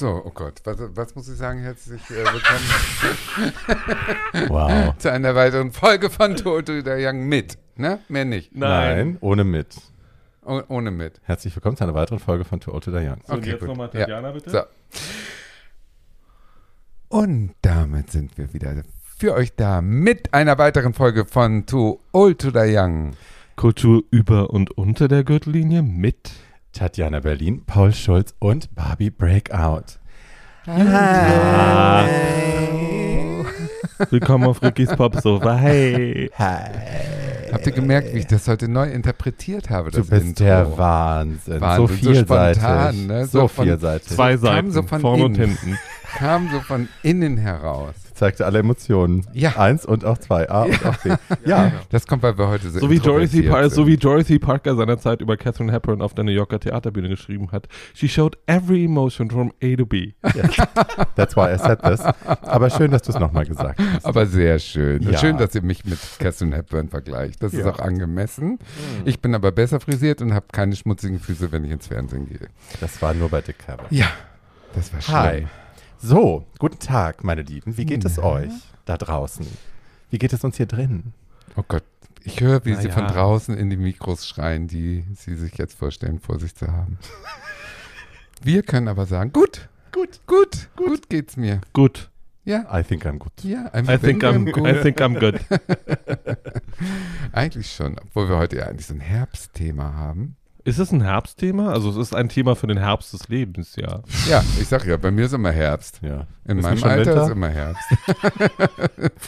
so, oh Gott. Was, was muss ich sagen? Herzlich äh, willkommen Wow. zu einer weiteren Folge von Toto der Young mit. Ne? Mehr nicht. Nein, ohne mit. Oh, ohne mit. Herzlich willkommen zu einer weiteren Folge von Too Old to Die Young. So, und Okay, jetzt nochmal Ja. Tatjana, bitte. So. Und damit sind wir wieder für euch da mit einer weiteren Folge von Too Old to the Young. Kultur über und unter der Gürtellinie mit. Tatjana Berlin, Paul Schulz und Barbie Breakout. Willkommen auf Rickys Popsofa. Hey. Hi. Habt ihr gemerkt, wie ich das heute neu interpretiert habe? Du Das bist Intro? der Wahnsinn. Wahnsinn, So so vielseitig. spontan, ne? So, So von- vielseitig. Zwei Seiten, so von vorne und hinten. Kam so von innen heraus. Zeigte alle Emotionen. Ja. Eins und auch zwei. A und auch B. Ja. Das kommt, weil wir heute so So wie, Dorothy introvertiert Par sind. so wie Dorothy Parker seinerzeit über Catherine Hepburn auf der New Yorker Theaterbühne geschrieben hat. She showed every emotion from A to B. Yes. That's why I said this. Aber schön, dass du es nochmal gesagt hast. Aber sehr schön. Ja. Schön, dass ihr mich mit Catherine Hepburn vergleicht. Das ist Ja. auch angemessen. Ich bin aber besser frisiert und habe keine schmutzigen Füße, wenn ich ins Fernsehen gehe. Das war nur bei Dick Cavett. Ja, das war schön. Hi. So, guten Tag, meine Lieben. Wie geht es Ja. euch da draußen? Wie geht es uns hier drin? Oh Gott, ich höre, wie Na sie ja. von draußen in die Mikros schreien, die sie sich jetzt vorstellen, vor sich zu haben. Wir können aber sagen, gut, Gut. gut, gut geht's mir. Gut. Ja, I think I'm good. ja, I think I'm, gut. I think I'm good. Eigentlich schon, obwohl wir heute ja eigentlich so ein Herbstthema haben. Ist es ein Herbstthema? Also es ist ein Thema für den Herbst des Lebens, ja. Ja, ich sag ja, bei mir ist immer Herbst. Ja. In Ist meinem Alter Winter? ist immer Herbst.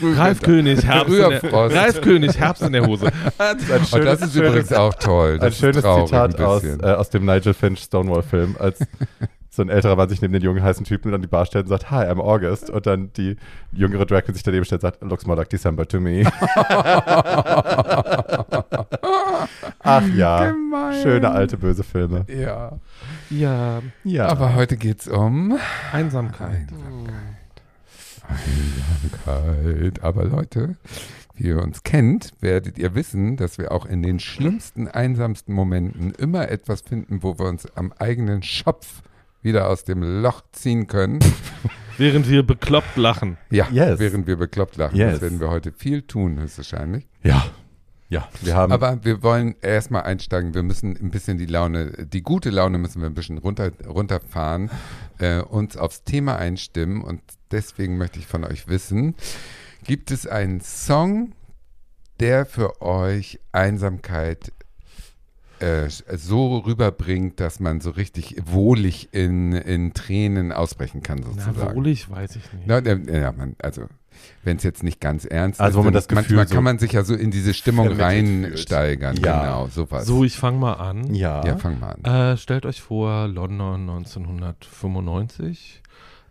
Ralf. König, Herbst in der. Ralf König, Herbst in der Hose. Ein Oh, das ist übrigens auch toll. Das ein schönes ist Zitat ein aus, äh, aus dem Nigel Finch Stonewall-Film, als so ein älterer Mann sich neben den jungen heißen Typen an die Bar stellt und sagt, Hi, I'm August. Und dann die jüngere Drag Queen sich daneben stellt und sagt, Looks more like December to me. Ach ja, Gemein. schöne alte böse Filme. Ja. Ja, Ja. Aber heute geht's um Einsamkeit. Einsamkeit. Aber Leute, wie ihr uns kennt, werdet ihr wissen, dass wir auch in den schlimmsten, einsamsten Momenten immer etwas finden, wo wir uns am eigenen Schopf wieder aus dem Loch ziehen können. Während wir bekloppt lachen. Ja, Yes. während wir bekloppt lachen. Yes. Das werden wir heute viel tun, höchstwahrscheinlich. ja. Ja, wir haben Aber wir wollen erstmal einsteigen. Wir müssen ein bisschen die Laune, die gute Laune müssen wir ein bisschen runter, runterfahren, äh, uns aufs Thema einstimmen. Und deswegen möchte ich von euch wissen, gibt es einen Song, der für euch Einsamkeit äh, so rüberbringt, dass man so richtig wohlig in, in Tränen ausbrechen kann, Na, sozusagen? wohlig, weiß ich nicht. Na, äh, ja, man, also wenn es jetzt nicht ganz ernst Also, ist, wo man das Gefühl manchmal so kann man sich ja so in diese Stimmung reinsteigern. Ja. Genau, sowas. So, ich fange mal an. ja, ja, fang mal an. Äh, stellt euch vor, London 1995.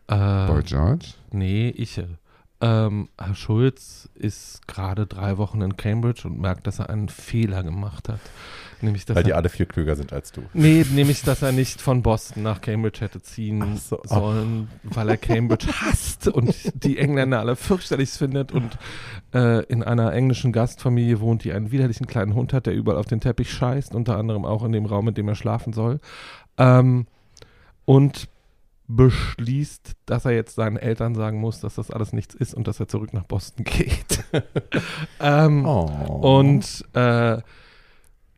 Äh, Boy George. nee, ich. äh, Ähm, Herr Schulz ist gerade drei Wochen in Cambridge und merkt, dass er einen Fehler gemacht hat. Nämlich, dass weil die er, alle viel klüger sind als du. nee, nämlich, dass er nicht von Boston nach Cambridge hätte ziehen so, oh. sollen, weil er Cambridge hasst und die Engländer alle fürchterlich findet und äh, in einer englischen Gastfamilie wohnt, die einen widerlichen kleinen Hund hat, der überall auf den Teppich scheißt, unter anderem auch in dem Raum, in dem er schlafen soll. Ähm, und beschließt, dass er jetzt seinen Eltern sagen muss, dass das alles nichts ist und dass er zurück nach Boston geht. ähm, Oh. und äh,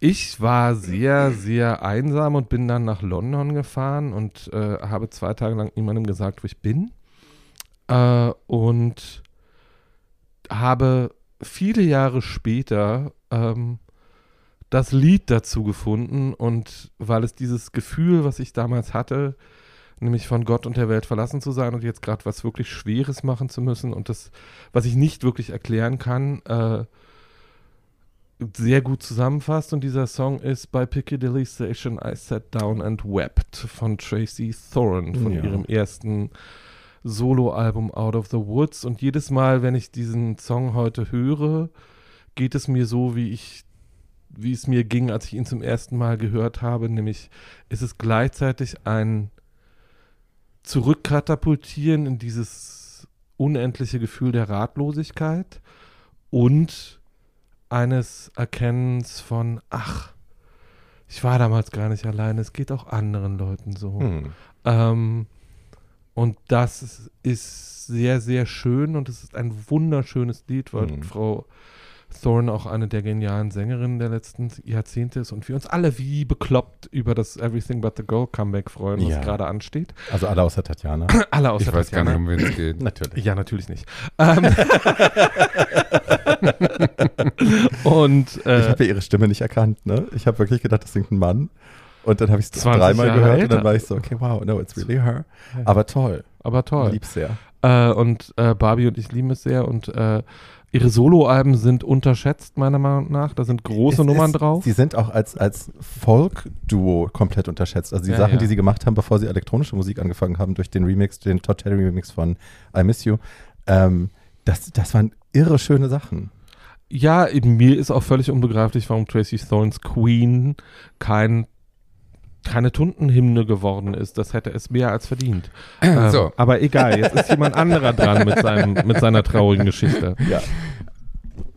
ich war sehr, sehr einsam und bin dann nach London gefahren und äh, habe zwei Tage lang niemandem gesagt, wo ich bin. Äh, und habe viele Jahre später ähm, das Lied dazu gefunden und weil es dieses Gefühl, was ich damals hatte, nämlich von Gott und der Welt verlassen zu sein und jetzt gerade was wirklich Schweres machen zu müssen und das, was ich nicht wirklich erklären kann, äh, sehr gut zusammenfasst. Und dieser Song ist bei Piccadilly Station I Sat Down and Wept von Tracy Thoran, von Ja. ihrem ersten Soloalbum Out of the Woods. Und jedes Mal, wenn ich diesen Song heute höre, geht es mir so, wie ich wie es mir ging, als ich ihn zum ersten Mal gehört habe, nämlich ist es gleichzeitig ein Zurückkatapultieren in dieses unendliche Gefühl der Ratlosigkeit und eines Erkennens von, ach, ich war damals gar nicht alleine, es geht auch anderen Leuten so. Hm. Ähm, Und das ist sehr, sehr schön und es ist ein wunderschönes Lied, weil Mhm. Frau Thorne auch eine der genialen Sängerinnen der letzten Jahrzehnte ist und wir uns alle wie bekloppt über das Everything But the Girl Comeback freuen, was Ja. gerade ansteht. Also alle außer Tatjana. Alle außer Ich weiß gar Tatjana. nicht, um wen es geht. Natürlich. Ja, natürlich nicht. Ähm und Ich äh, habe ja ihre Stimme nicht erkannt, ne? Ich habe wirklich gedacht, das singt ein Mann. Und dann habe ich es 20 dreimal Jahre gehört und älter. dann war ich so, okay, wow, no, it's really her. Aber toll. aber toll. Lieb's sehr. Äh, und äh, Barbie und ich lieben es sehr und äh, ihre Soloalben sind unterschätzt, meiner Meinung nach. Da sind große Es Nummern ist, drauf. Sie sind auch als, als Folk-Duo komplett unterschätzt. Also die Ja, Sachen, ja. die sie gemacht haben, bevor sie elektronische Musik angefangen haben, durch den Remix, den Todd Terry Remix von I Miss You, ähm, das, das waren irre schöne Sachen. Ja, eben, mir ist auch völlig unbegreiflich, warum Tracy Thorns Queen kein, keine Tuntenhymne geworden ist. Das hätte es mehr als verdient. Ähm, So. Aber egal, jetzt ist jemand anderer dran mit, seinem, mit seiner traurigen Geschichte. Ja.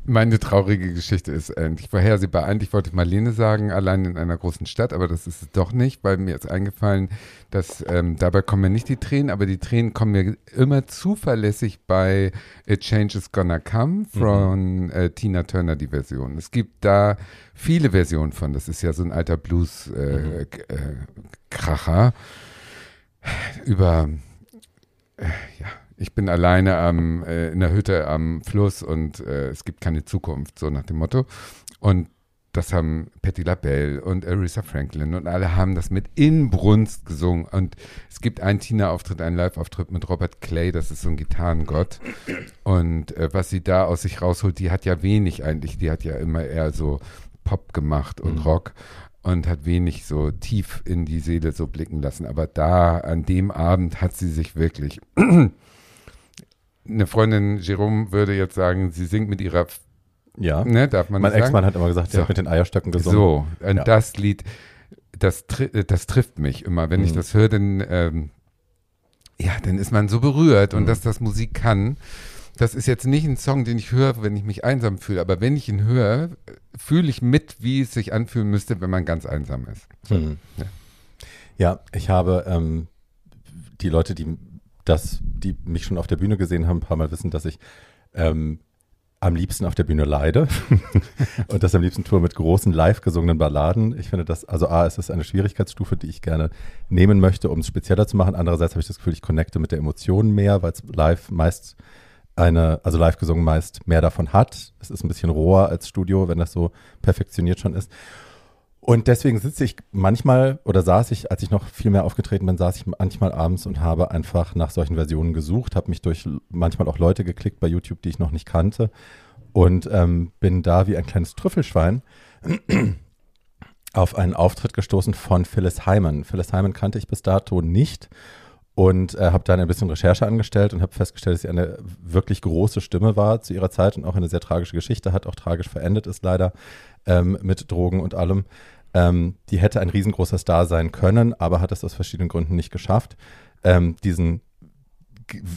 Meine traurige Geschichte ist endlich vorhersehbar. Eigentlich wollte ich Marlene sagen, allein in einer großen Stadt, aber das ist es doch nicht, weil mir ist eingefallen, dass ähm, dabei kommen mir nicht die Tränen, aber die Tränen kommen mir immer zuverlässig bei A Change is Gonna Come von äh, Tina Turner, die Version. Es gibt da viele Versionen von. Das ist ja so ein alter Blues-Kracher über äh, ja, ich bin alleine am, äh, in der Hütte am Fluss und äh, es gibt keine Zukunft, so nach dem Motto. Und das haben Patti LaBelle und Aretha Franklin und alle haben das mit Inbrunst gesungen. Und es gibt einen Tina-Auftritt, einen Live-Auftritt mit Robert Clay, das ist so ein Gitarrengott. Und äh, was sie da aus sich rausholt, die hat ja wenig eigentlich, die hat ja immer eher so Pop gemacht und Mhm. Rock und hat wenig so tief in die Seele so blicken lassen. Aber da, an dem Abend, hat sie sich wirklich. Eine Freundin, Jerome, würde jetzt sagen, sie singt mit ihrer, Ja. ne, darf man mein? Ex-Mann hat immer gesagt, sie So. hat mit den Eierstöcken gesungen. So, und Ja. das Lied, das, tri das trifft mich immer. Wenn ich Mhm. das höre, dann, ähm, ja, dann ist man so berührt und Mhm. dass das Musik kann. Das ist jetzt nicht ein Song, den ich höre, wenn ich mich einsam fühle, aber wenn ich ihn höre, fühle ich mit, wie es sich anfühlen müsste, wenn man ganz einsam ist. Hm. Ja. Ja, ich habe ähm, die Leute, die das, die mich schon auf der Bühne gesehen haben, ein paar Mal wissen, dass ich ähm, am liebsten auf der Bühne leide und das am liebsten tue mit großen live gesungenen Balladen. Ich finde das, also A, es ist eine Schwierigkeitsstufe, die ich gerne nehmen möchte, um es spezieller zu machen. Andererseits habe ich das Gefühl, ich connecte mit der Emotion mehr, weil es live meist eine, also live gesungen meist mehr davon hat. Es ist ein bisschen roher als Studio, wenn das so perfektioniert schon ist. Und deswegen sitze ich manchmal oder saß ich, als ich noch viel mehr aufgetreten bin, saß ich manchmal abends und habe einfach nach solchen Versionen gesucht, habe mich durch manchmal auch Leute geklickt bei YouTube, die ich noch nicht kannte und ähm, bin da wie ein kleines Trüffelschwein auf einen Auftritt gestoßen von Phyllis Hyman. Phyllis Hyman kannte ich bis dato nicht und äh, habe dann ein bisschen Recherche angestellt und habe festgestellt, dass sie eine wirklich große Stimme war zu ihrer Zeit und auch eine sehr tragische Geschichte hat, auch tragisch verendet ist leider ähm, mit Drogen und allem. Ähm, die hätte ein riesengroßer Star sein können, aber hat es aus verschiedenen Gründen nicht geschafft, ähm, diesen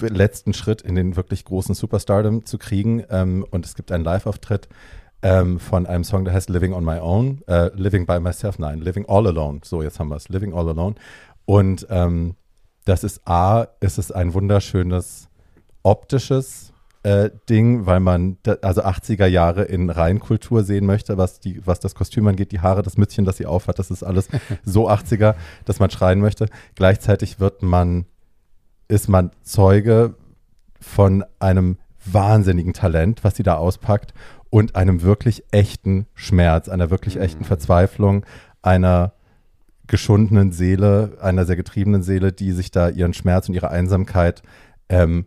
letzten Schritt in den wirklich großen Superstardom zu kriegen. Ähm, und es gibt einen Live-Auftritt ähm, von einem Song, der heißt Living on My Own, äh, Living by Myself, nein, Living All Alone. So, jetzt haben wir es, Living All Alone. Und ähm, das ist A, ist es ein wunderschönes optisches äh, Ding, weil man da, also 80er Jahre in Reinkultur sehen möchte, was die, was das Kostüm angeht, die Haare, das Mützchen, das sie aufhat, das ist alles so 80er, dass man schreien möchte. Gleichzeitig wird man, ist man Zeuge von einem wahnsinnigen Talent, was sie da auspackt und einem wirklich echten Schmerz, einer wirklich echten Verzweiflung, einer geschundenen Seele, einer sehr getriebenen Seele, die sich da ihren Schmerz und ihre Einsamkeit ähm,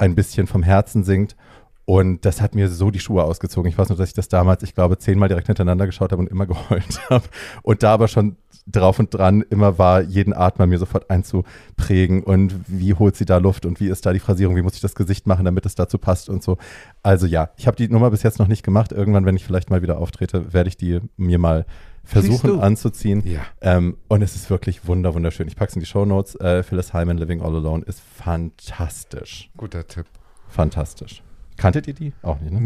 ein bisschen vom Herzen singt. Und das hat mir so die Schuhe ausgezogen. Ich weiß nur, dass ich das damals, ich glaube, zehnmal direkt hintereinander geschaut habe und immer geheult habe. Und da aber schon drauf und dran immer war, jeden Atmer mir sofort einzuprägen und wie holt sie da Luft und wie ist da die Phrasierung, wie muss ich das Gesicht machen, damit es dazu passt und so. Also ja, ich habe die Nummer bis jetzt noch nicht gemacht. Irgendwann, wenn ich vielleicht mal wieder auftrete, werde ich die mir mal versuchen anzuziehen. Ja. Ähm, und es ist wirklich wunder, wunderschön. Ich packe es in die Shownotes. Äh, Phyllis Hyman, Living All Alone, ist fantastisch. Guter Tipp. Fantastisch. Kanntet ihr die? Auch nicht, ne?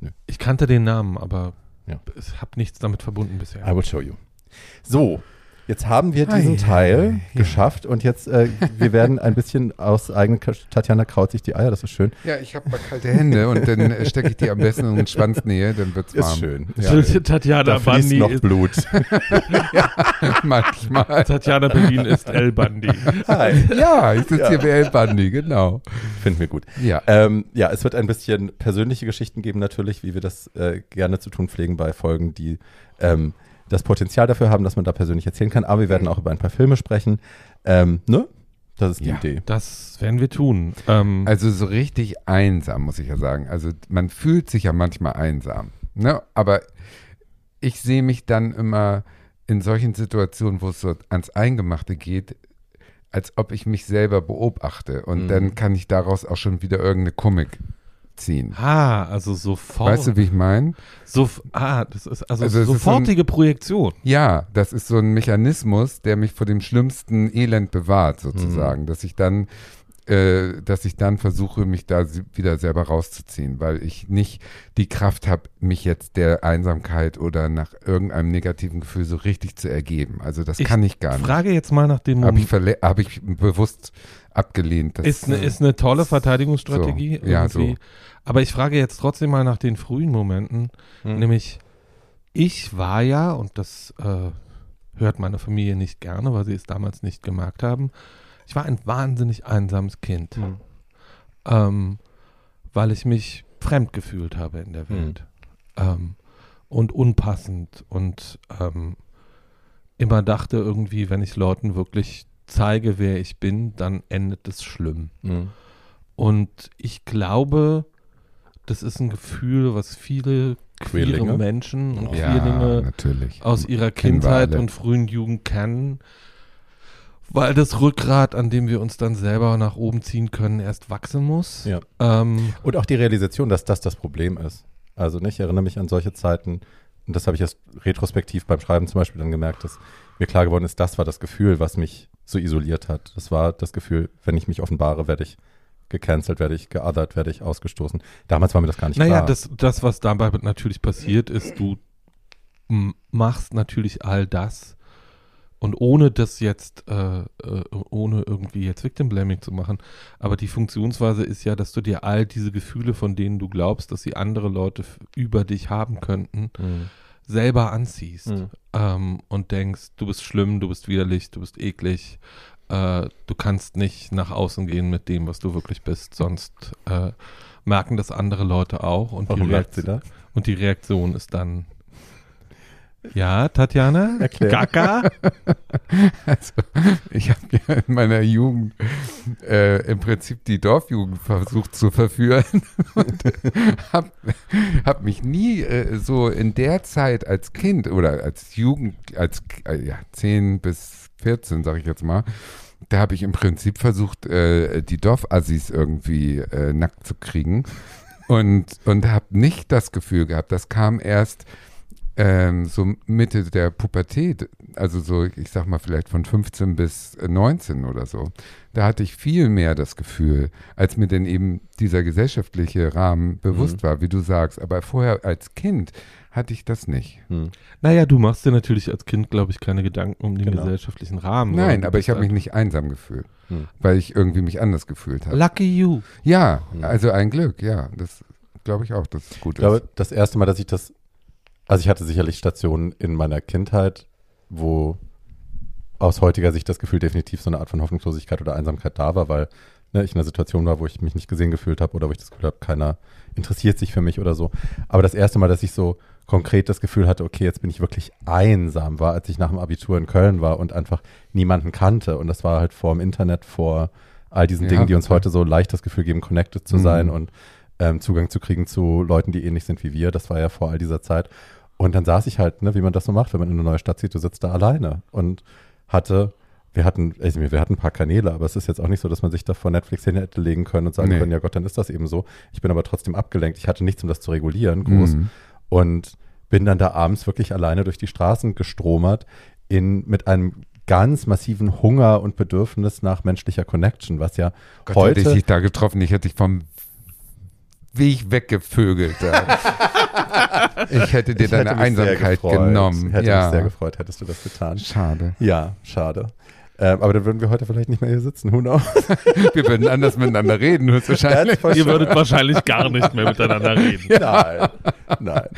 Nee. Ich kannte den Namen, aber Ja. ich habe nichts damit verbunden bisher. I will show you. So, Jetzt haben wir diesen Ei, Teil ei, ja. geschafft und jetzt, äh, wir werden ein bisschen aus eigener Tatjana kraut sich die Eier, das ist schön. Ja, ich habe mal kalte Hände und dann äh, stecke ich die am besten in Schwanznähe, dann wird's warm. Ist schön. Ja. Tatjana Da fließt Bundy noch ist, Blut. Manchmal. Tatjana Berlin ist El Bundy. Hi. Ja, ich sitze Ja. hier bei El Bandi, genau. Finden wir gut. Ja. Ähm, ja, es wird ein bisschen persönliche Geschichten geben, natürlich, wie wir das äh, gerne zu tun pflegen bei Folgen, die ähm, das Potenzial dafür haben, dass man da persönlich erzählen kann. Aber wir werden auch über ein paar Filme sprechen. Ähm, ne? Das ist die Ja. Idee. Das werden wir tun. Ähm, Also so richtig einsam, muss ich ja sagen. Also man fühlt sich ja manchmal einsam. Ne? Aber ich sehe mich dann immer in solchen Situationen, wo es so ans Eingemachte geht, als ob ich mich selber beobachte. Und Mhm. dann kann ich daraus auch schon wieder irgendeine Comic ziehen. ah, also sofort. Weißt du, wie ich meine? so, ah, das ist also, Also es ist sofortige Projektion. Ja, das ist so ein Mechanismus, der mich vor dem schlimmsten Elend bewahrt, sozusagen. Dass ich dann, äh, dass ich dann versuche, mich da wieder selber rauszuziehen, weil ich nicht die Kraft habe, mich jetzt der Einsamkeit oder nach irgendeinem negativen Gefühl so richtig zu ergeben. Also das Ich kann ich gar nicht. Frage jetzt mal nach dem Habe ich, hab ich bewusst abgelehnt. Das, Ist eine, ist eine tolle Verteidigungsstrategie. So, ja, irgendwie. so. Aber ich frage jetzt trotzdem mal nach den frühen Momenten. Mhm. Nämlich, ich war ja, und das äh, hört meine Familie nicht gerne, weil sie es damals nicht gemerkt haben, ich war ein wahnsinnig einsames Kind, Mhm. ähm, weil ich mich fremd gefühlt habe in der Welt ähm, und unpassend und ähm, immer dachte irgendwie, wenn ich Leuten wirklich zeige, wer ich bin, dann endet es schlimm. Mhm. Und ich glaube, das ist ein Gefühl, was viele queere? Menschen und ja, Queerlinge natürlich. aus ihrer Kindheit und frühen Jugend kennen, weil das Rückgrat, an dem wir uns dann selber nach oben ziehen können, erst wachsen muss. Ja. Ähm, Und auch die Realisation, dass das das Problem ist. Also nicht, ich erinnere mich an solche Zeiten, und das habe ich erst retrospektiv beim Schreiben zum Beispiel dann gemerkt, dass mir klar geworden ist, das war das Gefühl, was mich so isoliert hat. Das war das Gefühl, wenn ich mich offenbare, werde ich gecancelt, werde ich geothert, werde ich ausgestoßen. Damals war mir das gar nicht naja, klar. das, das, was dabei natürlich passiert, ist, du machst natürlich all das und ohne das jetzt, äh, äh, ohne irgendwie jetzt Victim Blaming zu machen, aber die Funktionsweise ist ja, dass du dir all diese Gefühle, von denen du glaubst, dass sie andere Leute über dich haben könnten, Mhm. selber anziehst Mhm. ähm, und denkst, du bist schlimm, du bist widerlich, du bist eklig, äh, du kannst nicht nach außen gehen mit dem, was du wirklich bist, sonst äh, merken das andere Leute auch und, die, Warum sie Reaktion, und die Reaktion ist dann ja, Tatjana? Erklär. Gaga? Also, ich habe ja in meiner Jugend äh, im Prinzip die Dorfjugend versucht zu verführen und habe hab mich nie äh, so in der Zeit als Kind oder als Jugend, als äh, ja, 10 bis 14, sage ich jetzt mal, da habe ich im Prinzip versucht, äh, die Dorfassis irgendwie äh, nackt zu kriegen und, und habe nicht das Gefühl gehabt, das kam erst ähm, so Mitte der Pubertät, also so, ich sag mal vielleicht von 15 bis äh, 19 oder so, da hatte ich viel mehr das Gefühl, als mir denn eben dieser gesellschaftliche Rahmen bewusst war, wie du sagst. Aber vorher als Kind hatte ich das nicht. Mhm. Naja, du machst dir natürlich als Kind, glaube ich, keine Gedanken um den Genau. gesellschaftlichen Rahmen. Nein, aber ich habe mich halt- nicht einsam gefühlt, Hm. weil ich irgendwie mich anders gefühlt habe. Lucky you. Ja, Hm. also ein Glück, ja. Das glaube ich auch, dass es gut Ich glaube, ist. das erste Mal, dass ich das, also ich hatte sicherlich Stationen in meiner Kindheit, wo aus heutiger Sicht das Gefühl definitiv so eine Art von Hoffnungslosigkeit oder Einsamkeit da war, weil ne, ich in einer Situation war, wo ich mich nicht gesehen gefühlt habe oder wo ich das Gefühl habe, keiner interessiert sich für mich oder so. Aber das erste Mal, dass ich so konkret das Gefühl hatte, okay, jetzt bin ich wirklich einsam, war, als ich nach dem Abitur in Köln war und einfach niemanden kannte. Und das war halt vor dem Internet, vor all diesen Ja, Dingen, die uns heute so leicht das Gefühl geben, connected zu Mhm. sein und ähm, Zugang zu kriegen zu Leuten, die ähnlich sind wie wir. Das war ja vor all dieser Zeit. Und dann saß ich halt, ne, wie man das so macht, wenn man in eine neue Stadt zieht, du sitzt da alleine und hatte, wir hatten, also wir hatten ein paar Kanäle, aber es ist jetzt auch nicht so, dass man sich da vor Netflix hin hätte legen können und sagen Nee. können, ja Gott, dann ist das eben so. Ich bin aber trotzdem abgelenkt. Ich hatte nichts, um das zu regulieren, groß. Mhm. Und bin dann da abends wirklich alleine durch die Straßen gestromert in, mit einem ganz massiven Hunger und Bedürfnis nach menschlicher Connection, was ja Gott, hätte ich heute dich da getroffen, ich hätte dich vom wie ich weggevögelt habe. ich hätte dir Ich deine hätte Einsamkeit genommen. Hätte ja. mich sehr gefreut, hättest du das getan. Schade. Ja, schade. Ähm, aber dann würden wir heute vielleicht nicht mehr hier sitzen. Who knows? Wir würden anders miteinander reden, höchstwahrscheinlich. Ihr würdet wahrscheinlich gar nicht mehr miteinander reden. Nein, nein.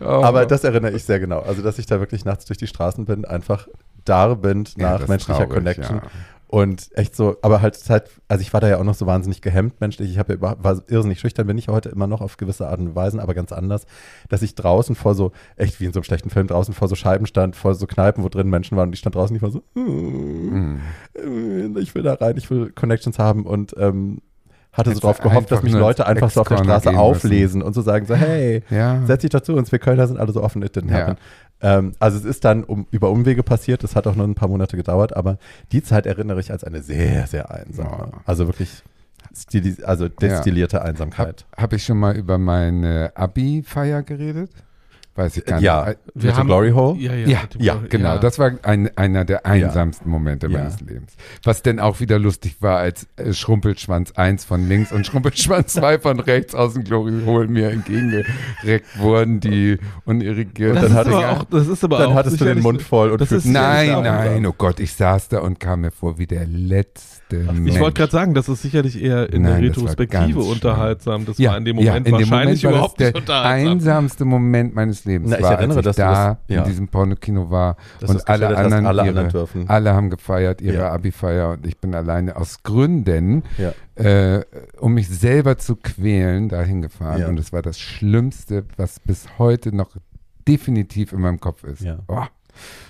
Oh. Aber das erinnere ich sehr genau. Also, dass ich da wirklich nachts durch die Straßen bin, einfach darbind Ja, nach menschlicher traurig, Connection. ja. Und echt so, aber halt Zeit, also ich war da ja auch noch so wahnsinnig gehemmt menschlich. Ich habe ja war irrsinnig schüchtern, bin ich heute immer noch auf gewisse Art und Weisen, aber ganz anders, dass ich draußen vor so, echt wie in so einem schlechten Film, draußen vor so Scheiben stand, vor so Kneipen, wo drin Menschen waren und ich stand draußen, ich war so, äh, ich will da rein, ich will Connections haben und ähm, hatte so Hättest drauf gehofft, dass mich Leute einfach so auf der Straße auflesen und so sagen so, hey, Ja. setz dich dazu, uns wir Kölner sind alle so offen, it didn't Ja. Ähm, also es ist dann um, über Umwege passiert, das hat auch nur ein paar Monate gedauert, aber die Zeit erinnere ich als eine sehr, sehr einsame. Ja. Also wirklich also destillierte Einsamkeit. Habe ich schon mal über meine Abi-Feier geredet? Weiß ich gar nicht. Ja, Äh, Wir Mit haben- Glory Hole? Ja, ja, Ja, ja, Glory- genau. ja. Das war ein, einer der einsamsten Momente Ja. meines Lebens. Was denn auch wieder lustig war, als äh, Schrumpelschwanz 1 von links und Schrumpelschwanz 2 von rechts aus dem Glory Hole mir entgegengereckt wurden, die unirrigiert. Und das, dann ist aber ich- auch, das ist aber Dann auch hattest du den Mund voll und Nein, nein, oh Gott, ich saß da und kam mir vor wie der letzte Mensch. Ich wollte gerade sagen, das ist sicherlich eher in Nein, der das Retrospektive unterhaltsam. Das ja, war in dem ja, Moment in dem wahrscheinlich Moment war überhaupt das nicht der unterhaltsam. einsamste Moment meines Lebens Na, ich war, erinnere, als dass ich du da das- ja. in diesem Pornokino war Dass du und alle anderen, alle ihre, anderen dürfen. alle haben gefeiert, ihre Ja. Abi-Feier und ich bin alleine aus Gründen, Ja. äh, um mich selber zu quälen, dahin gefahren Ja. und es war das Schlimmste, was bis heute noch definitiv in meinem Kopf ist. Ja. Oh,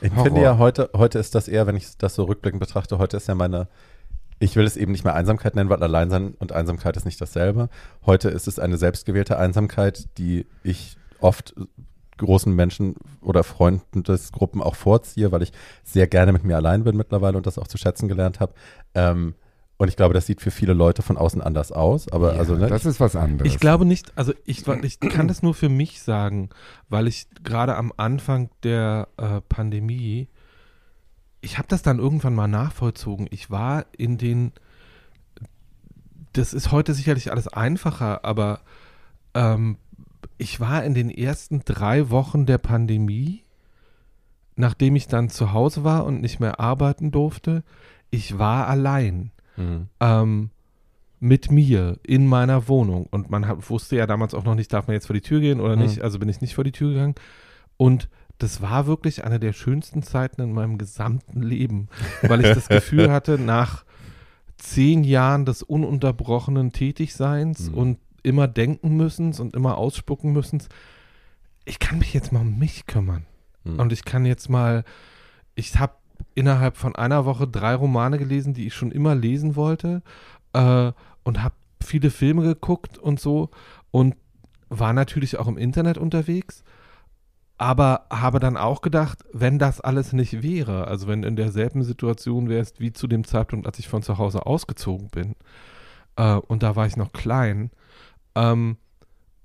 Ich Horror. finde ja, heute, heute ist das eher, wenn ich das so rückblickend betrachte, heute ist ja meine, ich will es eben nicht mehr Einsamkeit nennen, weil Alleinsein und Einsamkeit ist nicht dasselbe. Heute ist es eine selbstgewählte Einsamkeit, die ich oft großen Menschen oder Freundesgruppen auch vorziehe, weil ich sehr gerne mit mir allein bin mittlerweile und das auch zu schätzen gelernt habe. Ähm, und ich glaube, das sieht für viele Leute von außen anders aus. Aber ja, also, ne, das ist was anderes. Ich glaube nicht, also ich, ich kann das nur für mich sagen, weil ich gerade am Anfang der äh, Pandemie, ich habe das dann irgendwann mal nachvollzogen. Ich war in den, das ist heute sicherlich alles einfacher, aber ähm, ich war in den ersten drei Wochen der Pandemie, nachdem ich dann zu Hause war und nicht mehr arbeiten durfte, ich war allein Mhm. ähm, mit mir in meiner Wohnung. Und man hat, wusste ja damals auch noch nicht, darf man jetzt vor die Tür gehen oder Mhm. nicht. Also bin ich nicht vor die Tür gegangen. Und das war wirklich eine der schönsten Zeiten in meinem gesamten Leben, weil ich das Gefühl hatte, nach zehn Jahren des ununterbrochenen Tätigseins Mhm. und immer denken müssen und immer ausspucken müssen, ich kann mich jetzt mal um mich kümmern. Mhm. Und ich kann jetzt mal, ich habe innerhalb von einer Woche drei Romane gelesen, die ich schon immer lesen wollte äh, und habe viele Filme geguckt und so und war natürlich auch im Internet unterwegs, aber habe dann auch gedacht, wenn das alles nicht wäre, also wenn in derselben Situation wärst wie zu dem Zeitpunkt, als ich von zu Hause ausgezogen bin äh, und da war ich noch klein ähm,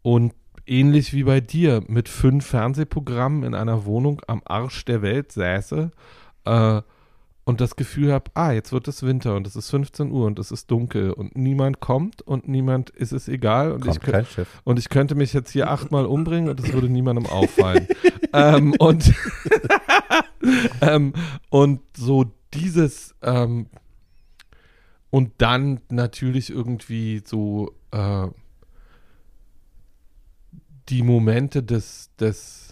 und ähnlich wie bei dir mit fünf Fernsehprogrammen in einer Wohnung am Arsch der Welt säße äh, und das Gefühl habe, ah, jetzt wird es Winter und es ist 15 Uhr und es ist dunkel und niemand kommt und niemand ist es egal und ich, Kommt kö- kein Schiff. und ich könnte mich jetzt hier achtmal umbringen und es würde niemandem auffallen. ähm, und, ähm, und so dieses ähm, und dann natürlich irgendwie so äh, die Momente des, des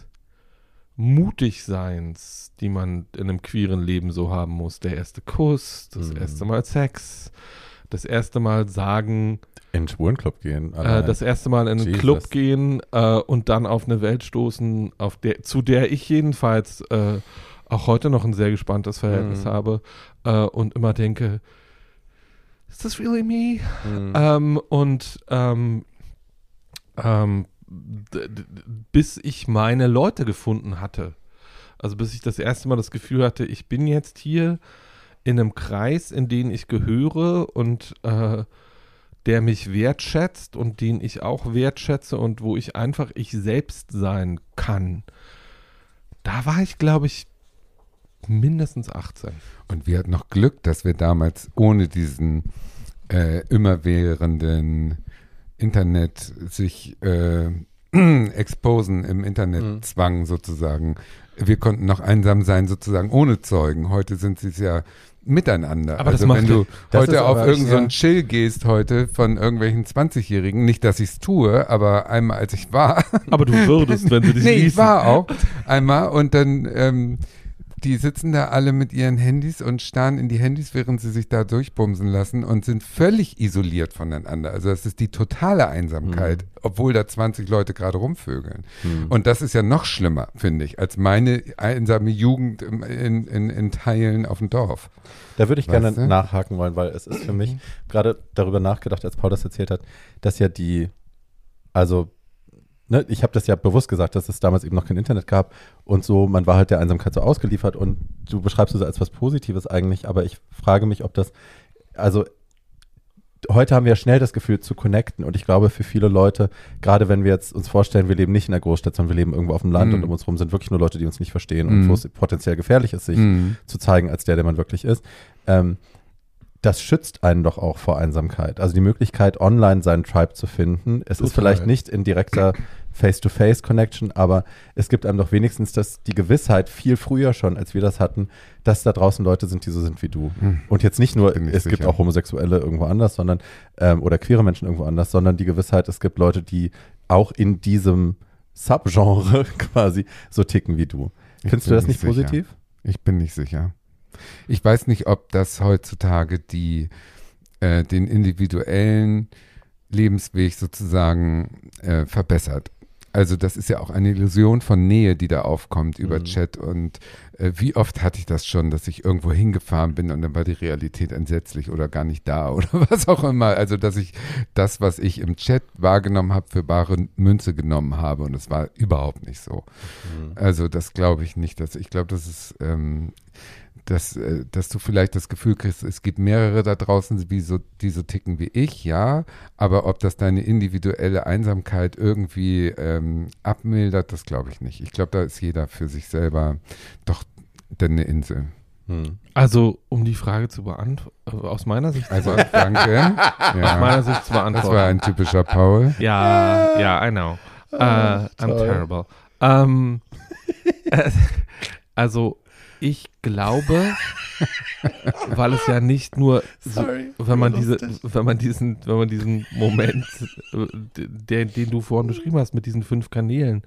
Mutigseins, die man in einem queeren Leben so haben muss. Der erste Kuss, das Mhm. erste Mal Sex, das erste Mal sagen, In den Schwulenclub gehen. äh, das erste Mal in einen Jesus. Club gehen äh, und dann auf eine Welt stoßen, auf der, zu der ich jedenfalls äh, auch heute noch ein sehr gespanntes Verhältnis Mhm. habe äh, und immer denke, is this really me? Mhm. Ähm, und ähm, ähm, bis ich meine Leute gefunden hatte. Also bis ich das erste Mal das Gefühl hatte, ich bin jetzt hier in einem Kreis, in den ich gehöre und äh, der mich wertschätzt und den ich auch wertschätze und wo ich einfach ich selbst sein kann. Da war ich, glaube ich, mindestens 18. Und wir hatten noch Glück, dass wir damals ohne diesen äh, immerwährenden Internet sich äh, exposen, im Internet Mhm. zwang sozusagen. Wir konnten noch einsam sein sozusagen ohne Zeugen. Heute sind sie es ja miteinander. Aber das also wenn ja- du das heute auf irgendeinen einen Chill gehst heute von irgendwelchen 20-Jährigen, nicht, dass ich es tue, aber einmal als ich war, Aber du würdest, wenn sie dich nee, ich ließen. war auch einmal und dann, ähm, die sitzen da alle mit ihren Handys und starren in die Handys, während sie sich da durchbumsen lassen und sind völlig isoliert voneinander. Also das ist die totale Einsamkeit, obwohl da 20 Leute gerade rumvögeln. Und das ist ja noch schlimmer, finde ich, als meine einsame Jugend in, in, in Teilen auf dem Dorf. Da würde ich Weißt gerne du? nachhaken wollen, weil es ist für mich gerade darüber nachgedacht, als Paul das erzählt hat, dass ja die, also, ne, ich habe das ja bewusst gesagt, dass es damals eben noch kein Internet gab und so, man war halt der Einsamkeit so ausgeliefert und du beschreibst es als was Positives eigentlich, aber ich frage mich, ob das, also heute haben wir ja schnell das Gefühl zu connecten und ich glaube für viele Leute, gerade wenn wir jetzt uns vorstellen, wir leben nicht in der Großstadt, sondern wir leben irgendwo auf dem Land Mhm. und um uns herum sind wirklich nur Leute, die uns nicht verstehen und Mhm. wo es potenziell gefährlich ist, sich Mhm. zu zeigen als der, der man wirklich ist. Ähm, das schützt einen doch auch vor Einsamkeit. Also die Möglichkeit, online seinen Tribe zu finden. Es ist Total. vielleicht nicht in direkter Face-to-Face-Connection, aber es gibt einem doch wenigstens das, die Gewissheit viel früher schon, als wir das hatten, dass da draußen Leute sind, die so sind wie du. Hm. Und jetzt nicht nur, Bin ich es gibt sicher. auch Homosexuelle irgendwo anders, sondern ähm, oder queere Menschen irgendwo anders, sondern die Gewissheit, es gibt Leute, die auch in diesem Subgenre quasi so ticken wie du. Ich Findest du das nicht sicher. positiv? Ich bin nicht sicher. Ich weiß nicht, ob das heutzutage die, äh, den individuellen Lebensweg sozusagen äh, verbessert. Also das ist ja auch eine Illusion von Nähe, die da aufkommt über Mhm. Chat. Und äh, wie oft hatte ich das schon, dass ich irgendwo hingefahren bin und dann war die Realität entsetzlich oder gar nicht da oder was auch immer. Also dass ich das, was ich im Chat wahrgenommen habe, für bare Münze genommen habe und es war überhaupt nicht so. Also das glaube ich nicht. Dass, ich glaube, das ist, ähm, dass, äh, dass du vielleicht das Gefühl kriegst, es gibt mehrere da draußen, wie so, die so ticken wie ich, ja. Aber ob das deine individuelle Einsamkeit irgendwie ähm, abmildert, das glaube ich nicht. Ich glaube, da ist jeder für sich selber doch denn eine Insel. Hm. Also, um die Frage zu beantworten, aus meiner Sicht, Also zu danke. aus Ja, meiner Sicht zu das war beantworten. ein typischer Paul. Ja, ja, I know. Uh, I'm terrible. Ähm, äh, also, ich glaube, weil es ja nicht nur, so, wenn man diese, wenn man diesen, wenn man diesen Moment, äh, der, den du vorhin beschrieben hast, mit diesen fünf Kanälen,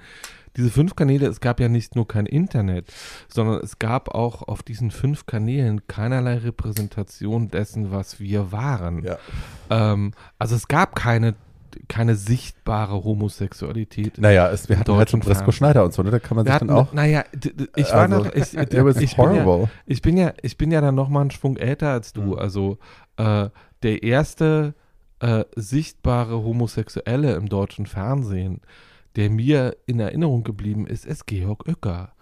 diese fünf Kanäle, es gab ja nicht nur kein Internet, sondern es gab auch auf diesen fünf Kanälen keinerlei Repräsentation dessen, was wir waren. Ja. Ähm, also es gab keine, keine sichtbare Homosexualität. Naja, es, wir hatten halt schon Fernsehen. Schneider und so, ne? Da kann man Wir sich hatten, dann auch. naja, ich war also, noch, ich, was ich, bin ja, horrible. ich bin ja, ich bin ja dann noch mal einen Schwung älter als du. Mhm. Also äh, der erste äh, sichtbare Homosexuelle im deutschen Fernsehen, der mir in Erinnerung geblieben ist, ist Georg Uecker.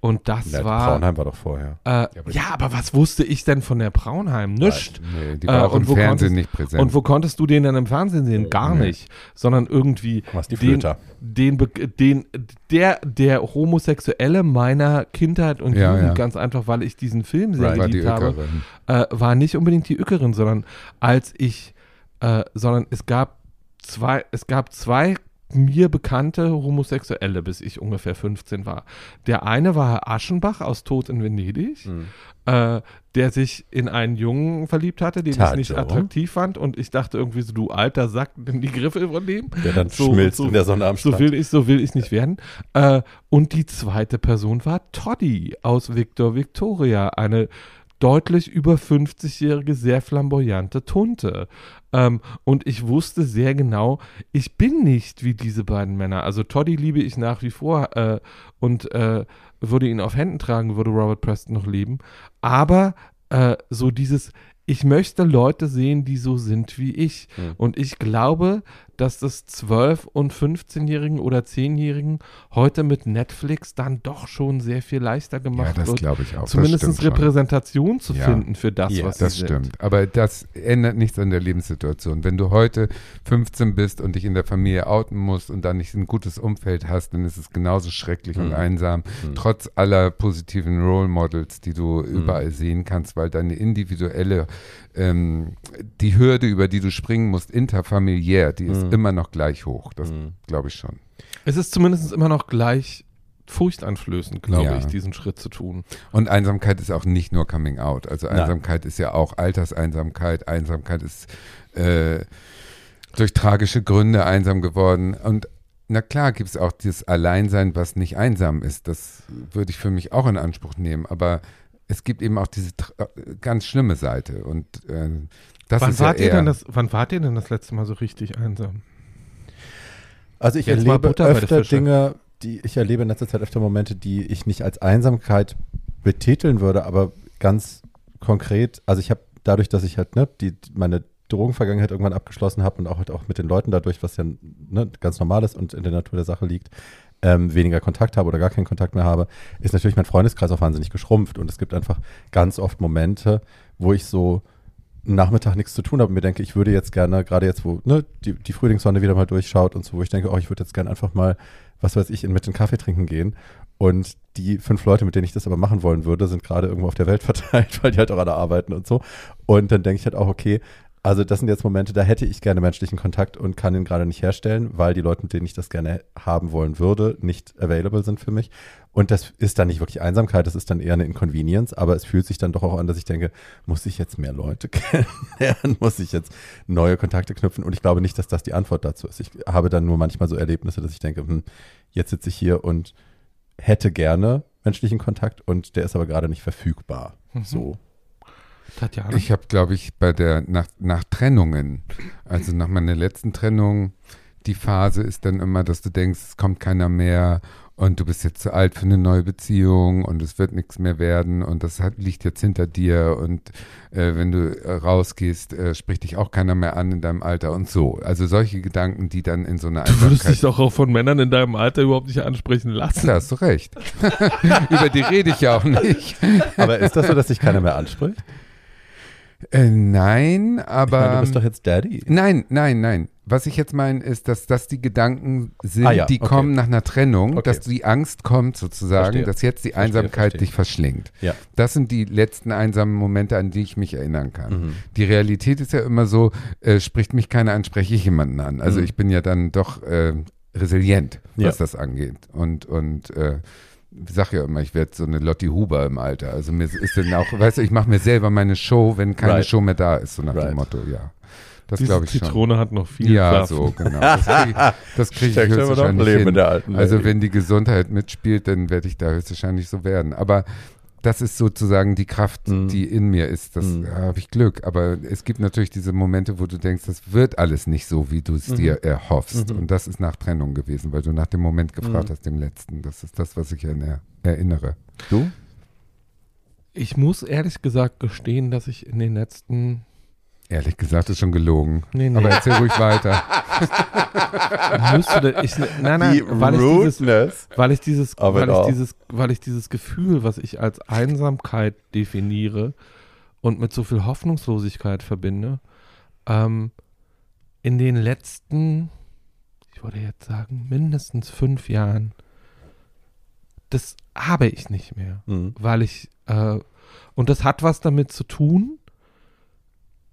Und das Ja, war. Braunheim war doch vorher. Äh, aber ja, aber was wusste ich denn von der Braunheim? Nischt. Nee, die Äh, war auch und im wo Fernsehen konntest- nicht präsent. Und wo konntest du den dann im Fernsehen sehen? Gar Nee. nicht. Sondern irgendwie Was die den, Flöter. den, Be- den, der, der Homosexuelle meiner Kindheit und Ja, Jugend, ja. ganz einfach, weil ich diesen Film sehr war die geliebt habe, Öckerin. äh, war nicht unbedingt die Ückerin, sondern als ich, äh, sondern es gab zwei, es gab zwei mir bekannte Homosexuelle, bis ich ungefähr 15 war. Der eine war Herr Aschenbach aus Tod in Venedig, Hm. äh, der sich in einen Jungen verliebt hatte, den ich nicht attraktiv fand und ich dachte irgendwie so, du alter Sack, nimm die Griffel von dem. Der dann So- schmilzt so- in der Sonne am So Strand. will ich, so will ich nicht werden. Äh, und die zweite Person war Toddy aus Victor Victoria, eine deutlich über 50-jährige, sehr flamboyante Tunte. Ähm, und ich wusste sehr genau, ich bin nicht wie diese beiden Männer. Also Toddy liebe ich nach wie vor äh, und äh, würde ihn auf Händen tragen, würde Robert Preston noch leben. Aber äh, so dieses, ich möchte Leute sehen, die so sind wie ich. Hm. Und ich glaube, dass das 12- und 15-Jährigen oder 10-Jährigen heute mit Netflix dann doch schon sehr viel leichter gemacht Ja, das wird. glaube ich auch. das Zumindest stimmt schon. Repräsentation zu Ja. finden für das, Ja, was Das sie stimmt. Aber das ändert nichts an der Lebenssituation. Wenn du heute 15 bist und dich in der Familie outen musst und dann nicht ein gutes Umfeld hast, dann ist es genauso schrecklich und Mhm. einsam, Mhm. trotz aller positiven Role Models, die du Mhm. überall sehen kannst, weil deine individuelle, ähm, die Hürde, über die du springen musst, interfamiliär, die ist Mhm. immer noch gleich hoch. Das Mhm. glaube ich schon. Es ist zumindest immer noch gleich furchteinflößend, glaube Ja. ich, diesen Schritt zu tun. Und Einsamkeit ist auch nicht nur Coming Out. Also Nein. Einsamkeit ist ja auch Alterseinsamkeit. Einsamkeit ist äh, durch tragische Gründe einsam geworden. Und na klar gibt es auch dieses Alleinsein, was nicht einsam ist. Das würde ich für mich auch in Anspruch nehmen. Aber es gibt eben auch diese tra- ganz schlimme Seite. Und äh, das wann, ist ja wart ihr denn das, wann wart ihr denn das letzte Mal so richtig einsam? Also ich Jetzt erlebe öfter. Dinge, die ich erlebe in letzter Zeit öfter Momente, die ich nicht als Einsamkeit betiteln würde, aber ganz konkret, also ich habe dadurch, dass ich halt ne, die, meine Drogenvergangenheit irgendwann abgeschlossen habe und auch halt auch mit den Leuten dadurch, was ja ne, ganz normal ist und in der Natur der Sache liegt, ähm, weniger Kontakt habe oder gar keinen Kontakt mehr habe, ist natürlich mein Freundeskreis auch wahnsinnig geschrumpft und es gibt einfach ganz oft Momente, wo ich so Nachmittag nichts zu tun habe und mir denke, ich würde jetzt gerne, gerade jetzt, wo ne, die, die Frühlingssonne wieder mal durchschaut und so, wo ich denke, oh, ich würde jetzt gerne einfach mal, was weiß ich, in, mit den Kaffee trinken gehen. Und die fünf Leute, mit denen ich das aber machen wollen würde, sind gerade irgendwo auf der Welt verteilt, weil die halt auch alle arbeiten und so. Und dann denke ich halt auch, okay, also das sind jetzt Momente, da hätte ich gerne menschlichen Kontakt und kann ihn gerade nicht herstellen, weil die Leute, mit denen ich das gerne haben wollen würde, nicht available sind für mich. Und das ist dann nicht wirklich Einsamkeit, das ist dann eher eine Inconvenience, aber es fühlt sich dann doch auch an, dass ich denke, muss ich jetzt mehr Leute kennenlernen, muss ich jetzt neue Kontakte knüpfen und ich glaube nicht, dass das die Antwort dazu ist. Ich habe dann nur manchmal so Erlebnisse, dass ich denke, hm, jetzt sitze ich hier und hätte gerne menschlichen Kontakt und der ist aber gerade nicht verfügbar. Mhm. So. Tatjana? Ich habe, glaube ich, bei der nach, nach Trennungen, also nach meiner letzten Trennung, die Phase ist dann immer, dass du denkst, es kommt keiner mehr und du bist jetzt zu alt für eine neue Beziehung und es wird nichts mehr werden und das hat, liegt jetzt hinter dir und äh, wenn du äh, rausgehst, äh, spricht dich auch keiner mehr an in deinem Alter und so. Also solche Gedanken, die dann in so einer du würdest dich Einsamkeit... doch auch von Männern in deinem Alter überhaupt nicht ansprechen lassen. Da hast du recht. Über die rede ich ja auch nicht. Aber ist das so, dass sich keiner mehr anspricht? Äh, nein, Ich aber... meine, du bist doch jetzt Daddy. Nein, nein, nein. Was ich jetzt meine, ist, dass das die Gedanken sind, Ah ja, die okay. kommen nach einer Trennung, Okay. dass die Angst kommt sozusagen, Verstehe. dass jetzt die Verstehe, Einsamkeit verstehe. dich verschlingt. Ja. Das sind die letzten einsamen Momente, an die ich mich erinnern kann. Mhm. Die Realität ist ja immer so, äh, spricht mich keiner an, spreche ich jemanden an. Also Mhm. ich bin ja dann doch äh, resilient, was Ja. das angeht. Und, und äh, ich sag ja immer, ich werde so eine Lotti Huber im Alter. Also mir ist dann auch, weißt du, ich mache mir selber meine Show, wenn keine Right. Show mehr da ist, so nach Right. dem Motto, ja. Das glaube ich schon. Zitrone hat noch viel Ja, Kraft. so, genau. Das kriege das krieg ich höchstwahrscheinlich Leben in hin. der alten Also wenn die Gesundheit mitspielt, dann werde ich da höchstwahrscheinlich so werden. Aber das ist sozusagen die Kraft, Mhm. die in mir ist. Das Mhm. da habe ich Glück. Aber es gibt natürlich diese Momente, wo du denkst, das wird alles nicht so, wie du es Mhm. dir erhoffst. Mhm. Und das ist nach Trennung gewesen, weil du nach dem Moment gefragt Mhm. hast, dem letzten. Das ist das, was ich erinner erinnere. Du? Ich muss ehrlich gesagt gestehen, dass ich in den letzten. Ehrlich gesagt, ist schon gelogen. Nee, nee. Aber erzähl ruhig weiter. müsste ich, nein, nein, Die weil ich dieses, weil ich dieses, weil ich dieses, weil ich dieses Gefühl, was ich als Einsamkeit definiere und mit so viel Hoffnungslosigkeit verbinde, ähm, in den letzten, ich würde jetzt sagen, mindestens fünf Jahren, das habe ich nicht mehr Mhm. weil ich, äh, und das hat was damit zu tun.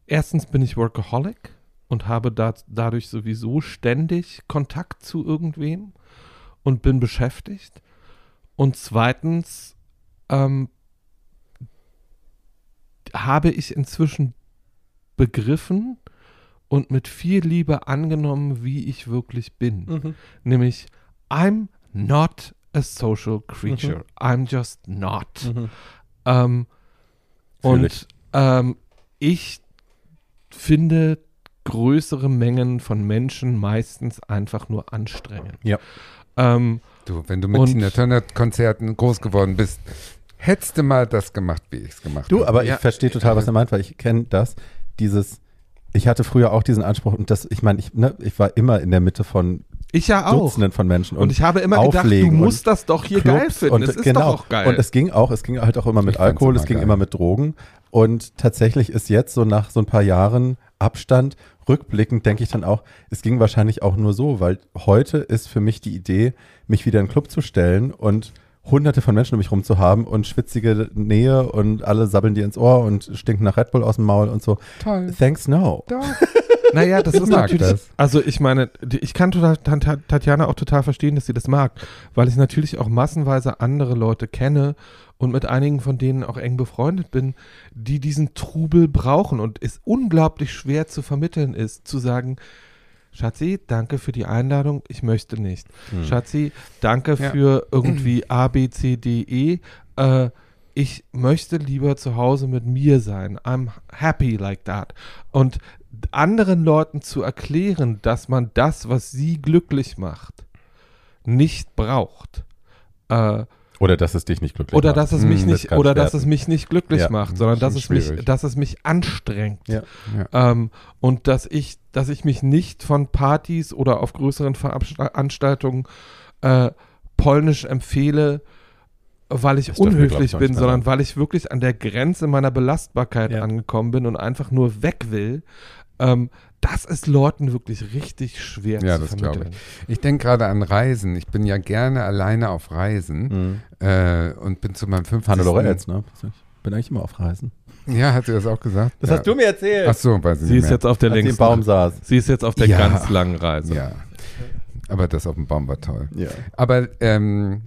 Erstens bin ich Workaholic und habe da, dadurch sowieso ständig Kontakt zu irgendwem und bin beschäftigt. Und zweitens ähm, habe ich inzwischen begriffen und mit viel Liebe angenommen, wie ich wirklich bin. Mhm. Nämlich, I'm not a social creature. I'm just not. Mhm. Ähm, und ähm, ich finde größere Mengen von Menschen meistens einfach nur anstrengend. Ja. Ähm, Du, wenn du mit Und- Tina Turner Konzerten groß geworden bist, hättest du mal das gemacht, wie ich es gemacht Du, habe. aber Ja. ich verstehe total, was er meint, weil ich kenne das, dieses, ich hatte früher auch diesen Anspruch und das, ich meine, ich, ne, ich war immer in der Mitte von ich ja auch. Dutzenden von Menschen Und, ich habe immer gedacht, du Auflegen musst das doch hier Clubs geil finden. Und, es ist genau. doch auch geil. Und es ging auch, es ging halt auch immer mit Alkohol, es ging geil. immer mit Drogen. Und tatsächlich ist jetzt so nach so ein paar Jahren Abstand, rückblickend denke ich dann auch, es ging wahrscheinlich auch nur so, weil heute ist für mich die Idee, mich wieder in den Club zu stellen und hunderte von Menschen um mich rum zu haben und schwitzige Nähe und alle sabbeln dir ins Ohr und stinken nach Red Bull aus dem Maul und so. Toll. Thanks no. Doch. Naja, das ist natürlich. das. Also ich meine, ich kann Tatjana auch total verstehen, dass sie das mag, weil ich natürlich auch massenweise andere Leute kenne und mit einigen von denen auch eng befreundet bin, die diesen Trubel brauchen und es unglaublich schwer zu vermitteln ist, zu sagen, Schatzi, danke für die Einladung, ich möchte nicht. Schatzi, danke Ja. für irgendwie A, B, C, D, E. Äh, ich möchte lieber zu Hause mit mir sein. I'm happy like that. Und anderen Leuten zu erklären, dass man das, was sie glücklich macht, nicht braucht. Äh, Oder dass es dich nicht glücklich oder macht. dass es mich Hm, das nicht kann oder dass es mich nicht glücklich Ja, macht, sondern dass schon es mich, dass es mich anstrengt. Ja. Ähm, und dass ich, dass ich mich nicht von Partys oder auf größeren Veranstaltungen äh, polnisch empfehle, weil ich Das unhöflich ich, bin, sondern weil ich wirklich an der Grenze meiner Belastbarkeit Ja. angekommen bin und einfach nur weg will. Ähm, das ist Leuten wirklich richtig schwer Ja, zu das glaube vermitteln. Ich denke gerade an Reisen. Ich bin ja gerne alleine auf Reisen Mhm. äh, und bin zu meinem 50. Hannelore Elz, ne? Ich bin eigentlich immer auf Reisen. Ja, hat sie das auch gesagt? Das ja. hast du mir erzählt. Ach so, weiß ich Sie nicht ist mehr. jetzt auf der sie längsten Baum saß. Sie ist jetzt auf der Ja. ganz langen Reise. Ja. Aber das auf dem Baum war toll. Ja. Aber ähm,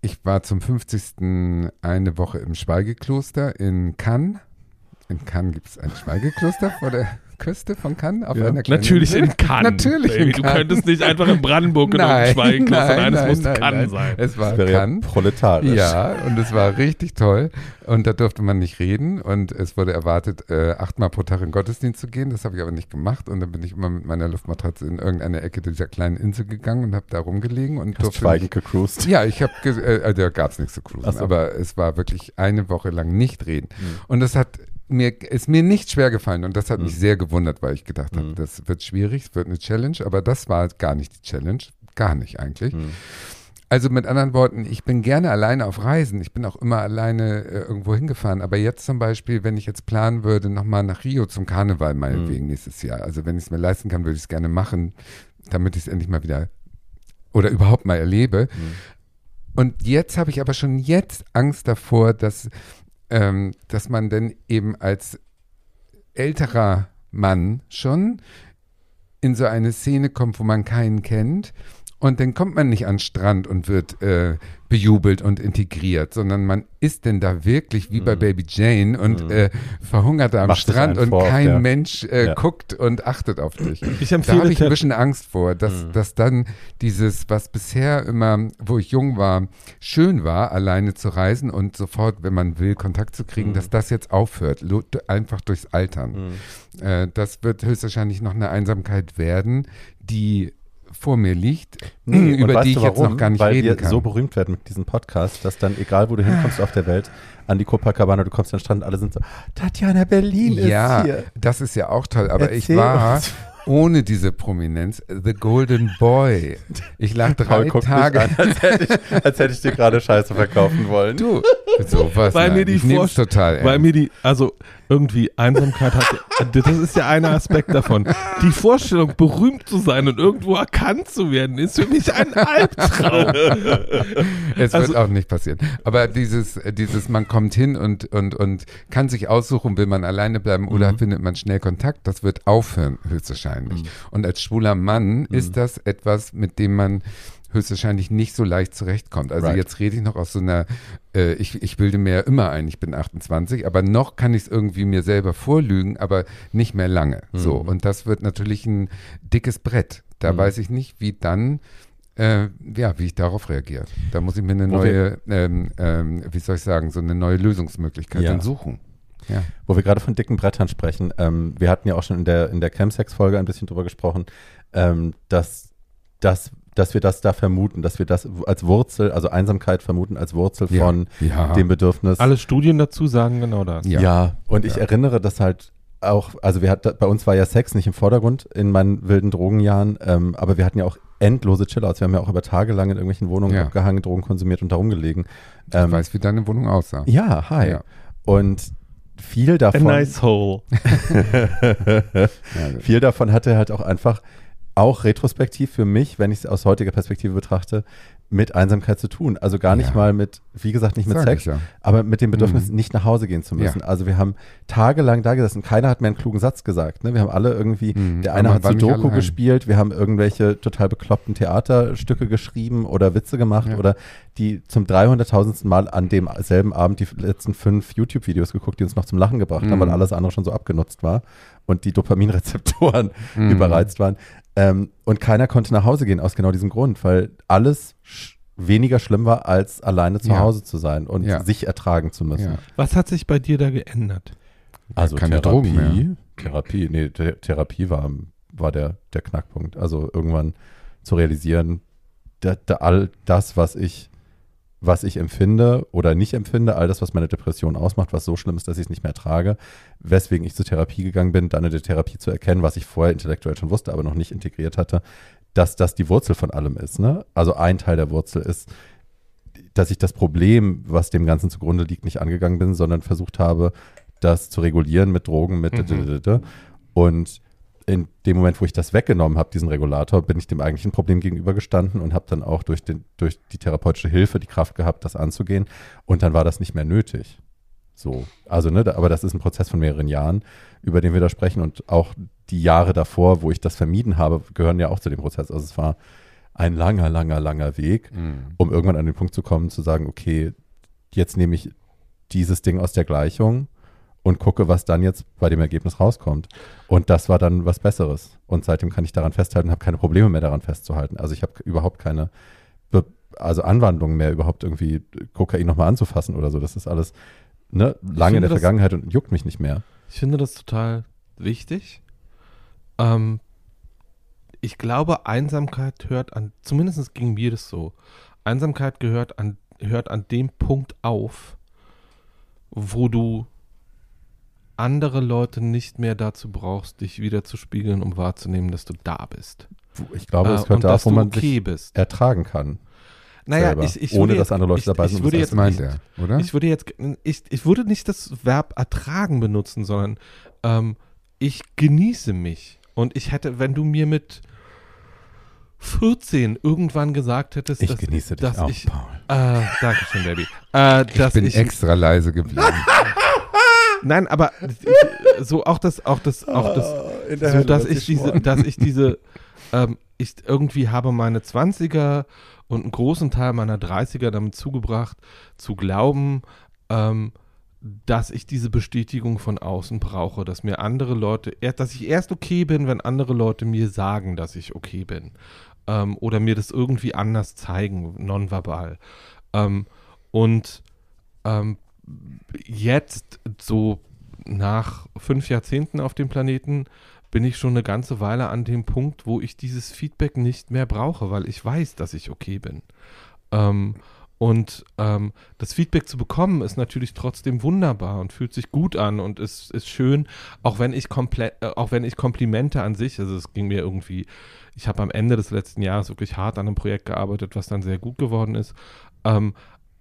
ich war zum 50. eine Woche im Schweigekloster in Cannes. In Cannes gibt es ein Schweigekloster vor der Küste von Cannes auf Ja. einer kleinen Natürlich in Cannes. Natürlich Baby. in Du Cannes. könntest nicht einfach in Brandenburg in irgendeinem Schweigekloster rein, es muss Cannes sein. Es war Das wäre ja Cannes. proletarisch. Ja, und es war richtig toll. Und da durfte man nicht reden. Und es wurde erwartet, äh, achtmal pro Tag in Gottesdienst zu gehen. Das habe ich aber nicht gemacht. Und dann bin ich immer mit meiner Luftmatratze in irgendeine Ecke dieser kleinen Insel gegangen und habe da rumgelegen und Hast durfte schweigend gecruised. Ja, ich habe, äh, also da gab es nichts zu cruisen. So. Aber es war wirklich eine Woche lang nicht reden. Mhm. Und das hat mir, ist mir nicht schwer gefallen. Und das hat Mhm. mich sehr gewundert, weil ich gedacht habe, Mhm. das wird schwierig, es wird eine Challenge. Aber das war gar nicht die Challenge. Gar nicht eigentlich. Mhm. Also mit anderen Worten, ich bin gerne alleine auf Reisen. Ich bin auch immer alleine äh, irgendwo hingefahren. Aber jetzt zum Beispiel, wenn ich jetzt planen würde, nochmal nach Rio zum Karneval meinetwegen nächstes Jahr. Also wenn ich es mir leisten kann, würde ich es gerne machen, damit ich es endlich mal wieder oder überhaupt mal erlebe. Und jetzt habe ich aber schon jetzt Angst davor, dass, ähm, dass man denn eben als älterer Mann schon in so eine Szene kommt, wo man keinen kennt. Und dann kommt man nicht an den Strand und wird äh, bejubelt und integriert, sondern man ist denn da wirklich wie bei Baby Jane und äh, verhungert da am Mhm. Macht Strand und vor, kein ja. Mensch äh, Ja. guckt und achtet auf dich. Ich Da empfehle habe ich ein bisschen Angst vor, dass, Mhm. dass dann dieses, was bisher immer, wo ich jung war, schön war, alleine zu reisen und sofort, wenn man will, Kontakt zu kriegen, Mhm. dass das jetzt aufhört, einfach durchs Altern. Äh, das wird höchstwahrscheinlich noch eine Einsamkeit werden, die vor mir liegt, Nee, und über die ich jetzt warum? noch gar nicht Weil reden wir kann. so berühmt werden mit diesem Podcast, dass dann, egal wo du hinkommst auf der Welt, an die Copacabana, du kommst an den Strand, alle sind so, Tatjana Berlin ja, ist hier. das ist ja auch toll, aber Erzähl ich war uns. ohne diese Prominenz The Golden Boy. Ich lag drei Tage. mich an, als hätte, ich, als hätte ich dir gerade Scheiße verkaufen wollen. Du, sowas. Weil mir die ich total Weil mir die, also irgendwie Einsamkeit hat, das ist ja einer Aspekt davon. Die Vorstellung, berühmt zu sein und irgendwo erkannt zu werden, ist für mich ein Albtraum. Es Also- wird auch nicht passieren. Aber dieses, dieses, man kommt hin und, und, und kann sich aussuchen, will man alleine bleiben oder Mhm. findet man schnell Kontakt, das wird aufhören, höchstwahrscheinlich. Und als schwuler Mann Mhm. ist das etwas, mit dem man höchstwahrscheinlich nicht so leicht zurechtkommt. Also Right. jetzt rede ich noch aus so einer, äh, ich, ich bilde mir ja immer ein, ich bin 28, aber noch kann ich es irgendwie mir selber vorlügen, aber nicht mehr lange. So, Mhm. und das wird natürlich ein dickes Brett. Da Mhm. weiß ich nicht, wie dann äh, ja, wie ich darauf reagiere. Da muss ich mir eine Wo neue, ähm, ähm, wie soll ich sagen, so eine neue Lösungsmöglichkeit Ja. suchen. Ja. Wo wir gerade von dicken Brettern sprechen, ähm, wir hatten ja auch schon in der, in der Chemsex-Folge ein bisschen drüber gesprochen, ähm, dass, dass, dass wir das da vermuten, dass wir das als Wurzel, also Einsamkeit vermuten als Wurzel Ja. von Ja. dem Bedürfnis. Alle Studien dazu sagen genau das. Ja. Ja, und ich erinnere das halt auch, also wir hatten, bei uns war ja Sex nicht im Vordergrund in meinen wilden Drogenjahren, ähm, aber wir hatten ja auch endlose Chillouts. Wir haben ja auch über Tage lang in irgendwelchen Wohnungen Ja. abgehangen, Drogen konsumiert und darum gelegen. Ich Ähm, weiß, wie deine Wohnung aussah. ja, hi. Ja. Und viel A davon, nice hole. Viel davon hatte halt auch einfach auch retrospektiv für mich, wenn ich es aus heutiger Perspektive betrachte, mit Einsamkeit zu tun. Also gar nicht Ja. mal mit, wie gesagt, nicht mit Sag Sex, ja. aber mit dem Bedürfnis, Mhm. nicht nach Hause gehen zu müssen. Ja. Also wir haben tagelang da gesessen, keiner hat mir einen klugen Satz gesagt. Ne? Wir haben alle irgendwie, Mhm. der eine hat Sudoku gespielt, wir haben irgendwelche total bekloppten Theaterstücke geschrieben oder Witze gemacht oder die zum 300.000. Mal an demselben Abend die letzten fünf YouTube-Videos geguckt, die uns noch zum Lachen gebracht haben, Mhm. weil alles andere schon so abgenutzt war und die Dopaminrezeptoren Mhm. überreizt waren. Ähm, und keiner konnte nach Hause gehen aus genau diesem Grund, weil alles sch weniger schlimm war, als alleine zu Ja. Hause zu sein und Ja. sich ertragen zu müssen. Ja. Was hat sich bei dir da geändert? Also Keine Therapie, Drogen mehr. Therapie, nee, The Therapie war, war der, der Knackpunkt. Also irgendwann zu realisieren, da, da all das, was ich, was ich empfinde oder nicht empfinde, all das, was meine Depression ausmacht, was so schlimm ist, dass ich es nicht mehr trage, weswegen ich zur Therapie gegangen bin, dann in der Therapie zu erkennen, was ich vorher intellektuell schon wusste, aber noch nicht integriert hatte, dass das die Wurzel von allem ist. Ne? Also ein Teil der Wurzel ist, dass ich das Problem, was dem Ganzen zugrunde liegt, nicht angegangen bin, sondern versucht habe, das zu regulieren mit Drogen, mit Mhm. und in dem Moment, wo ich das weggenommen habe, diesen Regulator, bin ich dem eigentlichen Problem gegenübergestanden und habe dann auch durch, den, durch die therapeutische Hilfe die Kraft gehabt, das anzugehen. Und dann war das nicht mehr nötig. So, also, ne, da, aber das ist ein Prozess von mehreren Jahren, über den wir da sprechen. Und auch die Jahre davor, wo ich das vermieden habe, gehören ja auch zu dem Prozess. Also es war ein langer, langer, langer Weg, Mhm. um irgendwann an den Punkt zu kommen, zu sagen, okay, jetzt nehme ich dieses Ding aus der Gleichung und gucke, was dann jetzt bei dem Ergebnis rauskommt. Und das war dann was Besseres. Und seitdem kann ich daran festhalten, habe keine Probleme mehr daran festzuhalten. Also ich habe überhaupt keine, Be also Anwandlungen mehr, überhaupt irgendwie Kokain nochmal anzufassen oder so. Das ist alles ne, lange in der das- Vergangenheit und juckt mich nicht mehr. Ich finde das total wichtig. Ähm, ich glaube, Einsamkeit hört an, zumindest ging mir das so. Einsamkeit gehört an, hört an dem Punkt auf, wo du andere Leute nicht mehr dazu brauchst, dich wieder zu spiegeln, um wahrzunehmen, dass du da bist. Ich glaube, Äh, es und da, dass wo man okay bist. ertragen kann. Naja, selber, ich, ich ohne würde dass jetzt, andere Leute ich, dabei ich sind, um würde das jetzt, meint er, oder? Ich würde jetzt, ich, ich würde nicht das Verb ertragen benutzen, sondern ähm, ich genieße mich. Und ich hätte, wenn du mir mit 14 irgendwann gesagt hättest, Ich dass, genieße dich dass auch, ich, Paul. äh, danke schön, Baby, äh, Ich bin ich, extra leise geblieben. nein, aber so auch das, auch das, auch das, In so dass ich diese, dass ich diese, ähm, ich irgendwie habe meine 20er und einen großen Teil meiner 30er damit zugebracht, zu glauben, ähm, dass ich diese Bestätigung von außen brauche, dass mir andere Leute, dass ich erst okay bin, wenn andere Leute mir sagen, dass ich okay bin. Ähm, oder mir das irgendwie anders zeigen, nonverbal. Ähm, und ähm, jetzt, so nach fünf Jahrzehnten auf dem Planeten, bin ich schon eine ganze Weile an dem Punkt, wo ich dieses Feedback nicht mehr brauche, weil ich weiß, dass ich okay bin. Ähm, und ähm, das Feedback zu bekommen ist natürlich trotzdem wunderbar und fühlt sich gut an und ist, ist schön, auch wenn ich komplett, äh, auch wenn ich Komplimente an sich, also es ging mir irgendwie, ich habe am Ende des letzten Jahres wirklich hart an einem Projekt gearbeitet, was dann sehr gut geworden ist. Ähm,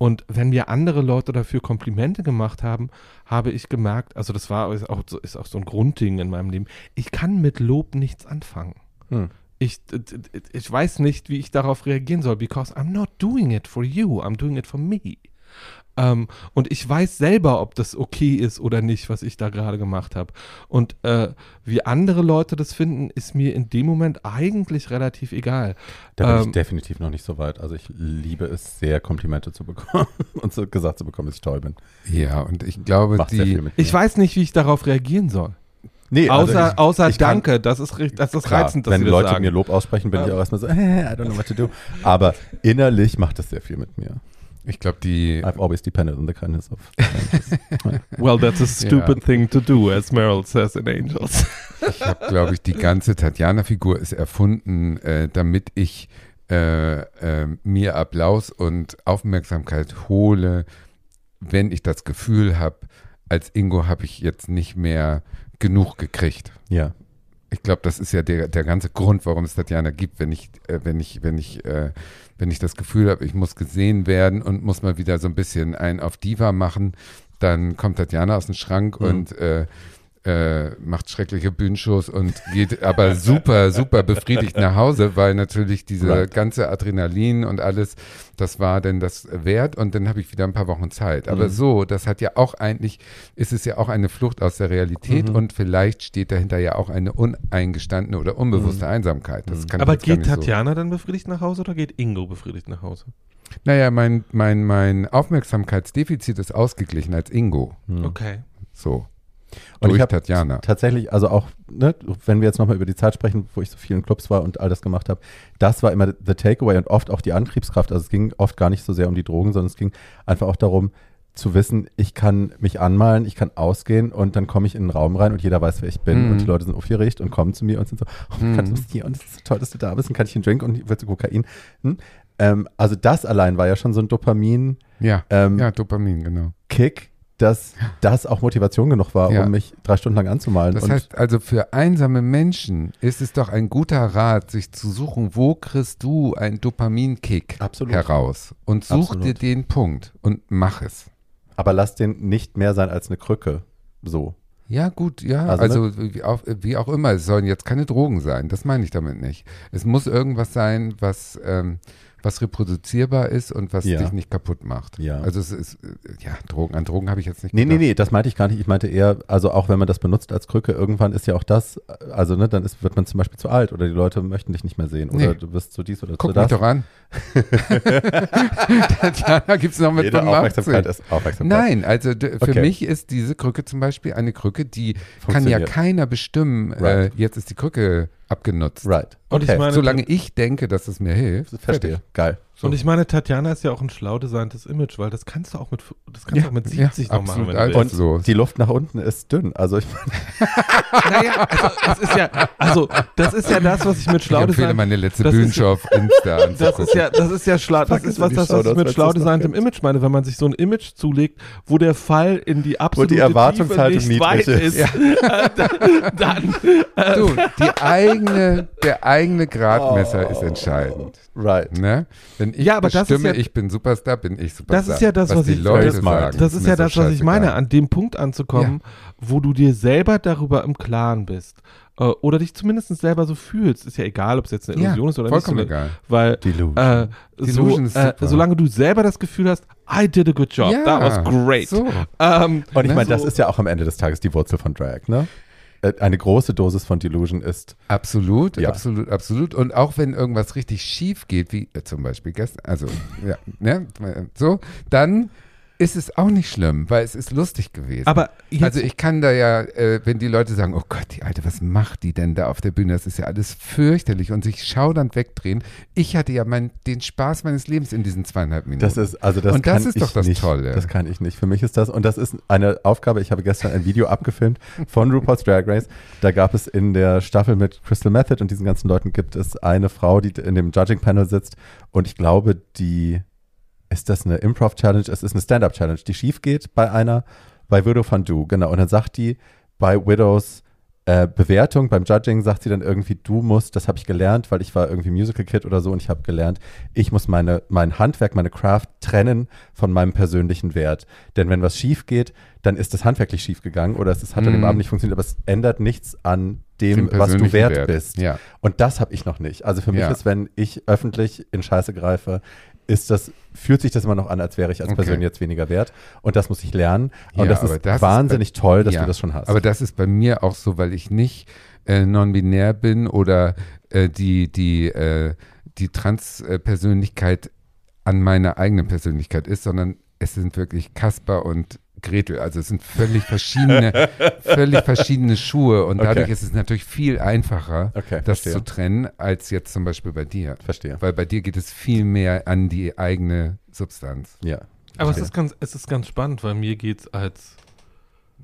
und wenn mir andere Leute dafür Komplimente gemacht haben, habe ich gemerkt, also das war ist auch, so- ist auch so ein Grundding in meinem Leben, ich kann mit Lob nichts anfangen. Hm. Ich, ich weiß nicht, wie ich darauf reagieren soll, because I'm not doing it for you, I'm doing it for me. Ähm, und ich weiß selber, ob das okay ist oder nicht, was ich da gerade gemacht habe. Und äh, wie andere Leute das finden, ist mir in dem Moment eigentlich relativ egal. Da bin ich Ähm, definitiv noch nicht so weit. Also ich liebe es sehr, Komplimente zu bekommen und so gesagt zu bekommen, dass ich toll bin. Ja, und ich glaube, Macht die. Ich weiß nicht, wie ich darauf reagieren soll. nee, also Außer, ich, außer ich kann- Danke, das ist, richtig- das ist Klar, reizend, dass wenn sie das Leute sagen. mir Lob aussprechen, bin ich auch erstmal so, äh, I don't know what to do. Aber innerlich macht das sehr viel mit mir. Ich glaube, die, I've always depended on the kindness of Well, that's a stupid thing to do, as Meryl says in Angels. ich habe, glaube ich, die ganze Tatjana-Figur ist erfunden, äh, damit ich äh, äh, mir Applaus und Aufmerksamkeit hole, wenn ich das Gefühl habe, als Ingo habe ich jetzt nicht mehr genug gekriegt. Ja. Ich glaube, das ist ja der, der ganze Grund, warum es Tatjana gibt, wenn ich, äh, wenn ich, wenn ich, äh, wenn ich das Gefühl habe, ich muss gesehen werden und muss mal wieder so ein bisschen ein auf Diva machen, dann kommt Tatjana aus dem Schrank Mhm. und äh, äh, macht schreckliche Bühnenshows und geht aber super, super befriedigt nach Hause, weil natürlich diese ganze Adrenalin und alles, das war denn das wert und dann habe ich wieder ein paar Wochen Zeit. Aber Mhm. so, das hat ja auch eigentlich, ist es ja auch eine Flucht aus der Realität Mhm. und vielleicht steht dahinter ja auch eine uneingestandene oder unbewusste Einsamkeit. Das kann ich Aber geht nicht so- Tatjana dann befriedigt nach Hause oder geht Ingo befriedigt nach Hause? Naja, mein, mein, mein Aufmerksamkeitsdefizit ist ausgeglichen als Ingo. Okay. So. Und durch ich Tatjana. Tatsächlich, also auch, ne, wenn wir jetzt nochmal über die Zeit sprechen, wo ich so viel in Clubs war und all das gemacht habe, das war immer the takeaway und oft auch die Antriebskraft. Also es ging oft gar nicht so sehr um die Drogen, sondern es ging einfach auch darum, zu wissen, ich kann mich anmalen, ich kann ausgehen und dann komme ich in einen Raum rein und jeder weiß, wer ich bin Mhm. und die Leute sind aufgeregt und kommen zu mir und sind so, oh mein Gott, du bist hier und es ist so toll, dass du da bist und kann ich einen Drink und willst du Kokain? Hm? Ähm, also das allein war ja schon so ein Dopamin-Kick, Ja, ähm, ja, Dopamin, genau. Dass das auch Motivation genug war, Ja. um mich drei Stunden lang anzumalen. Das und heißt also, für einsame Menschen ist es doch ein guter Rat, sich zu suchen, wo kriegst du einen Dopaminkick Absolut. heraus? Und such Absolut. dir den Punkt und mach es. aber lass den nicht mehr sein als eine Krücke. So. Ja, gut, ja. Also, Also, wie, auch, wie auch immer, es sollen jetzt keine Drogen sein. Das meine ich damit nicht. Es muss irgendwas sein, was, ähm, was reproduzierbar ist und was Ja. dich nicht kaputt macht. Ja. Also es ist, äh, ja, Drogen, an Drogen habe ich jetzt nicht Nee, nee, gedacht. nee, das meinte ich gar nicht. Ich meinte eher, also auch wenn man das benutzt als Krücke, irgendwann ist ja auch das, also ne, dann ist, wird man zum Beispiel zu alt oder die Leute möchten dich nicht mehr sehen oder Nee. du wirst zu dies oder Guck zu mich das. doch an. Tatjana gibt es noch mit Jede 85. Aufmerksamkeit ist Aufmerksamkeit. Nein, also für Okay. mich ist diese Krücke zum Beispiel eine Krücke, die kann ja keiner bestimmen, äh, Right. jetzt ist die Krücke abgenutzt. Right. Und ich Okay. meine- Solange ich denke, dass es mir hilft. Verstehe. fertig. Geil. So. Und ich meine, Tatjana ist ja auch ein schlau designtes Image, weil das kannst du auch mit, das kannst du auch mit 70 noch machen, wenn du willst. so. Die Luft nach unten ist dünn. Also ich Naja, also das ist ja, also das ist ja das, was ich mit Ich schlau empfehle design, meine letzte das ist- Bühnenshow auf Insta das ist ja, das ist ja schlau, das ist was, die das, was ich mit schlau designtem. Image meine, wenn man sich so ein Image zulegt, wo der Fall in die absolute Erwartungshaltung Tiefe nicht weit niedrig ist, ist. äh, dann, dann du, die eigene, der eigene Gradmesser ist entscheidend. right. Ne? Wenn ich Ja, aber das ist bestimme, ja- ich bin Superstar, bin ich Superstar. Das ist ja das, was die ich- Leute das sagen. Das ist ja so das, was ich meine, an dem Punkt anzukommen, wo du dir selber darüber im Klaren bist. Äh, oder dich zumindest selber so fühlst. Ist ja egal, ob es jetzt eine Ja, Illusion ist oder vollkommen nicht. egal. Weil Delusion. äh, so, Delusion ist äh, solange du selber das Gefühl hast, I did a good job, Ja, that was great. So. Ähm, Und ich ne, meine, das so- ist ja auch am Ende des Tages die Wurzel von Drag, ne? Äh, Eine große Dosis von Delusion ist, Absolut, Ja. absolut, absolut. Und auch wenn irgendwas richtig schief geht, wie äh, zum Beispiel gestern, also, ja, ne, so, dann ist es auch nicht schlimm, weil es ist lustig gewesen. aber jetzt, also ich kann da ja, äh, wenn die Leute sagen, oh Gott, die Alte, was macht die denn da auf der Bühne? Das ist ja alles fürchterlich und sich schaudernd wegdrehen. Ich hatte ja mein, den Spaß meines Lebens in diesen zweieinhalb Minuten. das ist, also das Und das kann ist doch das nicht. Tolle. Das kann ich nicht. Für mich ist das, und das ist eine Aufgabe, ich habe gestern ein Video abgefilmt von RuPaul's Drag Race. Da gab es in der Staffel mit Crystal Method und diesen ganzen Leuten gibt es eine Frau, die in dem Judging Panel sitzt und ich glaube, die, ist das eine Improv-Challenge? Es ist eine Stand-Up-Challenge, die schief geht bei einer, bei Widow Van Du, genau. Und dann sagt die bei Widows äh, Bewertung, beim Judging sagt sie dann irgendwie, du musst, das habe ich gelernt, weil ich war irgendwie Musical Kid oder so und ich habe gelernt, ich muss meine, mein Handwerk, meine Craft trennen von meinem persönlichen Wert. Denn wenn was schief geht, dann ist es handwerklich schief gegangen oder es ist, hat an dem Mhm. Abend nicht funktioniert, aber es ändert nichts an Dem dem, was du wert, Wert. bist. Ja. Und das habe ich noch nicht. Also für mich Ja. ist, wenn ich öffentlich in Scheiße greife, ist das, fühlt sich das immer noch an, als wäre ich als Okay. Person jetzt weniger wert. Und das muss ich lernen. Und Ja, das aber ist das ist wahnsinnig toll, dass Ja, du das schon hast. Aber das ist bei mir auch so, weil ich nicht äh, non-binär bin oder äh, die, die, äh, die Trans-Persönlichkeit an meiner eigenen Persönlichkeit ist, sondern es sind wirklich Kasper und Gretel. Also es sind völlig verschiedene, völlig verschiedene Schuhe und Okay. dadurch ist es natürlich viel einfacher, Okay, das verstehe. zu trennen, als jetzt zum Beispiel bei dir. Verstehe. Weil bei dir geht es viel mehr an die eigene Substanz. Ja. aber es ist, ganz, es ist ganz spannend, weil mir geht's als,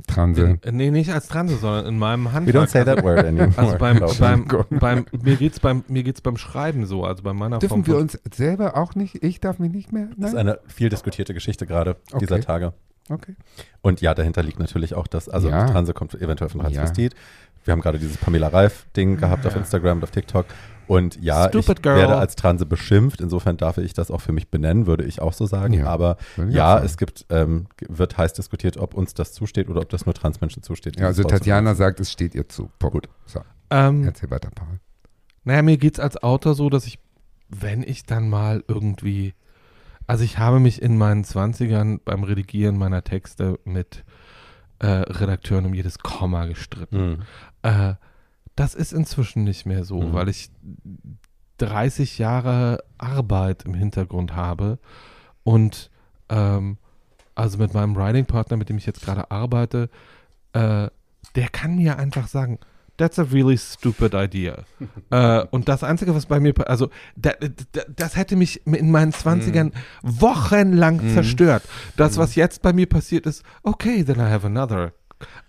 Transe. in, äh, nee, nicht als Transe, sondern in meinem We Handwerk. don't say that word anymore. Also beim, beim, beim, mir geht's beim, mir geht's beim Schreiben so, also bei meiner Form Dürfen wir von- uns selber auch nicht, ich darf mich nicht mehr? Das ist Nein? eine viel diskutierte Geschichte gerade Okay. dieser Tage. Okay. Und ja, dahinter liegt natürlich auch das, also Ja. Transe kommt eventuell von Ja. Transvestit. wir haben gerade dieses Pamela Reif-Ding gehabt auf Instagram und auf TikTok. Und ja, Stupid ich girl. werde als Transe beschimpft. Insofern darf ich das auch für mich benennen, würde ich auch so sagen. Ja, Aber ja, sagen. es gibt, ähm, wird heiß diskutiert, ob uns das zusteht oder ob das nur Transmenschen zusteht. Ja, also Tatjana sagt, es steht ihr zu. Punkt. So, Ähm, erzähl weiter, Paul. Naja, mir geht's als Autor so, dass ich, wenn ich dann mal irgendwie, also ich habe mich in meinen Zwanzigern beim Redigieren meiner Texte mit äh, Redakteuren um jedes Komma gestritten. Mhm. Äh, das ist inzwischen nicht mehr so, Mhm. weil ich 30 Jahre Arbeit im Hintergrund habe und ähm, also mit meinem Writing-Partner, mit dem ich jetzt gerade arbeite, äh, der kann mir einfach sagen, that's a really stupid idea. äh, und das Einzige, was bei mir, also da, da, das hätte mich in meinen 20ern wochenlang Mhm. zerstört. Das, was jetzt bei mir passiert ist, okay, then I have another.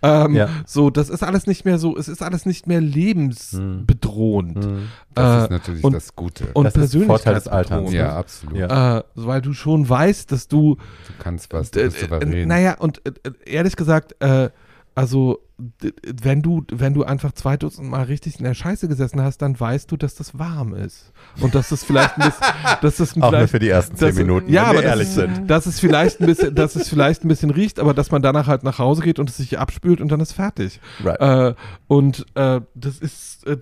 Ähm, Ja. So, das ist alles nicht mehr so, es ist alles nicht mehr lebensbedrohend. Mhm. Das Äh, ist natürlich und- das Gute. Und Das ist Vorteil des persönlichkeitsbedrohend. Alterns. ja, absolut. Ja. Äh, weil du schon weißt, dass du Du kannst was, du äh, bist äh, souverän. naja, und äh, äh, ehrlich gesagt, äh, also wenn du, wenn du einfach zwei Dutzend Mal richtig in der Scheiße gesessen hast, dann weißt du, dass das warm ist. Und dass das vielleicht ein bisschen, dass das Auch nur für die ersten zehn Minuten, ja, wenn wir ehrlich ist, sind. dass es vielleicht ein bisschen, dass es vielleicht ein bisschen riecht, aber dass man danach halt nach Hause geht und es sich abspült und dann ist fertig. Right. Äh, und äh, das ist äh,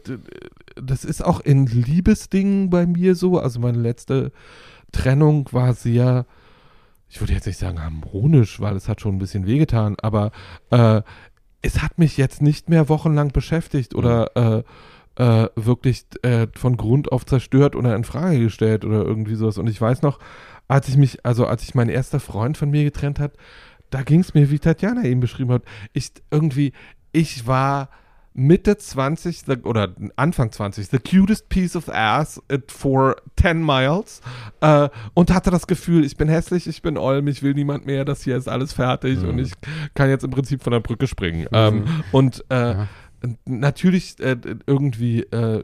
das ist auch in Liebesdingen bei mir so. Also meine letzte Trennung war sehr, ich würde jetzt nicht sagen harmonisch, weil es hat schon ein bisschen wehgetan, aber äh, es hat mich jetzt nicht mehr wochenlang beschäftigt oder äh, äh, wirklich äh, von Grund auf zerstört oder in Frage gestellt oder irgendwie sowas. Und ich weiß noch, als ich mich, also als ich mein erster Freund von mir getrennt hat, da ging es mir, wie Tatjana eben beschrieben hat, ich irgendwie, ich war Mitte 20 the, oder Anfang 20, the cutest piece of ass for 10 miles äh, und hatte das Gefühl, ich bin hässlich, ich bin olm, ich will niemand mehr, das hier ist alles fertig Mhm. und ich kann jetzt im Prinzip von der Brücke springen. Ähm, und äh, Ja. natürlich äh, irgendwie äh,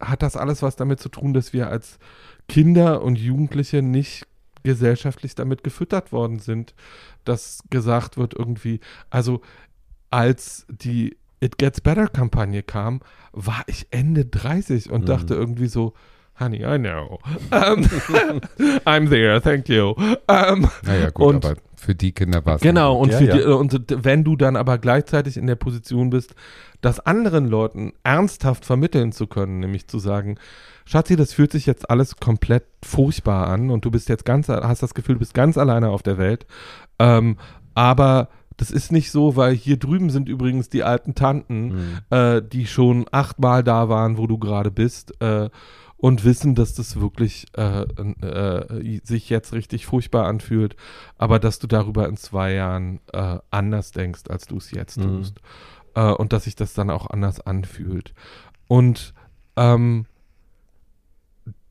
hat das alles was damit zu tun, dass wir als Kinder und Jugendliche nicht gesellschaftlich damit gefüttert worden sind, dass gesagt wird irgendwie, also als die It Gets Better Kampagne kam, war ich Ende 30 und Mhm. dachte irgendwie so, Honey, I know. Ähm, I'm there, thank you. Ähm, Naja, gut, Und- aber für die Kinder war es. Genau, und, Ja, für ja. Die, und wenn du dann aber gleichzeitig in der Position bist, das anderen Leuten ernsthaft vermitteln zu können, nämlich zu sagen, Schatzi, das fühlt sich jetzt alles komplett furchtbar an und du bist jetzt ganz, hast das Gefühl, du bist ganz alleine auf der Welt. Ähm, aber das ist nicht so, weil hier drüben sind übrigens die alten Tanten, Mhm. äh, die schon achtmal da waren, wo du gerade bist, äh, und wissen, dass das wirklich äh, äh, sich jetzt richtig furchtbar anfühlt, aber dass du darüber in zwei Jahren äh, anders denkst, als du es jetzt Mhm. tust. Äh, und dass sich das dann auch anders anfühlt. Und ähm,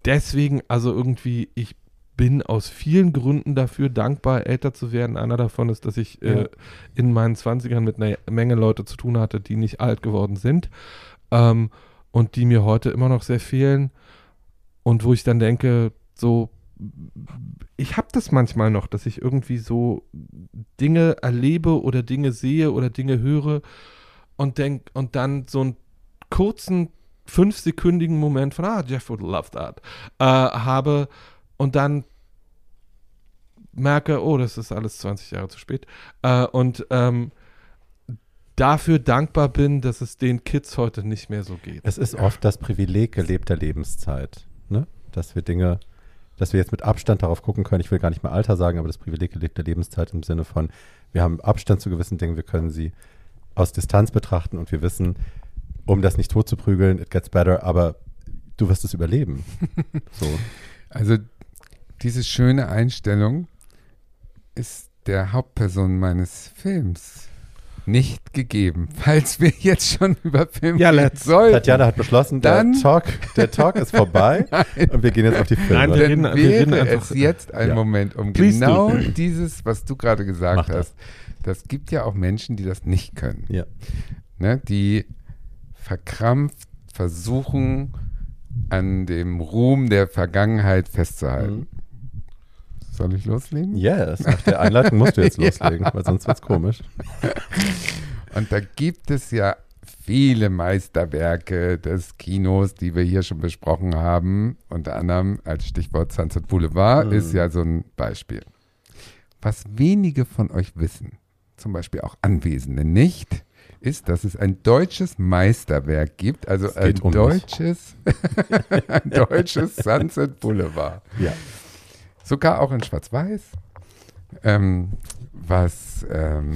deswegen, also irgendwie, ich bin aus vielen Gründen dafür dankbar, älter zu werden. Einer davon ist, dass ich äh, Ja. in meinen 20ern mit einer Menge Leute zu tun hatte, die nicht alt geworden sind ähm, und die mir heute immer noch sehr fehlen. Und wo ich dann denke, so, ich habe das manchmal noch, dass ich irgendwie so Dinge erlebe oder Dinge sehe oder Dinge höre und denk und dann so einen kurzen fünfsekündigen Moment von, ah, Jeff would love that, äh, habe und dann merke, oh, das ist alles 20 Jahre zu spät. Äh, und ähm, dafür dankbar bin, dass es den Kids heute nicht mehr so geht. Es ist oft das Privileg gelebter Lebenszeit, ne? dass wir Dinge, dass wir jetzt mit Abstand darauf gucken können. Ich will gar nicht mehr Alter sagen, aber das Privileg gelebter Lebenszeit im Sinne von, wir haben Abstand zu gewissen Dingen, wir können sie aus Distanz betrachten und wir wissen, um das nicht tot zu prügeln, it gets better, aber du wirst es überleben. so. Also diese schöne Einstellung ist der Hauptperson meines Films nicht gegeben. Falls wir jetzt schon über Film Ja, reden let's. sollten, Tatjana hat beschlossen, Dann- der Talk, der Talk ist vorbei und wir gehen jetzt auf die Filme. Nein, wir reden- dann wir reden einfach- es jetzt ein Ja. Moment, um Please do. genau dieses, was du gerade gesagt Mach das. hast. Das gibt ja auch Menschen, die das nicht können. Ja. ne, die verkrampft versuchen, an dem Ruhm der Vergangenheit festzuhalten. Mhm. Soll ich loslegen? Yes, nach der Einleitung musst du jetzt Ja. loslegen, weil sonst wird's komisch. Und da gibt es ja viele Meisterwerke des Kinos, die wir hier schon besprochen haben. Unter anderem als Stichwort Sunset Boulevard Mhm. ist ja so ein Beispiel. Was wenige von euch wissen, zum Beispiel auch Anwesende nicht, ist, dass es ein deutsches Meisterwerk gibt, also ein um deutsches, ein deutsches Sunset Boulevard. Ja. Sogar auch in Schwarz-Weiß, ähm, was, ähm,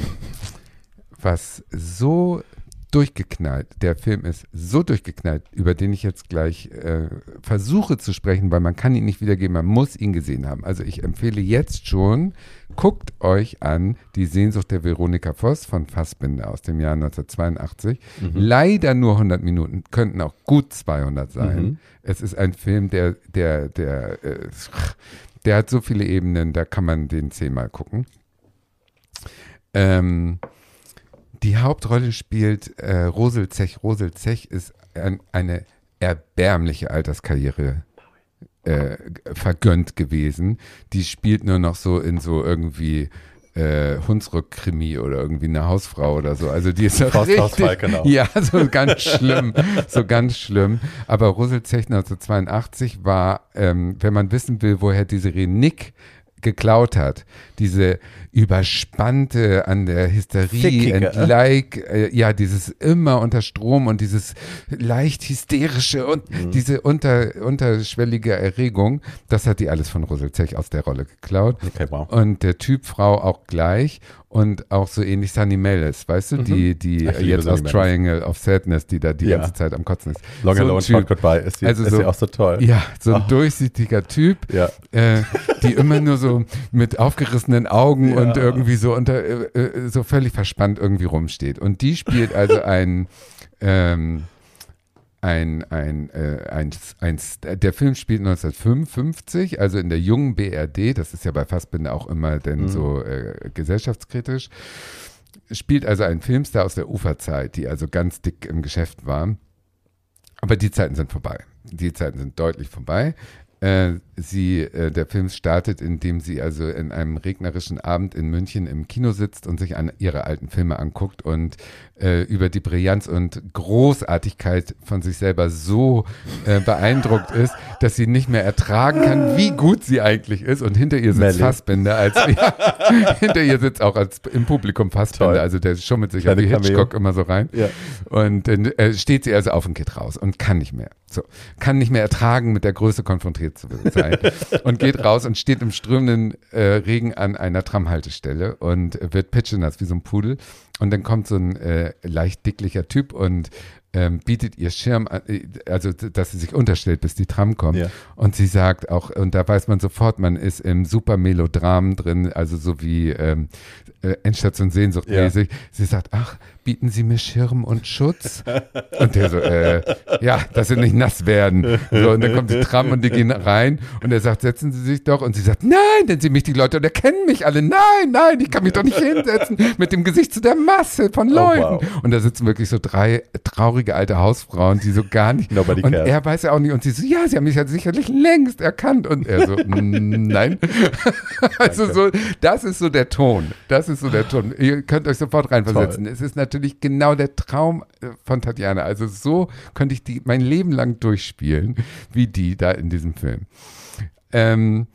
was so durchgeknallt, der Film ist so durchgeknallt, über den ich jetzt gleich äh, versuche zu sprechen, weil man kann ihn nicht wiedergeben, man muss ihn gesehen haben. Also ich empfehle jetzt schon, guckt euch an die Sehnsucht der Veronika Voss von Fassbinder aus dem Jahr 1982. Mhm. Leider nur 100 Minuten, könnten auch gut 200 sein. Mhm. Es ist ein Film, der, der, der, äh, der hat so viele Ebenen, da kann man den zehnmal gucken. Ähm, die Hauptrolle spielt äh, Rosel Zech. Rosel Zech ist ein, eine erbärmliche Alterskarriere äh, vergönnt gewesen. Die spielt nur noch so in so irgendwie äh, Hunsrück-Krimi oder irgendwie eine Hausfrau oder so. Also die ist Fausthaus richtig, Falkenau. ja, so ganz schlimm, so ganz schlimm. Aber Rosel Zech 1982 war, ähm, wenn man wissen will, woher diese Renick geklaut hat, diese überspannte an der Hysterie Fickige. entleik, äh, ja, dieses immer unter Strom und dieses leicht hysterische und Mhm. diese unter, unterschwellige Erregung, das hat die alles von Rosel Zech aus der Rolle geklaut. Okay, wow. Und der Typ Frau auch gleich und auch so ähnlich Sunny Mellis, weißt du, die, die Mhm. Ich jetzt aus. Triangle of Sadness, die da die Ja. ganze Zeit am Kotzen ist. Long So Alone, Typ. Goodbye. Ist sie, Also ist so- sie auch so toll. Ja, so ein Oh. durchsichtiger Typ, Ja. äh, die immer nur so mit aufgerissenen Augen Ja. und irgendwie so unter äh, äh, so völlig verspannt irgendwie rumsteht. Und die spielt also ein ähm, ein, ein, äh, ein, ein, der Film spielt 1955, also in der jungen BRD, das ist ja bei Fassbinder auch immer denn Mhm. so äh, gesellschaftskritisch, spielt also ein Filmstar aus der Uferzeit, die also ganz dick im Geschäft war. Aber die Zeiten sind vorbei. Die Zeiten sind deutlich vorbei. Äh, sie, äh, der Film startet, indem sie also in einem regnerischen Abend in München im Kino sitzt und sich an ihre alten Filme anguckt und äh, über die Brillanz und Großartigkeit von sich selber so äh, beeindruckt ist, dass sie nicht mehr ertragen kann, wie gut sie eigentlich ist. Und hinter ihr sitzt Melly. Fassbinder als ja, hinter ihr sitzt auch als im Publikum Fassbinder, Toll. also der schummelt sich Kleine wie Cameo. Hitchcock immer so rein. Ja. Und dann äh, steht sie also auf und geht raus und kann nicht mehr. So, kann nicht mehr ertragen, mit der Größe konfrontiert zu sein. und geht raus und steht im strömenden äh, Regen an einer Tramhaltestelle und wird pitschenass wie so ein Pudel. Und dann kommt so ein äh, leicht dicklicher Typ und ähm, bietet ihr Schirm, an, äh, also dass sie sich unterstellt, bis die Tram kommt. Ja. Und sie sagt auch, und da weiß man sofort, man ist im super Melodram drin, also so wie ähm, äh, Endstation Sehnsucht Ja. mäßig. Sie sagt, ach, bieten Sie mir Schirm und Schutz? und der so, äh, ja, dass sie nicht nass werden. So, und dann kommt die Tram und die gehen rein und er sagt, setzen Sie sich doch. Und sie sagt, nein, denn Sie mich die Leute und erkennen mich alle. Nein, nein, ich kann mich doch nicht hinsetzen mit dem Gesicht zu der Masse von Oh, Leuten. wow. Und da sitzen wirklich so drei traurige alte Hausfrauen, die so gar nicht. Nobody und cares. er weiß ja auch nicht. Und sie so, ja, sie haben mich ja sicherlich längst erkannt. Und er so, "Mm, nein. also so, das ist so der Ton. Das ist so der Ton. Ihr könnt euch sofort reinversetzen. Es ist natürlich genau der Traum äh, von Tatjana. Also so könnte ich die mein Leben lang durchspielen, wie die da in diesem Film. Ähm,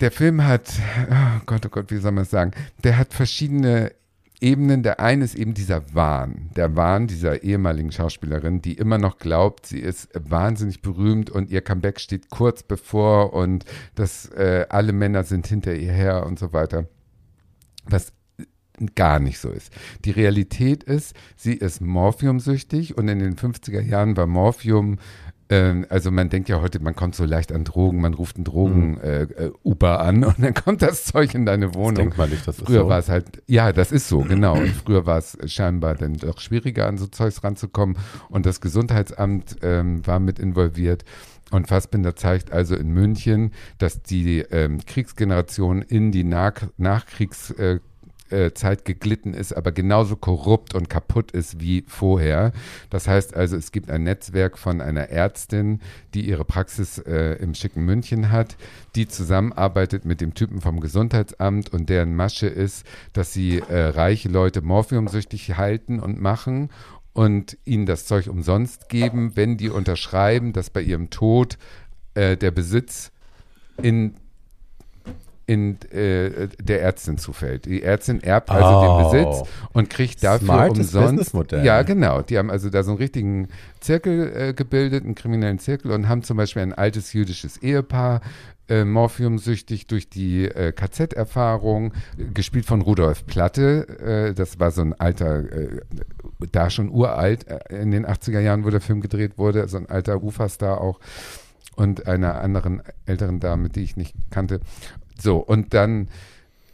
der Film hat, oh Gott, oh Gott, wie soll man es sagen? Der hat verschiedene Ebenen. Der eine ist eben dieser Wahn. Der Wahn dieser ehemaligen Schauspielerin, die immer noch glaubt, sie ist wahnsinnig berühmt und ihr Comeback steht kurz bevor und dass äh, alle Männer sind hinter ihr her und so weiter. Was gar nicht so ist. Die Realität ist, sie ist morphiumsüchtig und in den 50er Jahren war Morphium ähm, also man denkt ja heute, man kommt so leicht an Drogen, man ruft einen Drogen-Uber an und dann kommt das Zeug in deine Das Wohnung. denkt man nicht, das ist Früher so. war es halt, ja, das ist so, genau. Und früher war es scheinbar dann doch schwieriger, an so Zeugs ranzukommen. Und das Gesundheitsamt ähm, war mit involviert. Und Fassbinder zeigt also in München, dass die ähm, Kriegsgeneration in die Nach Nachkriegs- äh, äh, Zeit geglitten ist, aber genauso korrupt und kaputt ist wie vorher. Das heißt also, es gibt ein Netzwerk von einer Ärztin, die ihre Praxis äh, im schicken München hat, die zusammenarbeitet mit dem Typen vom Gesundheitsamt und deren Masche ist, dass sie äh, reiche Leute morphiumsüchtig halten und machen und ihnen das Zeug umsonst geben, wenn die unterschreiben, dass bei ihrem Tod äh, der Besitz in in äh, der Ärztin zufällt. Die Ärztin erbt also Oh. den Besitz und kriegt dafür Smartes umsonst. Ja, genau. Die haben also da so einen richtigen Zirkel äh, gebildet, einen kriminellen Zirkel und haben zum Beispiel ein altes jüdisches Ehepaar äh, morphiumsüchtig durch die äh, KZ-Erfahrung, gespielt von Rudolf Platte. Äh, das war so ein alter, äh, da schon uralt, äh, in den 80er Jahren, wo der Film gedreht wurde, so ein alter Ufa-Star auch und einer anderen älteren Dame, die ich nicht kannte. So, und dann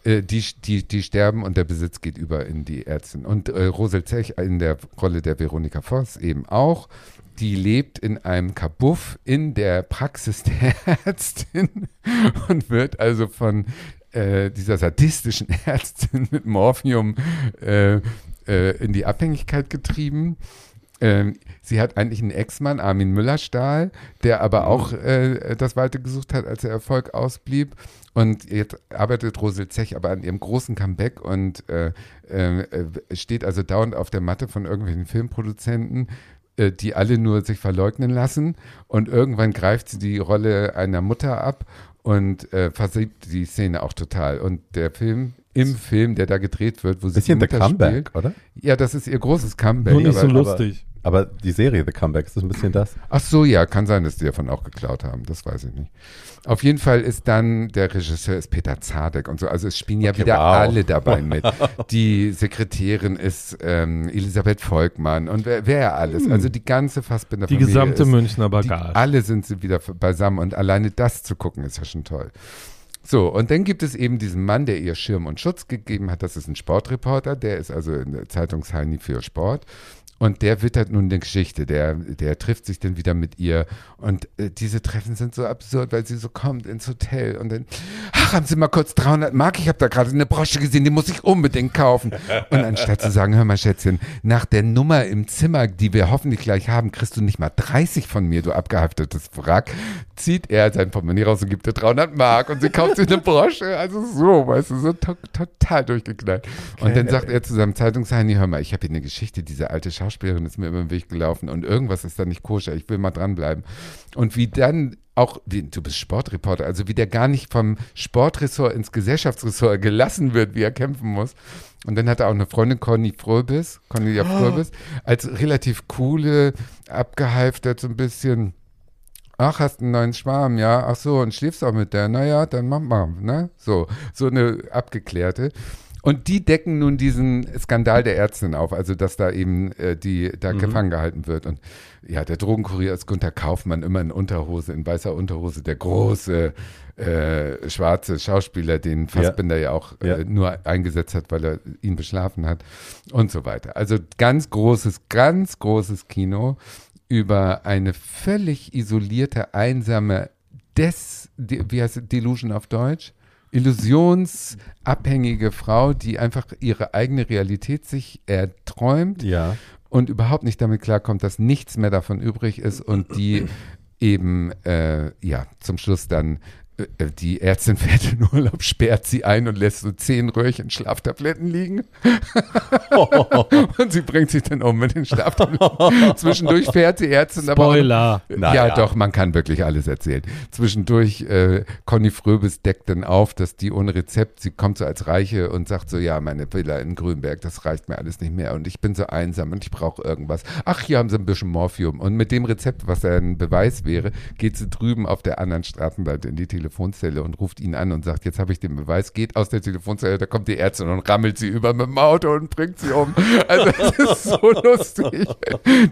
äh, die, die, die sterben und der Besitz geht über in die Ärztin. Und äh, Rosel Zech in der Rolle der Veronika Voss eben auch. Die lebt in einem Kabuff in der Praxis der Ärztin und wird also von äh, dieser sadistischen Ärztin mit Morphium äh, äh, in die Abhängigkeit getrieben. Ähm, sie hat eigentlich einen Ex-Mann, Armin Müllerstahl, der aber auch äh, das Weite gesucht hat, als der Erfolg ausblieb. Und jetzt arbeitet Rosel Zech aber an ihrem großen Comeback und äh, äh, steht also dauernd auf der Matte von irgendwelchen Filmproduzenten, äh, die alle nur sich verleugnen lassen. Und irgendwann greift sie die Rolle einer Mutter ab und äh, versiebt die Szene auch total. Und der Film, im Film, der da gedreht wird, wo sie Bisschen Mutter Comeback, spielt, oder? ja, das ist ihr großes Comeback. Nur nicht so aber, lustig. Aber die Serie The Comeback, ist das ein bisschen das? ach so, ja, kann sein, dass die davon auch geklaut haben. Das weiß ich nicht. Auf jeden Fall ist dann, der Regisseur ist Peter Zadek und so. Also es spielen ja Okay, wieder wow. alle dabei mit. Die Sekretärin ist ähm, Elisabeth Volkmann und wer, wer alles. Also die ganze Fassbinder Die gesamte Münchner die, Bagage. alle sind sie wieder beisammen und alleine das zu gucken ist ja schon toll. So, und dann gibt es eben diesen Mann, der ihr Schirm und Schutz gegeben hat. Das ist ein Sportreporter, der ist also in der Zeitungsheini für Sport. Und der wittert nun eine Geschichte, der, der trifft sich dann wieder mit ihr. Und äh, diese Treffen sind so absurd, weil sie so kommt ins Hotel und dann, ach, haben Sie mal kurz 300 Mark, ich habe da gerade eine Brosche gesehen, die muss ich unbedingt kaufen. Und anstatt zu sagen, hör mal Schätzchen, nach der Nummer im Zimmer, die wir hoffentlich gleich haben, kriegst du nicht mal 30 von mir, du abgehaftetes Wrack, zieht er sein Portemonnaie raus und gibt dir 300 Mark und sie kauft sich eine Brosche. Also so, weißt du, so to total durchgeknallt. Und dann sagt er zu seinem Zeitungsheini, hör mal, ich habe hier eine Geschichte, diese alte Schauspielerin ist mir über den Weg gelaufen und irgendwas ist da nicht koscher, ich will mal dranbleiben. Und wie dann auch, du bist Sportreporter, also wie der gar nicht vom Sportressort ins Gesellschaftsressort gelassen wird, wie er kämpfen muss. Und dann hat er auch eine Freundin, Conny Fröbis, Cornelia Fröbis, als relativ coole, abgehalftert so ein bisschen, ach, hast einen neuen Schwarm, ja, ach so, und schläfst auch mit der, naja, dann mach mal, ne? So, so eine abgeklärte. Und die decken nun diesen Skandal der Ärztin auf, also dass da eben äh, die da gefangen gehalten wird. Und ja, der Drogenkurier ist Gunther Kaufmann, immer in Unterhose, in weißer Unterhose, der große äh, schwarze Schauspieler, den Fassbinder ja, auch äh, Ja. nur eingesetzt hat, weil er ihn beschlafen hat und so weiter. Also ganz großes, ganz großes Kino über eine völlig isolierte, einsame Des, wie heißt es, Delusion auf Deutsch? Illusionsabhängige Frau, die einfach ihre eigene Realität sich erträumt Ja. und überhaupt nicht damit klarkommt, dass nichts mehr davon übrig ist und die eben, äh, ja, zum Schluss dann, die Ärztin fährt in Urlaub, sperrt sie ein und lässt so zehn Röhrchen Schlaftabletten liegen. und sie bringt sich dann um mit den Schlaftabletten. Zwischendurch fährt die Ärztin aber auch Spoiler. Ja, ja. doch, man kann wirklich alles erzählen. Zwischendurch, äh, Conny Fröbis deckt dann auf, dass die ohne Rezept, sie kommt so als Reiche und sagt so, ja, meine Villa in Grünberg, das reicht mir alles nicht mehr und ich bin so einsam und ich brauche irgendwas. Ach, hier haben sie ein bisschen Morphium. Und mit dem Rezept, was ein Beweis wäre, geht sie drüben auf der anderen Straßenseite in die Telefonzelle und ruft ihn an und sagt, jetzt habe ich den Beweis, geht aus der Telefonzelle, da kommt die Ärztin und rammelt sie über mit dem Auto und bringt sie um. Also das ist so lustig.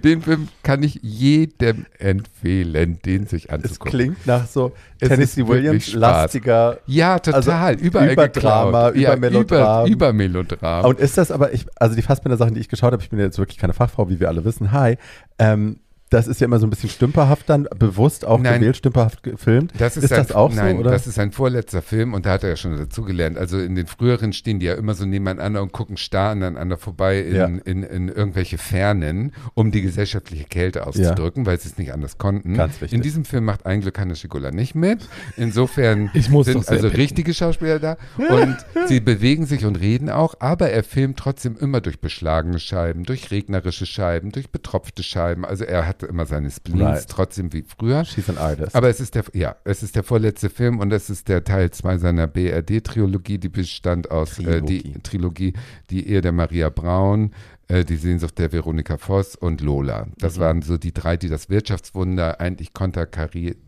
Den Film kann ich jedem empfehlen, den sich Es anzugucken. klingt nach so Es Tennessee Williams lastiger. Ja, total. Also Überall über Drama, über ja, Melodram. Über, über Melodram. Und ist das aber, ich, also die Fassbinder-Sachen, die ich geschaut habe, ich bin jetzt wirklich keine Fachfrau, wie wir alle wissen, hi, ähm, das ist ja immer so ein bisschen stümperhaft dann, bewusst auch Nein. gewählt, stümperhaft gefilmt. Das ist, Ist sein, das auch so, nein, oder? das ist sein vorletzter Film und da hat er ja schon dazugelernt. Also in den früheren stehen die ja immer so nebeneinander und gucken starr aneinander vorbei in, Ja. in, in irgendwelche Fernen, um die gesellschaftliche Kälte auszudrücken, weil sie es nicht anders konnten. Ganz wichtig. In diesem Film macht ein Glück Hannes Schigula nicht mit. Insofern sind also picken. richtige Schauspieler da und sie bewegen sich und reden auch, aber er filmt trotzdem immer durch beschlagene Scheiben, durch regnerische Scheiben, durch betropfte Scheiben. Also er hatte immer seine Spleens Right. trotzdem wie früher. She's an artist. Aber es ist der, ja, es ist der vorletzte Film und es ist der Teil 2 seiner BRD-Trilogie, die bestand aus Äh, die Trilogie. Trilogie, die Ehe der Maria Braun, äh, die Sehnsucht der Veronika Voss und Lola. Das waren so die drei, die das Wirtschaftswunder eigentlich konterkarierten,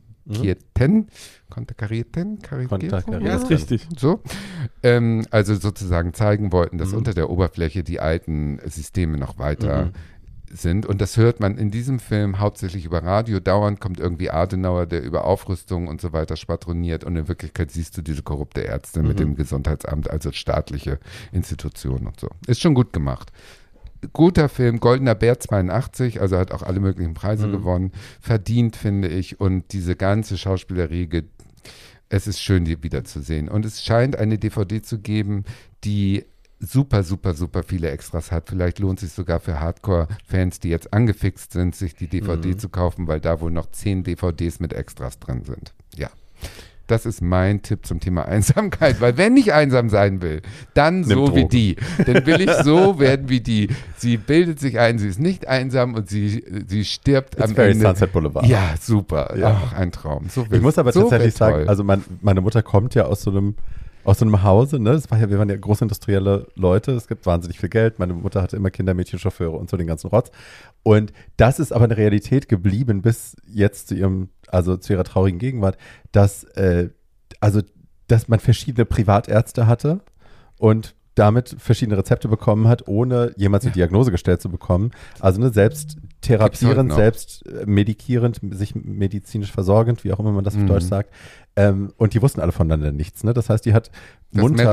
konterkarierten, karierten, Konterkarierten. Ja, ist richtig. so, ähm, also sozusagen zeigen wollten, dass Mhm. unter der Oberfläche die alten Systeme noch weiter Mhm. Sind. Und das hört man in diesem Film hauptsächlich über Radio. Dauernd kommt irgendwie Adenauer, der über Aufrüstung und so weiter schwadroniert. Und in Wirklichkeit siehst du diese korrupte Ärzte mit Mhm. dem Gesundheitsamt, also staatliche Institutionen und so. Ist schon gut gemacht. Guter Film, Goldener Bär 82, also hat auch alle möglichen Preise Mhm. gewonnen. Verdient, finde ich. Und diese ganze Schauspielerriege, es ist schön, die wiederzusehen. Und es scheint eine DVD zu geben, die super, super, super viele Extras hat. Vielleicht lohnt es sich sogar für Hardcore-Fans, die jetzt angefixt sind, sich die DVD Mhm. zu kaufen, weil da wohl noch zehn DVDs mit Extras drin sind. Ja. Das ist mein Tipp zum Thema Einsamkeit, weil wenn ich einsam sein will, dann Nimm so wie Drogen. die. Dann will ich so werden wie die. Sie bildet sich ein, sie ist nicht einsam und sie, sie stirbt It's am very Ende. Sunset Boulevard. Ja, super. Ja. Ach, ein Traum. So Ich muss aber so tatsächlich sagen, also mein, meine Mutter kommt ja aus so einem aus so einem Hause, ne? Das war ja, wir waren ja großindustrielle Leute, es gibt wahnsinnig viel Geld. Meine Mutter hatte immer Kinder, Mädchen, Chauffeure und so den ganzen Rotz. Und das ist aber eine Realität geblieben bis jetzt zu ihrem, also zu ihrer traurigen Gegenwart, dass, äh, also, dass man verschiedene Privatärzte hatte und damit verschiedene Rezepte bekommen hat, ohne jemals eine Diagnose gestellt zu bekommen. Also ne, selbst therapierend, selbst äh, medikierend, sich medizinisch versorgend, wie auch immer man das auf Mhm. Deutsch sagt. Ähm, und die wussten alle voneinander nichts. Ne? Das heißt, die hat das munter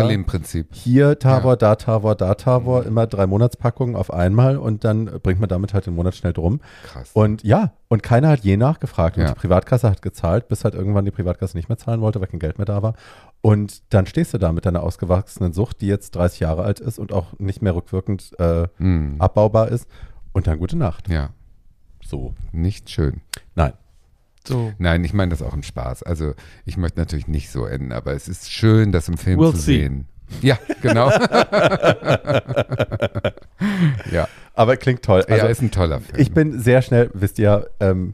hier Tavor, Ja. da Tavor, da Tavor, immer drei Monatspackungen auf einmal und dann bringt man damit halt den Monat schnell drum. Krass. Und ja, und keiner hat je nachgefragt. Und Ja. die Privatkasse hat gezahlt, bis halt irgendwann die Privatkasse nicht mehr zahlen wollte, weil kein Geld mehr da war. Und dann stehst du da mit deiner ausgewachsenen Sucht, die jetzt 30 Jahre alt ist und auch nicht mehr rückwirkend äh, Mhm. abbaubar ist. Und dann gute Nacht. Ja, So. nicht schön. Nein. So. Nein, ich meine das auch im Spaß. Also ich möchte natürlich nicht so enden, aber es ist schön, das im Film We'll zu see. sehen. Ja, genau. ja, Aber klingt toll. Also, ja, ist ein toller Film. ich bin sehr schnell, wisst ihr, ähm,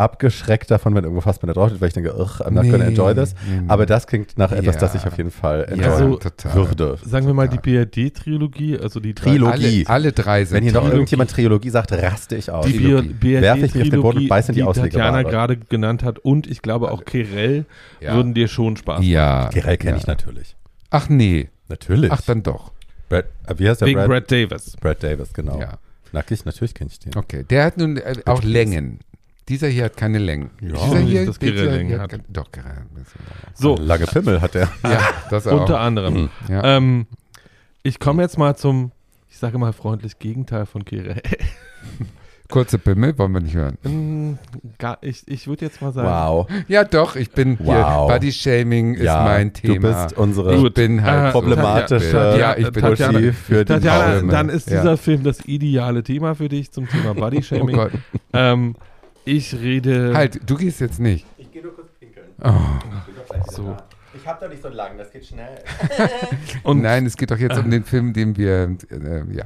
abgeschreckt davon, wenn irgendwo Fassbinder drauf ist, weil ich denke, ugh, I'm not Nee, gonna enjoy this. nee, nee. Aber das klingt nach etwas, Ja. das ich auf jeden Fall ja, enjoyen Also, total. würde. Sagen wir mal die. BRD-Trilogie, also die drei, Trilogie. Alle, alle drei sind Wenn hier noch Trilogie. irgendjemand Trilogie sagt, raste ich aus. die Trilogie. Werf ich mich auf den Boden und BRD-Trilogie, beiß in die die Tatjana gerade genannt hat und ich glaube auch Kirell Ja. würden dir schon Spaß machen. Ja. Gerell kenne ja. ich natürlich. Ach nee. Natürlich. Ach dann doch. Brad, äh, wie heißt der Wegen Brad? Brad Davis. Brad Davis, genau. Ja. Nackig, natürlich kenne ich den. Okay. Der hat nun äh, auch Längen. Dieser hier hat keine Längen. Ja. Dieser hier, Dass dieser Gerell Längen hier hat. keine- Doch. So, Lange Pimmel hat der. Ja, das auch. unter anderem. ja. Ähm, ich komme jetzt mal zum, ich sage mal freundlich Gegenteil von Kirell. Kurze Pimmel wollen wir nicht hören. Ähm, gar- ich ich würde jetzt mal sagen, Wow. Ja, doch, ich bin hier. Wow. Body Shaming ist ja, mein du Thema. bist unsere ich bin halt Äh, problematische Tatjana- ja, ich bin Tatjana- für die Tatjana, dann ist Ja. dieser Film das ideale Thema für dich zum Thema Oh Bodyshaming. Gott. ähm, ich rede. Halt, du gehst jetzt nicht. Ich gehe nur kurz pinkeln. Oh. So. Ich habe da nicht so lang, das geht schnell. Und Nein, es geht doch jetzt um den Film, den wir äh, ja,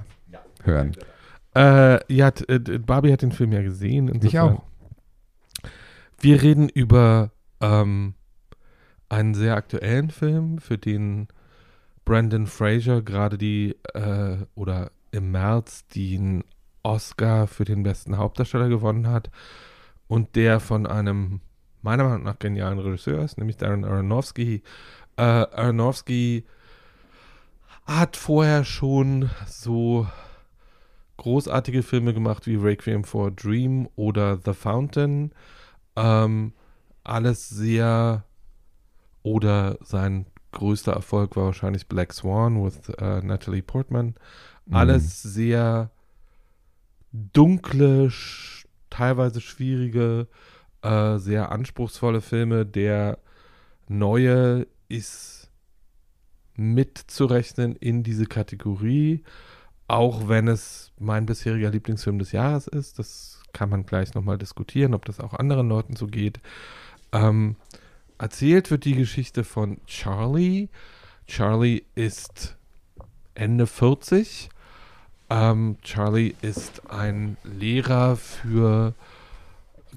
hören. Äh, ja, äh, Barbie hat den Film ja gesehen. Ich insofern. auch. Wir reden über ähm, einen sehr aktuellen Film, für den Brandon Fraser gerade die, äh, oder im März den Oscar für den besten Hauptdarsteller gewonnen hat und der von einem meiner Meinung nach genialen Regisseur ist, nämlich Darren Aronofsky. Äh, Aronofsky hat vorher schon so großartige Filme gemacht wie Requiem for a Dream oder The Fountain. Ähm, alles sehr oder sein größter Erfolg war wahrscheinlich Black Swan with äh, Natalie Portman. Mhm. Alles sehr dunkle, teilweise schwierige, äh, sehr anspruchsvolle Filme. Der neue ist mitzurechnen in diese Kategorie, auch wenn es mein bisheriger Lieblingsfilm des Jahres ist. Das kann man gleich nochmal diskutieren, ob das auch anderen Leuten so geht. Ähm, erzählt wird die Geschichte von Charlie. Charlie ist Ende 40. Ähm, Charlie ist ein Lehrer für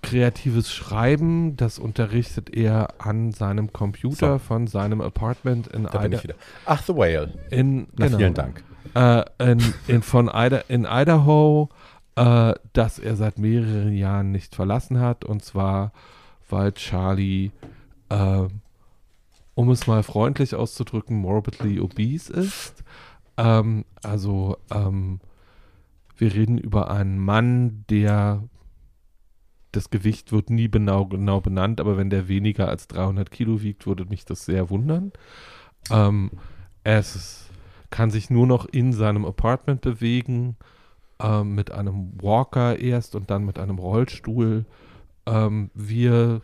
kreatives Schreiben. Das unterrichtet er an seinem Computer So. von seinem Apartment in Da Ida. Ach, The Whale. in, Na, genau, vielen Dank. äh, in, in, von Ida, in Idaho, äh, das er seit mehreren Jahren nicht verlassen hat. Und zwar, weil Charlie, äh, um es mal freundlich auszudrücken, morbidly obese ist. Ähm, also, ähm, wir reden über einen Mann, der das Gewicht wird nie genau, genau benannt, aber wenn der weniger als 300 Kilo wiegt, würde mich das sehr wundern. Ähm, er ist, kann sich nur noch in seinem Apartment bewegen, ähm, mit einem Walker erst und dann mit einem Rollstuhl. Ähm, wir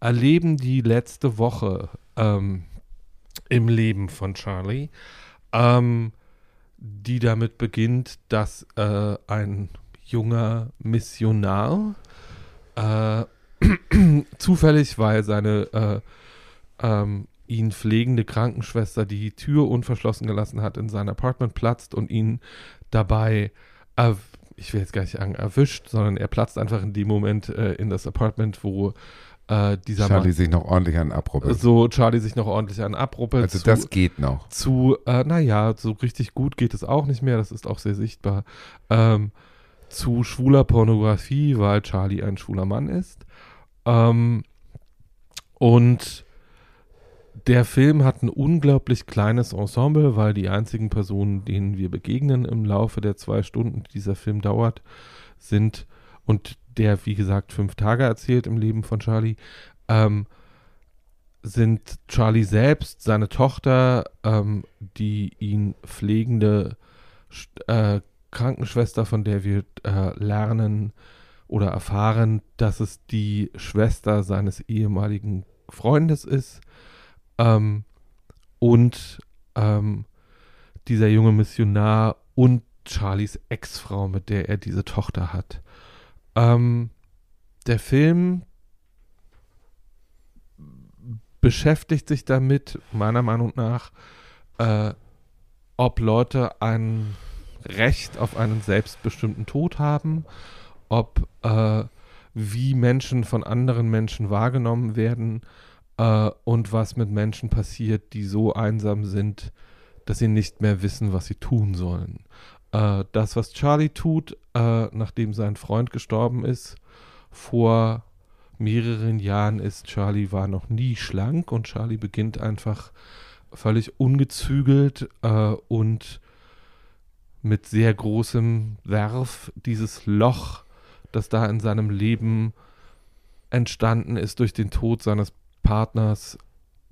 erleben die letzte Woche ähm, im Leben von Charlie, ähm, die damit beginnt, dass äh, ein junger Missionar äh, zufällig, weil seine äh, ähm, ihn pflegende Krankenschwester die Tür unverschlossen gelassen hat, in sein Apartment platzt und ihn dabei, ich will jetzt gar nicht sagen erwischt, sondern er platzt einfach in dem Moment äh, in das Apartment, wo äh, dieser Charlie Mann, sich noch ordentlich an abruppelt. so Charlie sich noch ordentlich an abruppelt. Also zu- das geht noch. zu, äh, naja, so richtig gut geht es auch nicht mehr, das ist auch sehr sichtbar, ähm, zu schwuler Pornografie, weil Charlie ein schwuler Mann ist. Ähm, und der Film hat ein unglaublich kleines Ensemble, weil die einzigen Personen, denen wir begegnen im Laufe der zwei Stunden, die dieser Film dauert, sind, und der, wie gesagt, fünf Tage erzählt im Leben von Charlie, ähm, sind Charlie selbst, seine Tochter, ähm, die ihn pflegende äh, Krankenschwester, von der wir äh, lernen oder erfahren, dass es die Schwester seines ehemaligen Freundes ist. Ähm, und ähm, dieser junge Missionar und Charlies Ex-Frau, mit der er diese Tochter hat. Ähm, der Film beschäftigt sich damit, meiner Meinung nach, äh, ob Leute ein Recht auf einen selbstbestimmten Tod haben, ob äh, wie Menschen von anderen Menschen wahrgenommen werden äh, und was mit Menschen passiert, die so einsam sind, dass sie nicht mehr wissen, was sie tun sollen. Äh, das, was Charlie tut, äh, nachdem sein Freund gestorben ist, vor mehreren Jahren ist, Charlie war noch nie schlank und Charlie beginnt einfach völlig ungezügelt äh, und mit sehr großem Werf dieses Loch, das da in seinem Leben entstanden ist durch den Tod seines Partners,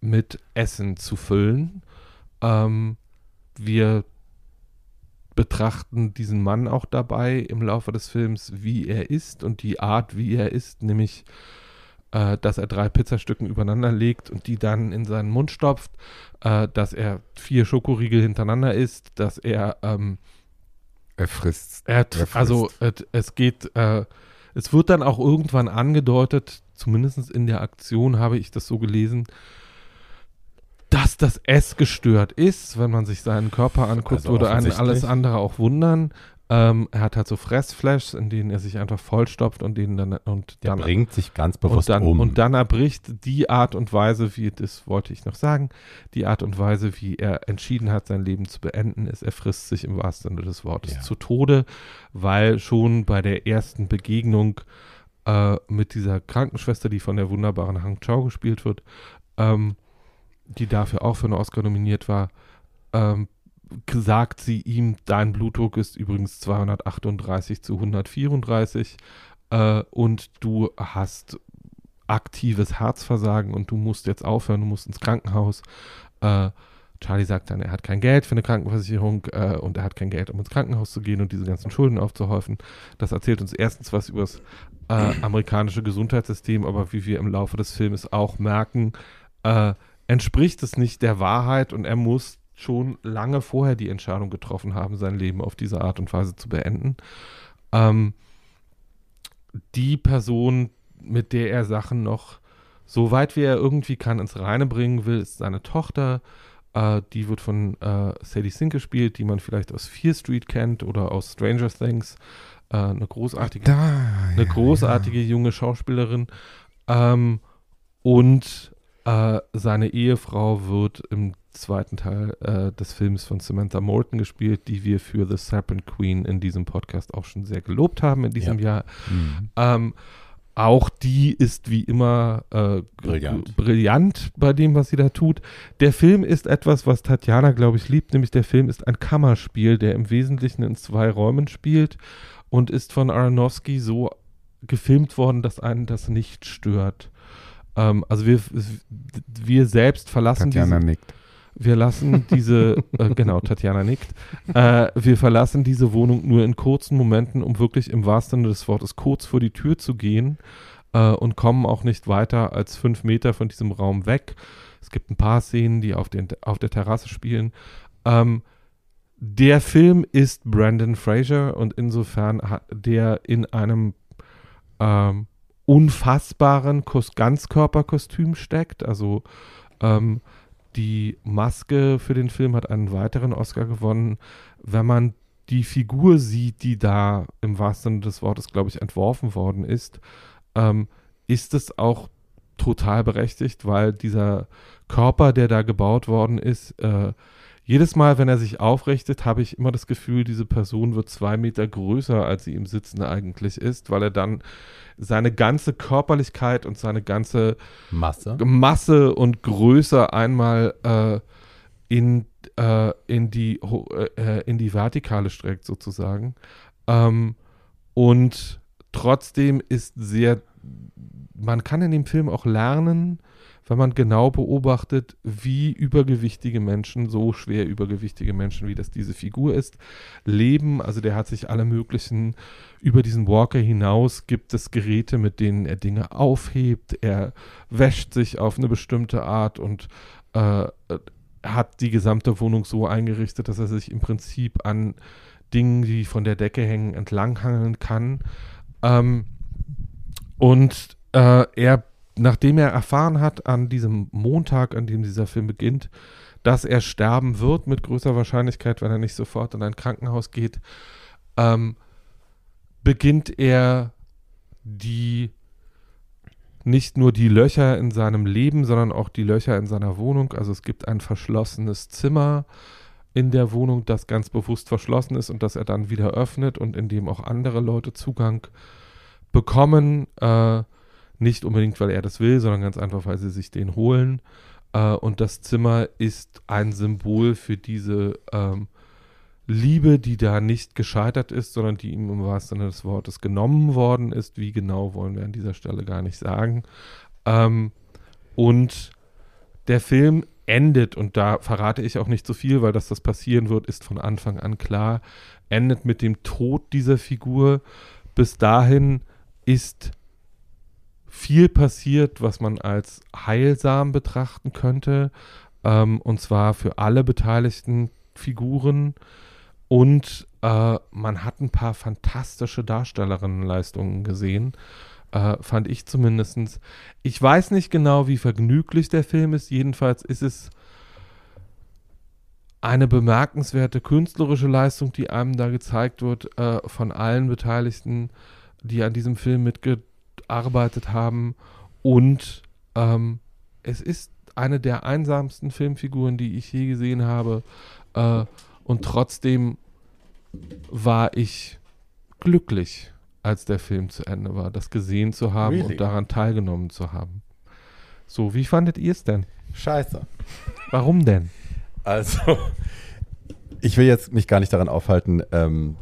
mit Essen zu füllen. Ähm, wir betrachten diesen Mann auch dabei im Laufe des Films, wie er ist und die Art, wie er ist, nämlich, äh, dass er drei Pizzastücken übereinander legt und die dann in seinen Mund stopft, äh, dass er vier Schokoriegel hintereinander isst, dass er, ähm, Er frisst. er Er frisst. also es, es geht, äh, es wird dann auch irgendwann angedeutet, zumindest in der Aktion habe ich das so gelesen, dass das S gestört ist, wenn man sich seinen Körper anguckt, Also würde einen alles andere auch wundern. Ähm, er hat halt so Fressflashs, in denen er sich einfach vollstopft und denen dann und Der dann bringt sich ganz und bewusst dann, um. und dann erbricht die Art und Weise, wie, das wollte ich noch sagen, die Art und Weise, wie er entschieden hat, sein Leben zu beenden, ist, er frisst sich im wahrsten Sinne des Wortes Ja. zu Tode, weil schon bei der ersten Begegnung äh, mit dieser Krankenschwester, die von der wunderbaren Hang Chao gespielt wird, ähm, die dafür auch für einen Oscar nominiert war, ähm, sagt sie ihm, dein Blutdruck ist übrigens 238 zu 134 äh, und du hast aktives Herzversagen und du musst jetzt aufhören, du musst ins Krankenhaus. Äh, Charlie sagt dann, er hat kein Geld für eine Krankenversicherung äh, und er hat kein Geld, um ins Krankenhaus zu gehen und diese ganzen Schulden aufzuhäufen. Das erzählt uns erstens was über das äh, amerikanische Gesundheitssystem, aber wie wir im Laufe des Films auch merken, äh, entspricht es nicht der Wahrheit und er muss schon lange vorher die Entscheidung getroffen haben, sein Leben auf diese Art und Weise zu beenden. Ähm, die Person, mit der er Sachen noch so weit wie er irgendwie kann ins Reine bringen will, ist seine Tochter. Äh, die wird von äh, Sadie Sink gespielt, die man vielleicht aus Fear Street kennt oder aus Stranger Things. Äh, eine großartige, Da, eine ja, großartige junge Schauspielerin. Ähm, und äh, seine Ehefrau wird im zweiten Teil äh, des Films von Samantha Morton gespielt, die wir für The Serpent Queen in diesem Podcast auch schon sehr gelobt haben in diesem Jahr. Ja. Mhm. Ähm, auch die ist wie immer äh, Brillant. brillant bei dem, was sie da tut. Der Film ist etwas, was Tatjana, glaube ich, liebt, nämlich der Film ist ein Kammerspiel, der im Wesentlichen in zwei Räumen spielt und ist von Aronofsky so gefilmt worden, dass einen das nicht stört. Ähm, also wir, wir selbst verlassen Tatjana diesen, nickt. wir lassen diese, äh, genau, Tatjana nickt. Äh, wir verlassen diese Wohnung nur in kurzen Momenten, um wirklich im wahrsten Sinne des Wortes kurz vor die Tür zu gehen äh, und kommen auch nicht weiter als fünf Meter von diesem Raum weg. Es gibt ein paar Szenen, die auf, den, auf der Terrasse spielen. Ähm, der Film ist Brandon Fraser und insofern hat der in einem ähm, unfassbaren Kos Ganzkörperkostüm steckt. Also ähm, die Maske für den Film hat einen weiteren Oscar gewonnen. Wenn man die Figur sieht, die da im wahrsten Sinne des Wortes, glaube ich, entworfen worden ist, ähm, ist es auch total berechtigt, weil dieser Körper, der da gebaut worden ist, äh, jedes Mal, wenn er sich aufrichtet, habe ich immer das Gefühl, diese Person wird zwei Meter größer, als sie im Sitzen eigentlich ist, weil er dann seine ganze Körperlichkeit und seine ganze Masse. Masse und Größe einmal äh, in, äh, in, die, ho- äh, in die Vertikale streckt, sozusagen. Ähm, und trotzdem ist sehr, man kann in dem Film auch lernen, wenn man genau beobachtet, wie übergewichtige Menschen, so schwer übergewichtige Menschen, wie das diese Figur ist, leben. Also der hat sich alle möglichen, über diesen Walker hinaus gibt es Geräte, mit denen er Dinge aufhebt. Er wäscht sich auf eine bestimmte Art und äh, hat die gesamte Wohnung so eingerichtet, dass er sich im Prinzip an Dingen, die von der Decke hängen, entlanghangeln kann. Ähm, und äh, er, nachdem er erfahren hat an diesem Montag, an dem dieser Film beginnt, dass er sterben wird mit größer Wahrscheinlichkeit, wenn er nicht sofort in ein Krankenhaus geht, ähm, beginnt er die nicht nur die Löcher in seinem Leben, sondern auch die Löcher in seiner Wohnung. Also es gibt ein verschlossenes Zimmer in der Wohnung, das ganz bewusst verschlossen ist und das er dann wieder öffnet und in dem auch andere Leute Zugang bekommen. Äh, nicht unbedingt, weil er das will, sondern ganz einfach, weil sie sich den holen. Äh, und das Zimmer ist ein Symbol für diese ähm, Liebe, die da nicht gescheitert ist, sondern die ihm im wahrsten Sinne des Wortes genommen worden ist. Wie genau wollen wir an dieser Stelle gar nicht sagen. Ähm, und der Film endet, und da verrate ich auch nicht so viel, weil das das passieren wird, ist von Anfang an klar, endet mit dem Tod dieser Figur. Bis dahin ist viel passiert, was man als heilsam betrachten könnte, ähm, und zwar für alle beteiligten Figuren. Und äh, man hat ein paar fantastische Darstellerinnenleistungen gesehen, äh, fand ich zumindest. Ich weiß nicht genau, wie vergnüglich der Film ist. Jedenfalls ist es eine bemerkenswerte künstlerische Leistung, die einem da gezeigt wird äh, von allen Beteiligten, die an diesem Film mitgearbeitet haben. Und ähm, es ist eine der einsamsten Filmfiguren, die ich je gesehen habe. Äh, und trotzdem war ich glücklich, als der Film zu Ende war, das gesehen zu haben Really? und daran teilgenommen zu haben. So, wie fandet ihr es denn? Scheiße. Warum denn? Also, ich will jetzt mich gar nicht daran aufhalten, ähm,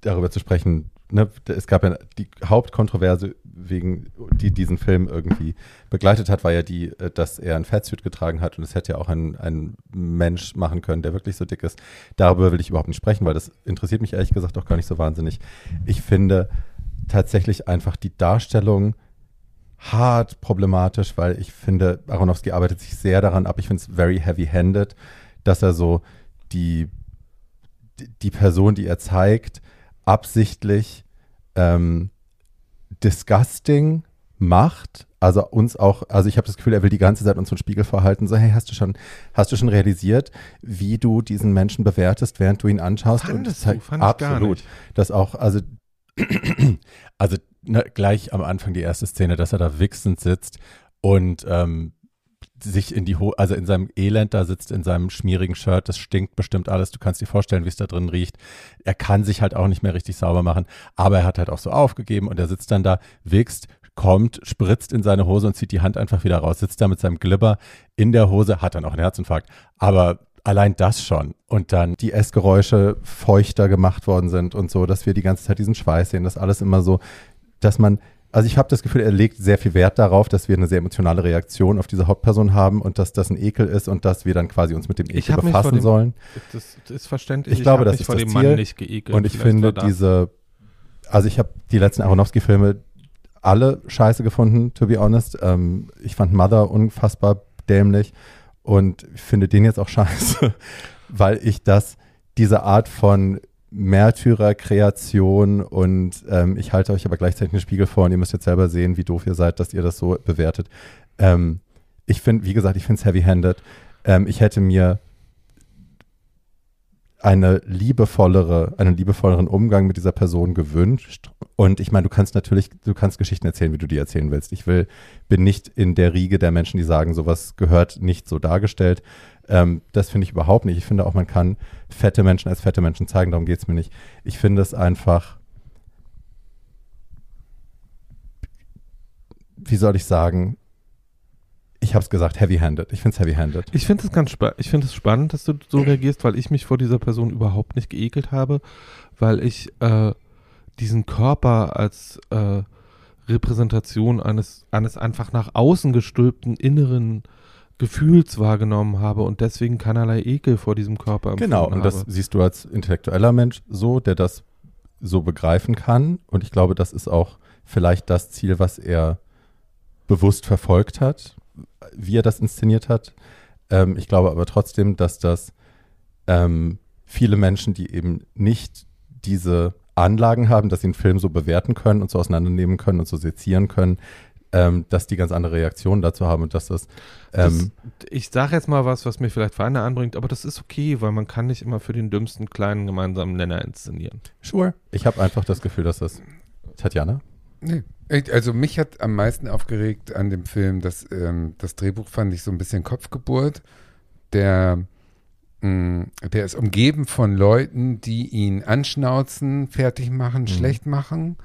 darüber zu sprechen. Ne? Es gab ja die Hauptkontroverse wegen die diesen Film irgendwie begleitet hat, war ja die, äh, dass er ein Fettsuit getragen hat und es hätte ja auch ein, ein Mensch machen können, der wirklich so dick ist. Darüber will ich überhaupt nicht sprechen, weil das interessiert mich ehrlich gesagt auch gar nicht so wahnsinnig. Ich finde tatsächlich einfach die Darstellung hart problematisch, weil ich finde, Aronofsky arbeitet sich sehr daran ab. Ich finde es very heavy-handed, dass er so die, die Person, die er zeigt, absichtlich ähm, disgusting macht. Also uns auch, also ich habe das Gefühl, er will die ganze Zeit uns einen Spiegel vorhalten, so, hey, hast du schon, hast du schon realisiert, wie du diesen Menschen bewertest, während du ihn anschaust? Fandest und du? Fand absolut. Das auch, also, also ne, gleich am Anfang die erste Szene, dass er da wichsend sitzt und ähm, sich in die Ho also in seinem Elend da sitzt, in seinem schmierigen Shirt, das stinkt bestimmt alles. Du kannst dir vorstellen, wie es da drin riecht. Er kann sich halt auch nicht mehr richtig sauber machen, aber er hat halt auch so aufgegeben und er sitzt dann da, wichst, kommt, spritzt in seine Hose und zieht die Hand einfach wieder raus, sitzt da mit seinem Glibber in der Hose, hat dann auch einen Herzinfarkt. Aber allein das schon. Und dann die Essgeräusche feuchter gemacht worden sind und so, dass wir die ganze Zeit diesen Schweiß sehen, das alles immer so, dass man also ich habe das Gefühl, er legt sehr viel Wert darauf, dass wir eine sehr emotionale Reaktion auf diese Hauptperson haben und dass das ein Ekel ist und dass wir dann quasi uns mit dem Ich Ekel befassen dem- sollen. Das ist verständlich. Ich glaube, hab das ist vor das Ziel. Mann nicht geekelt. Und ich finde diese, also ich habe die letzten Aronofsky-Filme alle scheiße gefunden, to be honest. Ähm, ich fand Mother unfassbar dämlich und ich finde den jetzt auch scheiße, weil ich das, diese Art von Märtyrer-Kreation und ähm, ich halte euch aber gleichzeitig einen Spiegel vor und ihr müsst jetzt selber sehen, wie doof ihr seid, dass ihr das so bewertet. Ähm, ich finde, wie gesagt, ich finde es heavy-handed. Ähm, ich hätte mir eine liebevollere, einen liebevolleren Umgang mit dieser Person gewünscht. Und ich meine, du kannst natürlich, du kannst Geschichten erzählen, wie du die erzählen willst. Ich will, bin nicht in der Riege der Menschen, die sagen, sowas gehört nicht so dargestellt. Ähm, das finde ich überhaupt nicht. Ich finde auch, man kann fette Menschen als fette Menschen zeigen, darum geht es mir nicht. Ich finde es einfach, wie soll ich sagen, ich habe es gesagt, heavy-handed. Ich finde es heavy-handed. Ich finde es ganz spa ich finde es spannend, dass du so reagierst, weil ich mich vor dieser Person überhaupt nicht geekelt habe, weil ich äh, diesen Körper als äh, Repräsentation eines, eines einfach nach außen gestülpten inneren Gefühls wahrgenommen habe und deswegen keinerlei Ekel vor diesem Körper Genau, empfunden und das habe. siehst du als intellektueller Mensch so, der das so begreifen kann. Und ich glaube, das ist auch vielleicht das Ziel, was er bewusst verfolgt hat, wie er das inszeniert hat. Ähm, ich glaube aber trotzdem, dass das ähm, viele Menschen, die eben nicht diese Anlagen haben, dass sie einen Film so bewerten können und so auseinandernehmen können und so sezieren können, ähm, dass die ganz andere Reaktionen dazu haben und dass das, ähm, das ich sage jetzt mal was, was mir vielleicht Feinde anbringt, aber das ist okay, weil man kann nicht immer für den dümmsten kleinen gemeinsamen Nenner inszenieren. sure. Ich habe einfach das Gefühl, dass das Tatjana? Nee. Also mich hat am meisten aufgeregt an dem Film, dass ähm, das Drehbuch fand ich so ein bisschen Kopfgeburt. Der, mh, der ist umgeben von Leuten, die ihn anschnauzen, fertig machen, schlecht machen.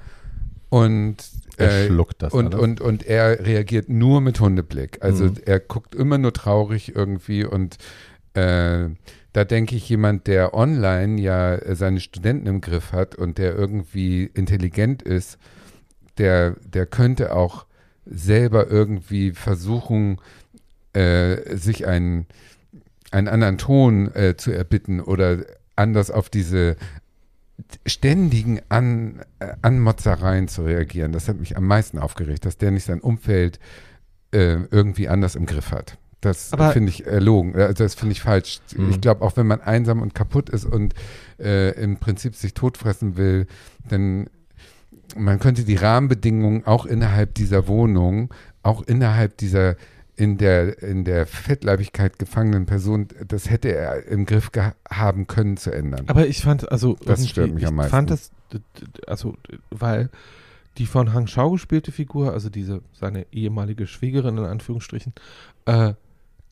Und, Er äh, schluckt das und, alles. und, und er reagiert nur mit Hundeblick. Also Mhm. er guckt immer nur traurig irgendwie und äh, da denke ich, jemand, der online ja seine Studenten im Griff hat und der irgendwie intelligent ist, der, der könnte auch selber irgendwie versuchen, äh, sich einen, einen anderen Ton äh, zu erbitten oder anders auf diese ständigen An, äh, Anmotzereien zu reagieren. Das hat mich am meisten aufgeregt, dass der nicht sein Umfeld äh, irgendwie anders im Griff hat. Das finde ich erlogen. Also das finde ich falsch. Mhm. Ich glaube, auch wenn man einsam und kaputt ist und äh, im Prinzip sich totfressen will, dann man könnte die Rahmenbedingungen auch innerhalb dieser Wohnung, auch innerhalb dieser in der, in der Fettleibigkeit gefangenen Person, das hätte er im Griff haben können zu ändern. Aber ich fand, also Das stört mich ich am meisten. fand das, also, weil die von Hang Shao gespielte Figur, also diese, seine ehemalige Schwägerin in Anführungsstrichen, äh,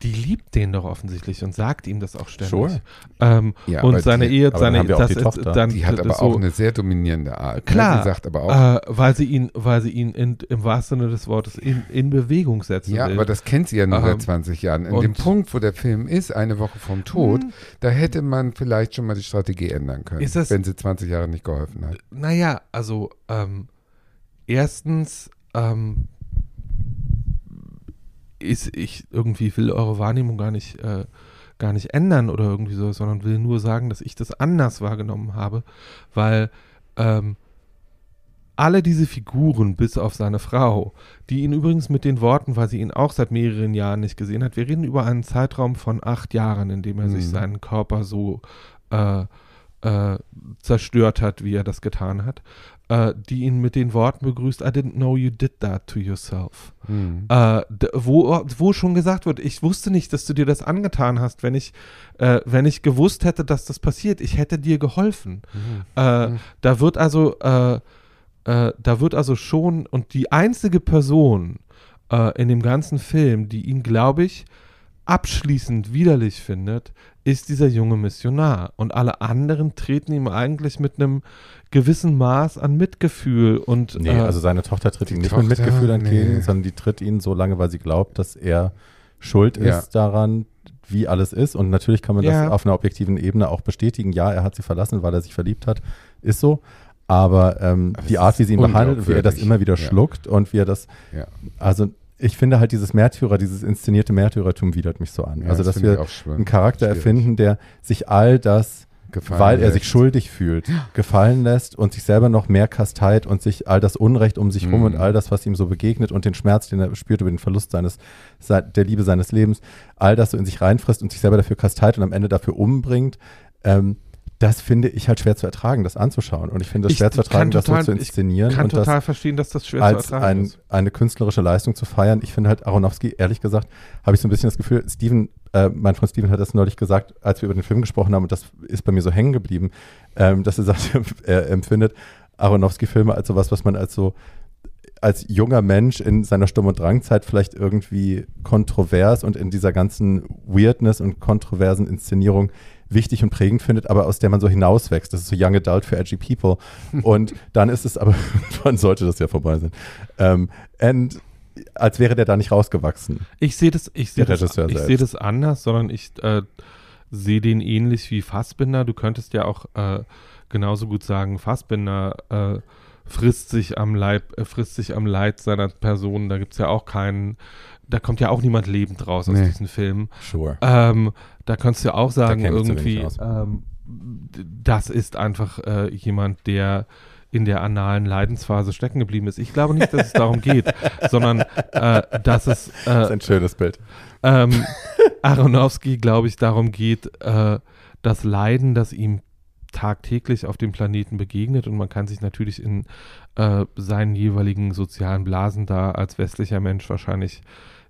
die liebt den doch offensichtlich und sagt ihm das auch ständig. Sure. Ähm, Ja, und aber seine die- Ehe, aber dann seine, haben wir auch das die ist Tochter. dann die hat aber so, auch eine sehr dominierende Art. ne? Klar, Die sagt aber auch, äh, weil sie ihn, weil sie ihn in, im wahrsten Sinne des Wortes in, in Bewegung setzen ja, will. aber das kennt sie ja nur Ähm, seit 20 Jahren. In dem Punkt, wo der Film ist, eine Woche vom Tod, Hm, da hätte man vielleicht schon mal die Strategie ändern können, Ist das- wenn sie 20 Jahre nicht geholfen hat. Naja, also ähm, erstens ähm, ist, ich irgendwie will eure Wahrnehmung gar nicht, äh, gar nicht ändern oder irgendwie so, sondern will nur sagen, dass ich das anders wahrgenommen habe, weil ähm, alle diese Figuren, bis auf seine Frau, die ihn übrigens mit den Worten, weil sie ihn auch seit mehreren Jahren nicht gesehen hat, wir reden über einen Zeitraum von acht Jahren, in dem er sich Mhm. seinen Körper so äh, äh, zerstört hat, wie er das getan hat, äh, die ihn mit den Worten begrüßt, I didn't know you did that to yourself. Hm. Äh, wo, wo schon gesagt wird, ich wusste nicht, dass du dir das angetan hast, wenn ich, äh, wenn ich gewusst hätte, dass das passiert, ich hätte dir geholfen. Äh, Mhm. Da wird also, äh, äh, da wird also schon, und die einzige Person in dem ganzen Film, die ihn, glaube ich, abschließend widerlich findet, ist dieser junge Missionar. Und alle anderen treten ihm eigentlich mit einem gewissen Maß an Mitgefühl und Nee, äh, also seine Tochter tritt ihm nicht Tochter, mit Mitgefühl entgegen, nee. sondern die tritt ihn so lange, weil sie glaubt, dass er schuld Ja. ist daran, wie alles ist. Und natürlich kann man Ja. das auf einer objektiven Ebene auch bestätigen. Ja, er hat sie verlassen, weil er sich verliebt hat. Ist so. Aber ähm, Aber die Art, wie sie ihn behandelt, wie er das immer wieder Ja. schluckt und wie er das, Ja. also ich finde halt dieses Märtyrer, dieses inszenierte Märtyrertum widert mich so an. Ja, also, das dass wir einen Charakter Schwierig. erfinden, der sich all das Gefallen weil er lässt. sich schuldig fühlt, gefallen lässt und sich selber noch mehr kasteit und sich all das Unrecht um sich rum Mhm. und all das, was ihm so begegnet und den Schmerz, den er spürt über den Verlust seines, se- der Liebe seines Lebens, all das so in sich reinfrisst und sich selber dafür kasteit und am Ende dafür umbringt, ähm, das finde ich halt schwer zu ertragen, das anzuschauen. Und ich finde es Ich schwer zu ertragen, das total- so zu ich inszenieren kann und das total verstehen, dass das schwer als zu ertragen ein, ist. eine künstlerische Leistung zu feiern. Ich finde halt Aronofsky, ehrlich gesagt, habe ich so ein bisschen das Gefühl, Steven, äh, mein Freund Steven hat das neulich gesagt, als wir über den Film gesprochen haben, und das ist bei mir so hängen geblieben, ähm, dass er sagt, er empfindet Aronofsky-Filme als sowas, was man als so als junger Mensch in seiner Sturm- und Drangzeit vielleicht irgendwie kontrovers und in dieser ganzen Weirdness und kontroversen Inszenierung wichtig und prägend findet, aber aus der man so hinauswächst. Das ist so Young Adult für Edgy People. Und dann ist es aber, irgendwann sollte das ja vorbei sein. Ähm, and als wäre der da nicht rausgewachsen. Ich sehe das, ich sehe das, ich sehe das anders, sondern ich äh, sehe den ähnlich wie Fassbinder. Du könntest ja auch äh, genauso gut sagen, Fassbinder äh, frisst sich am Leib, äh, frisst sich am Leid seiner Person. Da gibt es ja auch keinen, da kommt ja auch niemand lebend raus aus Nee. diesen Filmen. Sure. Ähm, da kannst du ja auch sagen, irgendwie, ähm, das ist einfach äh, jemand, der in der analen Leidensphase stecken geblieben ist. Ich glaube nicht, dass es darum geht, sondern äh, dass es Das ist äh, ein schönes Bild. ähm, Aronofsky, glaube ich, darum geht, äh, das Leiden, das ihm tagtäglich auf dem Planeten begegnet und man kann sich natürlich in äh, seinen jeweiligen sozialen Blasen da als westlicher Mensch wahrscheinlich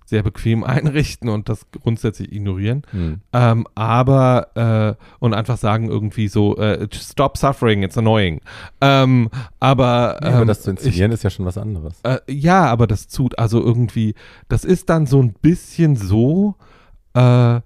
sehr bequem einrichten und das grundsätzlich ignorieren. Hm. Ähm, aber äh, und einfach sagen irgendwie so, äh, stop suffering, it's annoying. Ähm, aber, Ja, aber ähm, das zu inszenieren ist ja schon was anderes. äh, ja, aber das tut also irgendwie, das ist dann so ein bisschen so, äh,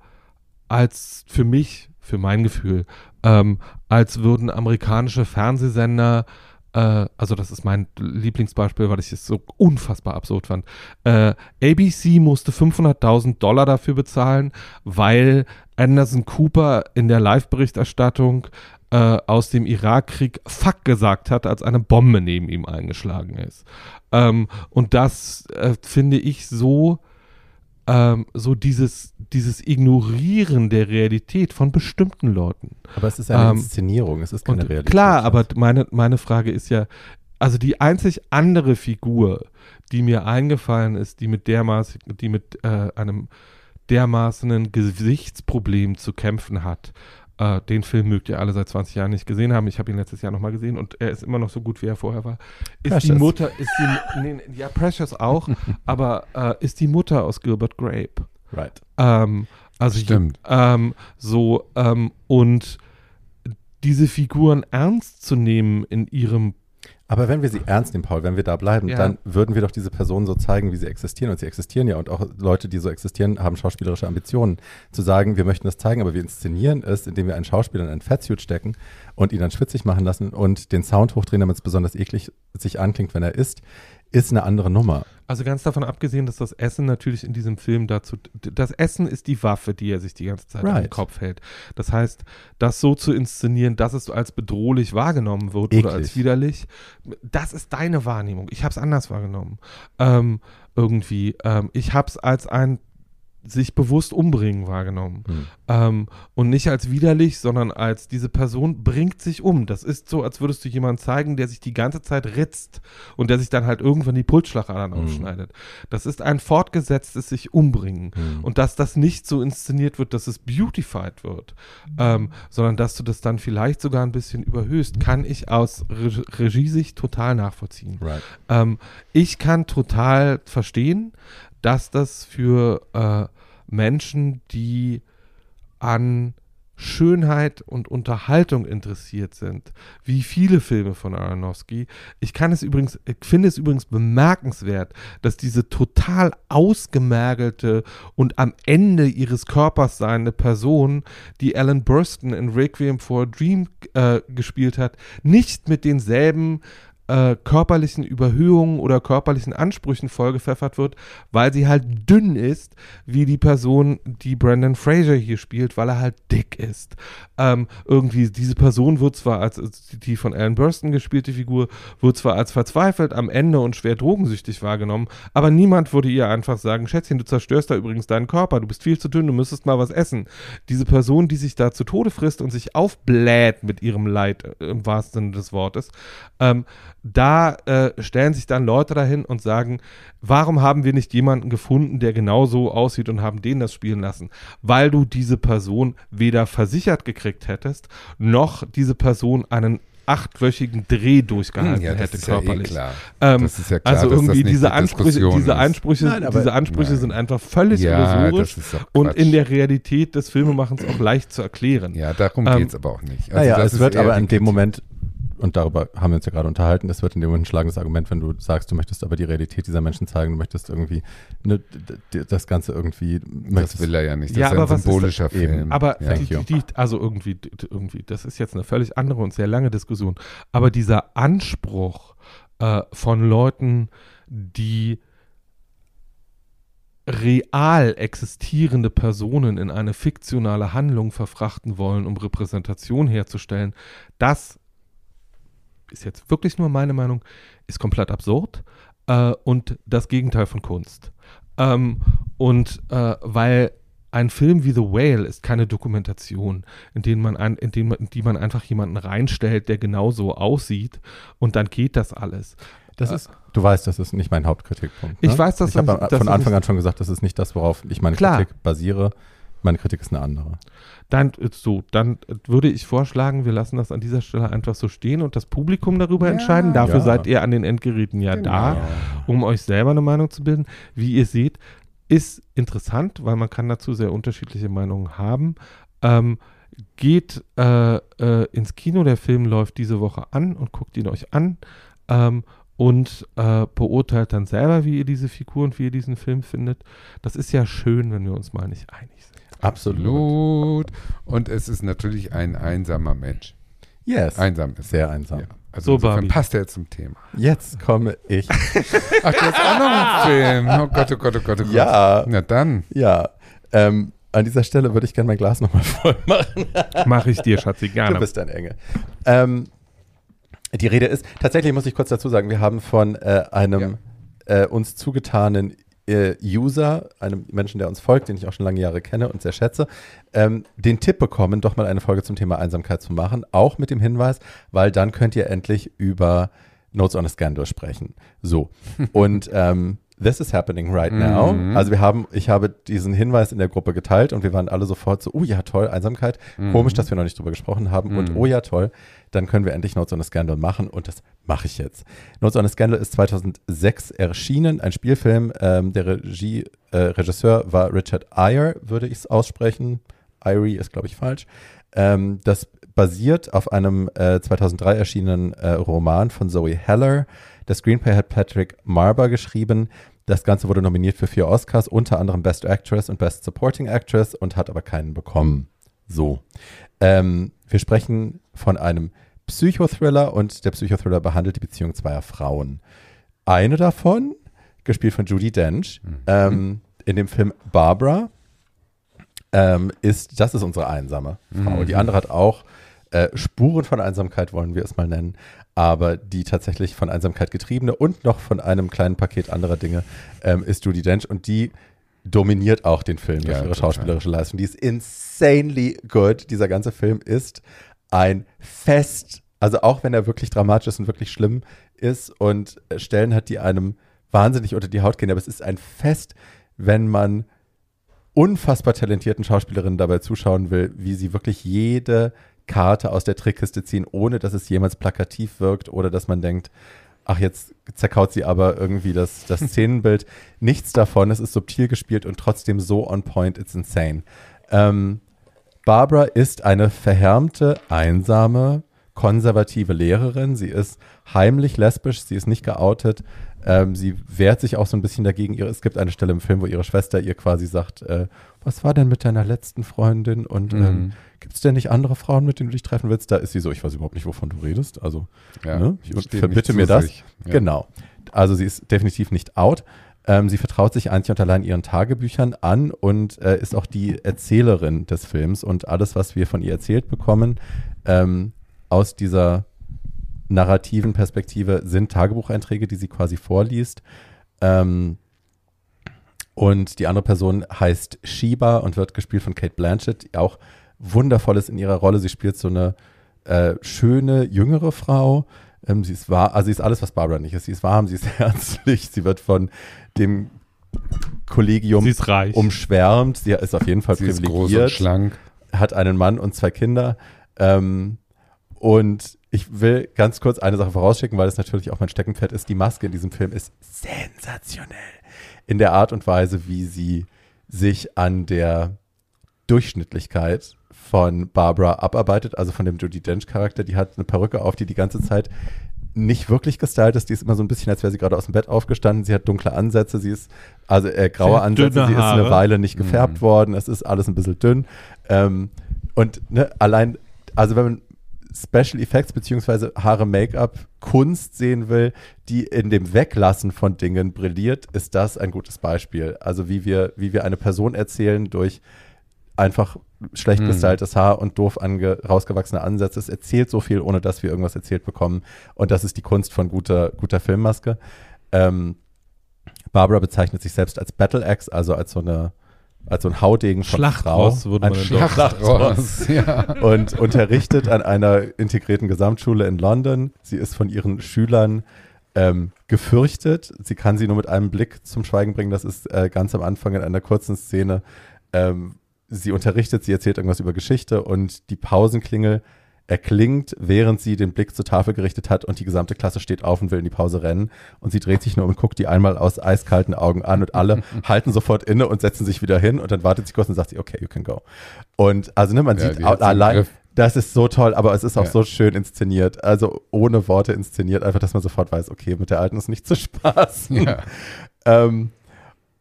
als für mich, für mein Gefühl, ähm, als würden amerikanische Fernsehsender, äh, also das ist mein Lieblingsbeispiel, weil ich es so unfassbar absurd fand. Äh, ABC musste 500.000 Dollar dafür bezahlen, weil Anderson Cooper in der Live-Berichterstattung äh, aus dem Irakkrieg Fuck gesagt hat, als eine Bombe neben ihm eingeschlagen ist. Ähm, und das äh, finde ich so, ähm, so dieses, dieses Ignorieren der Realität von bestimmten Leuten. Aber es ist eine ähm, Inszenierung, es ist keine Und Realität. klar, aber meine, meine Frage ist ja, also die einzig andere Figur, die mir eingefallen ist, die mit dermaßen, die mit äh, einem dermaßenen Gesichtsproblem zu kämpfen hat. Äh, den Film mögt ihr alle seit 20 Jahren nicht gesehen haben. Ich habe ihn letztes Jahr nochmal gesehen und er ist immer noch so gut, wie er vorher war. Ist die Precious. Mutter, ist die, nee, ja, Precious auch, aber äh, ist die Mutter aus Gilbert Grape. Right. Ähm, also Stimmt. Ähm, so ähm, und diese Figuren ernst zu nehmen in ihrem Aber wenn wir sie ernst nehmen, Paul, wenn wir da bleiben, Ja. dann würden wir doch diese Personen so zeigen, wie sie existieren. Und sie existieren ja. Und auch Leute, die so existieren, haben schauspielerische Ambitionen. Zu sagen, wir möchten das zeigen, aber wir inszenieren es, indem wir einen Schauspieler in einen Fettsuit stecken und ihn dann schwitzig machen lassen und den Sound hochdrehen, damit es besonders eklig sich anklingt, wenn er isst, ist eine andere Nummer. Also ganz davon abgesehen, dass das Essen natürlich in diesem Film dazu, das Essen ist die Waffe, die er sich die ganze Zeit Right. im Kopf hält. Das heißt, das so zu inszenieren, dass es als bedrohlich wahrgenommen wird oder als Eklig. widerlich, das ist deine Wahrnehmung. Ich habe es anders wahrgenommen. Ähm, irgendwie. Ähm, ich habe es als ein sich bewusst umbringen wahrgenommen. Hm. Ähm, und nicht als widerlich, sondern als diese Person bringt sich um. Das ist so, als würdest du jemanden zeigen, der sich die ganze Zeit ritzt und der sich dann halt irgendwann die Pulsschlagadern Mhm. aufschneidet. Das ist ein fortgesetztes sich umbringen. Mhm. Und dass das nicht so inszeniert wird, dass es beautified wird, ähm, sondern dass du das dann vielleicht sogar ein bisschen überhöhst, kann ich aus Re Regiesicht total nachvollziehen. Right. Ähm, ich kann total verstehen, dass das für äh, Menschen, die an Schönheit und Unterhaltung interessiert sind, wie viele Filme von Aronofsky. Ich kann es übrigens, finde es übrigens bemerkenswert, dass diese total ausgemergelte und am Ende ihres Körpers seiende Person, die Alan Burstyn in Requiem for a Dream äh, gespielt hat, nicht mit denselben äh, körperlichen Überhöhungen oder körperlichen Ansprüchen vollgepfeffert wird, weil sie halt dünn ist, wie die Person, die Brandon Fraser hier spielt, weil er halt dick ist. Ähm, irgendwie, diese Person wird zwar als, als die von Alan Burstyn gespielte Figur, wird zwar als verzweifelt am Ende und schwer drogensüchtig wahrgenommen, aber niemand würde ihr einfach sagen, Schätzchen, du zerstörst da übrigens deinen Körper, du bist viel zu dünn, du müsstest mal was essen. Diese Person, die sich da zu Tode frisst und sich aufbläht mit ihrem Leid, äh, im wahrsten Sinne des Wortes, ähm, da äh, stellen sich dann Leute dahin und sagen, warum haben wir nicht jemanden gefunden, der genau so aussieht und haben den das spielen lassen? Weil du diese Person weder versichert gekriegt hättest, noch diese Person einen achtwöchigen Dreh durchgehalten ja, das hätte ist ja eh körperlich. klar. Ähm, Das ist ja klar, also dass das irgendwie nicht diese die Ansprüche, diese. Ansprüche, Nein, aber- diese Ansprüche Nein. sind einfach völlig Ja, illusorisch und in der Realität des Filmemachens auch leicht zu erklären. Ja, darum Ähm, geht es aber auch nicht. Also naja, es wird aber in dem. Moment, und darüber haben wir uns ja gerade unterhalten, es wird in dem Moment ein schlagendes Argument, wenn du sagst, du möchtest aber die Realität dieser Menschen zeigen, du möchtest irgendwie ne, das Ganze irgendwie. Das möchtest- will er ja nicht. Das Ja, ist aber ein was ist symbolischer das eben? Film. Aber ja. die, die, also irgendwie, irgendwie, das ist jetzt eine völlig andere und sehr lange Diskussion. Aber dieser Anspruch äh, von Leuten, die real existierende Personen in eine fiktionale Handlung verfrachten wollen, um Repräsentation herzustellen, das ist jetzt wirklich nur meine Meinung, ist komplett absurd äh, und das Gegenteil von Kunst. Ähm, und äh, weil ein Film wie The Whale ist keine Dokumentation, in, den man ein, in, den in die man einfach jemanden reinstellt, der genauso aussieht und dann geht das alles. Das ist, du weißt, das ist nicht mein Hauptkritikpunkt. Ich ne? weiß, dass ich habe von Anfang an schon gesagt, das ist nicht das, worauf ich meine Klar. Kritik basiere. Meine Kritik ist eine andere. Dann äh, so, dann äh, würde ich vorschlagen, wir lassen das an dieser Stelle einfach so stehen und das Publikum darüber Ja, entscheiden. Dafür ja. seid ihr an den Endgeräten ja da. Genau. um euch selber eine Meinung zu bilden. Wie ihr seht, ist interessant, weil man kann dazu sehr unterschiedliche Meinungen haben. Ähm, geht äh, äh, ins Kino, der Film läuft diese Woche an und guckt ihn euch an ähm, und äh, beurteilt dann selber, wie ihr diese Figur und wie ihr diesen Film findet. Das ist ja schön, wenn wir uns mal nicht einig sind. Absolut. Und es ist natürlich ein einsamer Mensch. Yes. Einsam ist Sehr einsam. Ja. Also So, passt er zum Thema. Jetzt komme ich. Ach, du hast auch noch einen Film. Oh Gott, oh Gott, oh Gott, oh Gott. Ja. Na dann. Ja. Ähm, an dieser Stelle würde ich gerne mein Glas nochmal voll machen. Mache ich dir, Schatzi, Du gerne. bist ein Engel. Ähm, die Rede ist, tatsächlich muss ich kurz dazu sagen, wir haben von äh, einem äh, uns zugetanen äh, User, einem Menschen, der uns folgt, den ich auch schon lange Jahre kenne und sehr schätze, ähm, den Tipp bekommen, doch mal eine Folge zum Thema Einsamkeit zu machen, auch mit dem Hinweis, weil dann könnt ihr endlich über Notes on a Scandal sprechen. So. Und ähm, this is happening right now. Mhm. Also wir haben, ich habe diesen Hinweis in der Gruppe geteilt und wir waren alle sofort so, oh ja, toll, Einsamkeit. Komisch, dass wir noch nicht drüber gesprochen haben. Und Mhm. oh ja, toll, dann können wir endlich Notes on a Scandal machen und das mache ich jetzt. Notes on a Scandal ist 2006 erschienen, ein Spielfilm. Ähm, der Regie, äh, Regisseur war Richard Eyre, würde ich es aussprechen. Irie ist, glaube ich, falsch. Ähm, das basiert auf einem äh, 2003 erschienenen äh, Roman von Zoe Heller. Das Screenplay hat Patrick Marber geschrieben. Das Ganze wurde nominiert für vier Oscars, unter anderem Best Actress und Best Supporting Actress und hat aber keinen bekommen. So. Ähm, wir sprechen von einem Psychothriller und der Psychothriller behandelt die Beziehung zweier Frauen. eine davon, gespielt von Judy Dench, Mhm. ähm, in dem Film Barbara, ähm, ist, das ist unsere einsame Frau. Mhm. Die andere hat auch äh, Spuren von Einsamkeit, wollen wir es mal nennen, aber die tatsächlich von Einsamkeit getriebene und noch von einem kleinen Paket anderer Dinge ähm, ist Judy Dench und die dominiert auch den Film durch Ja, ihre total. schauspielerische Leistung. Die ist insanely good. Dieser ganze Film ist ein Fest. Also auch wenn er wirklich dramatisch ist und wirklich schlimm ist und äh, Stellen hat, die einem wahnsinnig unter die Haut gehen, aber es ist ein Fest, wenn man unfassbar talentierten Schauspielerinnen dabei zuschauen will, wie sie wirklich jede Karte aus der Trickkiste ziehen, ohne dass es jemals plakativ wirkt oder dass man denkt, ach, jetzt zerkaut sie aber irgendwie das, das Szenenbild. Nichts davon. Es ist subtil gespielt und trotzdem so on point. It's insane. Ähm, Barbara ist eine verhärmte, einsame, konservative Lehrerin. Sie ist heimlich lesbisch, sie ist nicht geoutet. Ähm, sie wehrt sich auch so ein bisschen dagegen. Es gibt eine Stelle im Film, wo ihre Schwester ihr quasi sagt, äh, was war denn mit deiner letzten Freundin und ähm, Mhm. gibt es denn nicht andere Frauen, mit denen du dich treffen willst? Da ist sie so, ich weiß überhaupt nicht, wovon du redest. Also Ja, ne? ich verbitte mir das. Ja. Genau. Also sie ist definitiv nicht out. Ähm, sie vertraut sich einzig und allein ihren Tagebüchern an und äh, ist auch die Erzählerin des Films. Und alles, was wir von ihr erzählt bekommen, ähm, aus dieser narrativen Perspektive, sind Tagebucheinträge, die sie quasi vorliest. Ähm, und die andere Person heißt Sheba und wird gespielt von Kate Blanchett, die auch wundervoll ist in ihrer Rolle. Sie spielt so eine äh, schöne, jüngere Frau. Ähm, sie ist wahr, also sie ist alles, was Barbara nicht ist. Sie ist warm, sie ist herzlich, sie wird von dem Kollegium Sie ist reich. umschwärmt. Sie ist auf jeden Fall Sie ist groß und privilegiert schlank. hat einen Mann und zwei Kinder. Ähm, und ich will ganz kurz eine Sache vorausschicken, weil es natürlich auch mein Steckenpferd ist. Die Maske in diesem Film ist sensationell. In der Art und Weise, wie sie sich an der Durchschnittlichkeit von Barbara abarbeitet, also von dem Judy Dench-Charakter. Die hat eine Perücke auf, die die ganze Zeit nicht wirklich gestylt ist. Die ist immer so ein bisschen, als wäre sie gerade aus dem Bett aufgestanden. Sie hat dunkle Ansätze. Sie ist, also äh, graue Ansätze. Sie ist eine. Weile nicht gefärbt Mhm. worden. Es ist alles ein bisschen dünn. Ähm, und ne, allein, also wenn man Special Effects beziehungsweise Haare Make-up Kunst sehen will, die in dem Weglassen von Dingen brilliert, ist das ein gutes Beispiel. Also wie wir, wie wir eine Person erzählen durch einfach schlecht Mhm. gestyltes Haar und doof ange rausgewachsene Ansätze. Es erzählt so viel, ohne dass wir irgendwas erzählt bekommen. Und das ist die Kunst von guter, guter Filmmaske. Ähm, Barbara bezeichnet sich selbst als Battle Axe, also als so eine als so ein Haudegen von Schlachtross Frau. würde Ein man in Schlachtross, ja. und unterrichtet an einer integrierten Gesamtschule in London. Sie ist von ihren Schülern ähm, gefürchtet. Sie kann sie nur mit einem Blick zum Schweigen bringen. Das ist äh, ganz am Anfang in einer kurzen Szene. Ähm, sie unterrichtet, sie erzählt irgendwas über Geschichte und die Pausenklingel erklingt, während sie den Blick zur Tafel gerichtet hat und die gesamte Klasse steht auf und will in die Pause rennen und sie dreht sich nur und guckt die einmal aus eiskalten Augen an und alle halten sofort inne und setzen sich wieder hin und dann wartet sie kurz und sagt sie, okay, you can go. Und also ne, man Ja, sieht allein, das ist so toll, aber es ist auch Ja. so schön inszeniert, also ohne Worte inszeniert, einfach, dass man sofort weiß, okay, mit der Alten ist nicht zu spaßen. ja. Ähm,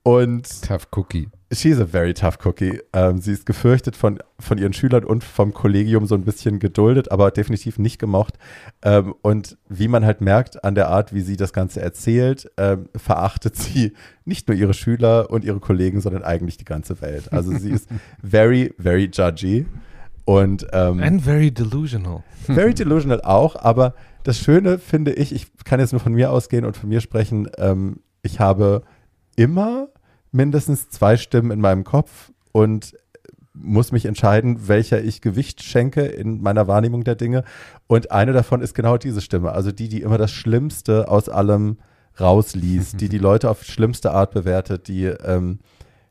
und Tough Cookie. She's a very tough cookie. Ähm, sie ist gefürchtet von, von ihren Schülern und vom Kollegium so ein bisschen geduldet, aber definitiv nicht gemocht. Ähm, und wie man halt merkt an der Art, wie sie das Ganze erzählt, ähm, verachtet sie nicht nur ihre Schüler und ihre Kollegen, sondern eigentlich die ganze Welt. Also sie ist very, very judgy. Und ähm, And very delusional. very delusional auch, aber das Schöne finde ich, ich kann jetzt nur von mir ausgehen und von mir sprechen, ähm, ich habe immer mindestens zwei Stimmen in meinem Kopf und muss mich entscheiden, welcher ich Gewicht schenke in meiner Wahrnehmung der Dinge. Und eine davon ist genau diese Stimme, also die, die immer das Schlimmste aus allem rausliest, die die Leute auf schlimmste Art bewertet, die ähm,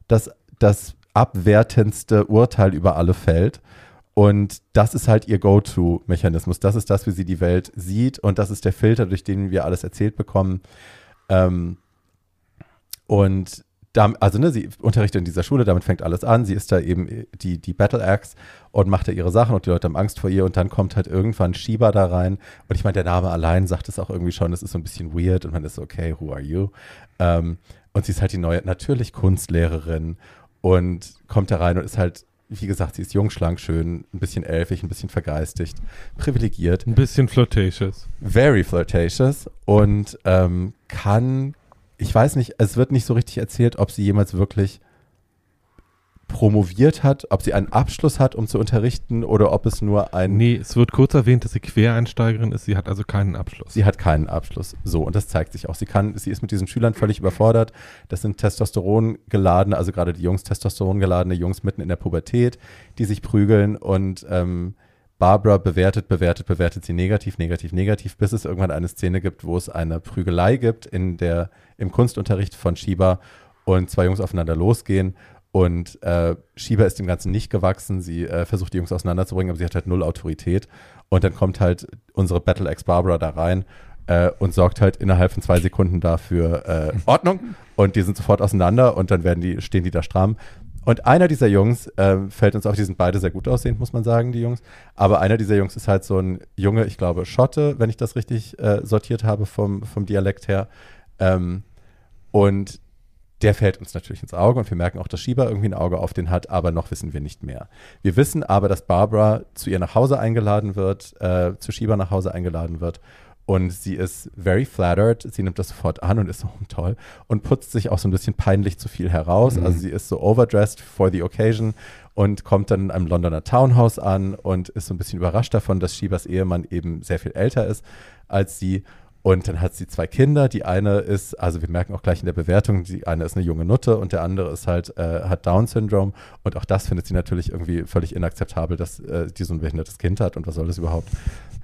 das, das abwertendste Urteil über alle fällt. Und das ist halt ihr Go-To-Mechanismus. Das ist das, wie sie die Welt sieht. Und das ist der Filter, durch den wir alles erzählt bekommen. Ähm, und da, also ne, sie unterrichtet in dieser Schule, damit fängt alles an. Sie ist da eben die, die Battle Axe und macht da ihre Sachen und die Leute haben Angst vor ihr. Und dann kommt halt irgendwann Shiba da rein. Und ich meine, der Name allein sagt es auch irgendwie schon, es ist so ein bisschen weird und man ist so, okay, who are you? Ähm, und sie ist halt die neue, natürlich Kunstlehrerin und kommt da rein und ist halt wie gesagt, sie ist jung, schlank, schön, ein bisschen elfig, ein bisschen vergeistigt, privilegiert, Ein bisschen flirtatious. very flirtatious und ähm, kann, ich weiß nicht, es wird nicht so richtig erzählt, ob sie jemals wirklich promoviert hat, ob sie einen Abschluss hat, um zu unterrichten oder ob es nur ein Nee, es wird kurz erwähnt, dass sie Quereinsteigerin ist. Sie hat also keinen Abschluss. Sie hat keinen Abschluss. So, und das zeigt sich auch. Sie kann, sie ist mit diesen Schülern völlig überfordert. Das sind Testosteron geladene, also gerade die Jungs, Testosteron geladene Jungs mitten in der Pubertät, die sich prügeln und ähm, Barbara bewertet, bewertet, bewertet sie negativ, negativ, negativ, bis es irgendwann eine Szene gibt, wo es eine Prügelei gibt in der, im Kunstunterricht von Shiba und zwei Jungs aufeinander losgehen und äh, Shiba ist dem Ganzen nicht gewachsen. Sie äh, versucht, die Jungs auseinanderzubringen, aber sie hat halt null Autorität. Und dann kommt halt unsere Battle Ex Barbara da rein äh, und sorgt halt innerhalb von zwei Sekunden dafür äh, Ordnung. Und die sind sofort auseinander und dann werden die, stehen die da stramm. Und einer dieser Jungs äh, fällt uns auf, die sind beide sehr gut aussehend, muss man sagen, die Jungs. Aber einer dieser Jungs ist halt so ein Junge, ich glaube, Schotte, wenn ich das richtig äh, sortiert habe vom, vom Dialekt her. Ähm, und der fällt uns natürlich ins Auge und wir merken auch, dass Shiba irgendwie ein Auge auf den hat, aber noch wissen wir nicht mehr. Wir wissen aber, dass Barbara zu ihr nach Hause eingeladen wird, äh, zu Shiba nach Hause eingeladen wird und sie ist very flattered, sie nimmt das sofort an und ist so hm, toll und putzt sich auch so ein bisschen peinlich zu viel heraus. Mhm. Also sie ist so overdressed for the occasion und kommt dann in einem Londoner Townhouse an und ist so ein bisschen überrascht davon, dass Shibas Ehemann eben sehr viel älter ist als sie. Und dann hat sie zwei Kinder. Die eine ist, also wir merken auch gleich in der Bewertung, die eine ist eine junge Nutte und der andere ist halt, äh, hat Down-Syndrom. Und auch das findet sie natürlich irgendwie völlig inakzeptabel, dass äh, die so ein behindertes Kind hat und was soll das überhaupt?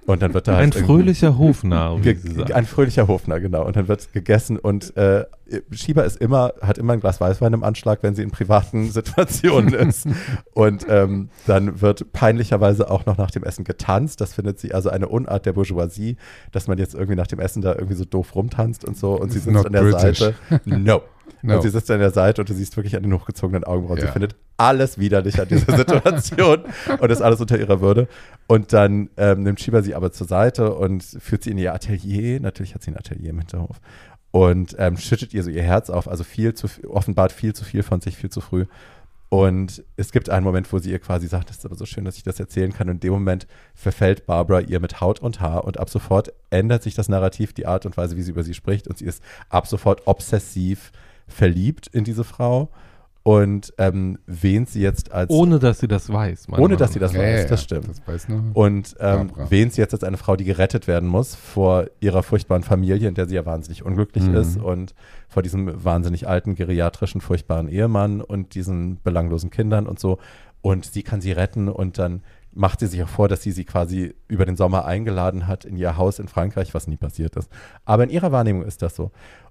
Und dann wird da halt Ein fröhlicher Hofnarr, ein fröhlicher Hofner, genau. Und dann wird gegessen und äh, Shiba ist immer, hat immer ein Glas Weißwein im Anschlag, wenn sie in privaten Situationen ist. Und ähm, dann wird peinlicherweise auch noch nach dem Essen getanzt. Das findet sie also eine Unart der Bourgeoisie, dass man jetzt irgendwie nach dem Essen da irgendwie so doof rumtanzt und so. Und sie sitzt an der British. Seite. No. No. Und sie sitzt an der Seite und du siehst wirklich an den hochgezogenen Augenbrauen. Sie Ja. findet alles widerlich an dieser Situation und ist alles unter ihrer Würde. Und dann ähm, nimmt Shiba sie aber zur Seite und führt sie in ihr Atelier. Natürlich hat sie ein Atelier im Hinterhof. Und ähm, schüttet ihr so ihr Herz auf, also viel zu, offenbart viel zu viel von sich, viel zu früh. Und es gibt einen Moment, wo sie ihr quasi sagt, das ist aber so schön, dass ich das erzählen kann. Und in dem Moment verfällt Barbara ihr mit Haut und Haar und ab sofort ändert sich das Narrativ, die Art und Weise, wie sie über sie spricht. Und sie ist ab sofort obsessiv verliebt in diese Frau und ähm, wähnt sie jetzt als Ohne, dass sie das weiß. ohne dass sie Meinung das Ja, weiß, ja, das stimmt. Das weiß nur. Und ähm, Barbara. wähnt sie jetzt als eine Frau, die gerettet werden muss vor ihrer furchtbaren Familie, in der sie ja wahnsinnig unglücklich Mhm. ist und vor diesem wahnsinnig alten, geriatrischen, furchtbaren Ehemann und diesen belanglosen Kindern und so. Und sie kann sie retten und dann macht sie sich auch vor, dass sie sie quasi über den Sommer eingeladen hat in ihr Haus in Frankreich, was nie passiert ist. Aber in ihrer Wahrnehmung ist das so.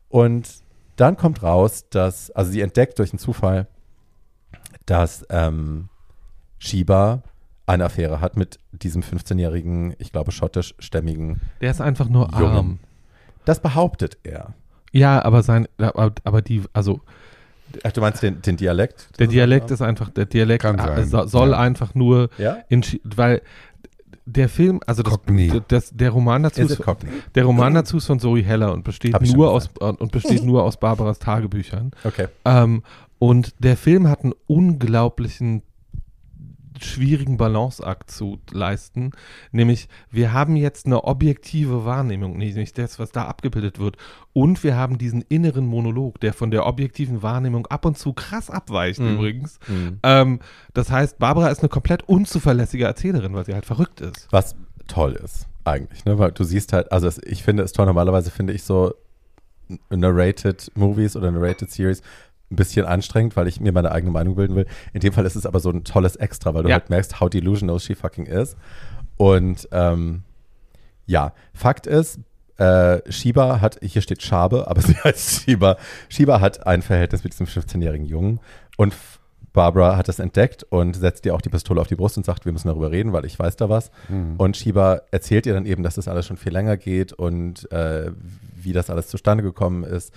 Und dann kommt raus, dass, also sie entdeckt durch einen Zufall, dass ähm, Shiba eine Affäre hat mit diesem 15-jährigen, ich glaube, schottischstämmigen. Der ist einfach nur Jungen. arm. Das behauptet er. Ja, aber sein, aber, aber die, also Ach, du meinst den, den Dialekt? der Dialekt ist einfach, der Dialekt Kann sein, so, soll ja. einfach nur Ja? in, weil der Film, also das, das, der Roman dazu Is ist, Cockney? der Roman dazu ist von Zoe Heller und besteht nur aus und besteht nur aus Barbaras Tagebüchern. Okay. Ähm, und der Film hat einen unglaublichen schwierigen Balanceakt zu leisten, nämlich wir haben jetzt eine objektive Wahrnehmung, nämlich das, was da abgebildet wird, und wir haben diesen inneren Monolog, der von der objektiven Wahrnehmung ab und zu krass abweicht Mhm. übrigens. Mhm. Ähm, das heißt, Barbara ist eine komplett unzuverlässige Erzählerin, weil sie halt verrückt ist. Was toll ist, eigentlich, ne? Weil du siehst halt, also ich finde es toll, normalerweise finde ich so narrated Movies oder narrated Series ein bisschen anstrengend, weil ich mir meine eigene Meinung bilden will. In dem Fall ist es aber so ein tolles Extra, weil du Ja. halt merkst, how delusional she fucking is. Und ähm, ja, Fakt ist, äh, Shiba hat, hier steht Schabe, aber sie heißt Shiba. Shiba hat ein Verhältnis mit diesem 15-jährigen Jungen und Barbara hat das entdeckt und setzt ihr auch die Pistole auf die Brust und sagt, wir müssen darüber reden, weil ich weiß da was. Mhm. Und Shiba erzählt ihr dann eben, dass das alles schon viel länger geht und äh, wie das alles zustande gekommen ist.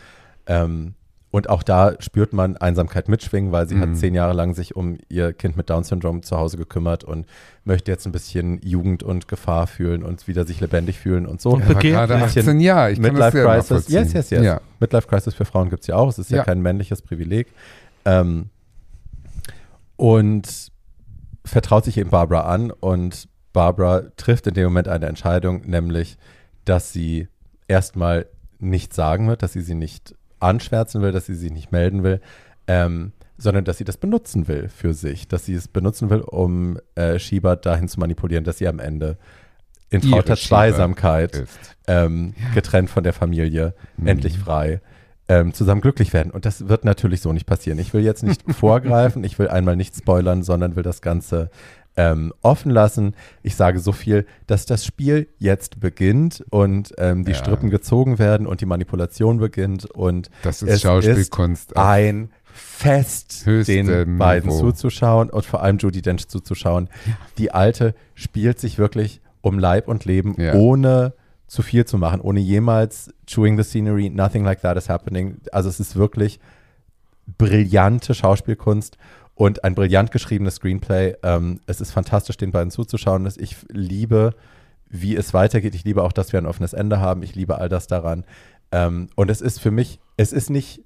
Ähm, und auch da spürt man Einsamkeit mitschwingen, weil sie Mhm. hat zehn Jahre lang sich um ihr Kind mit Down-Syndrom zu Hause gekümmert und möchte jetzt ein bisschen Jugend und Gefahr fühlen und wieder sich lebendig fühlen und so. War begehrt gerade bisschen 18 Jahre. Ich kann das Midlife Crisis. Yes, yes, yes. Ja. Midlife Crisis für Frauen gibt es ja auch. Es ist ja, Ja. kein männliches Privileg. Ähm, und vertraut sich eben Barbara an und Barbara trifft in dem Moment eine Entscheidung, nämlich, dass sie erstmal nichts sagen wird, dass sie sie nicht anschwärzen will, dass sie sich nicht melden will, ähm, sondern dass sie das benutzen will für sich, dass sie es benutzen will, um äh, Schieber dahin zu manipulieren, dass sie am Ende in trauter Zweisamkeit, ähm, getrennt von der Familie, Mhm. endlich frei, ähm, zusammen glücklich werden. Und das wird natürlich so nicht passieren. Ich will jetzt nicht vorgreifen, ich will einmal nicht spoilern, sondern will das Ganze ähm, offen lassen. Ich sage so viel, dass das Spiel jetzt beginnt und ähm, die Ja. Strippen gezogen werden und die Manipulation beginnt und Das ist es Schauspielkunst. auf- ein Fest, den beiden Niveau. zuzuschauen und vor allem Judy Dench zuzuschauen. Die Alte spielt sich wirklich um Leib und Leben, Ja. ohne zu viel zu machen, ohne jemals chewing the scenery, nothing like that is happening. Also es ist wirklich brillante Schauspielkunst und ein brillant geschriebenes Screenplay. Ähm, es ist fantastisch, den beiden zuzuschauen. Ich liebe, wie es weitergeht. Ich liebe auch, dass wir ein offenes Ende haben. Ich liebe all das daran. Ähm, und es ist für mich, es ist nicht,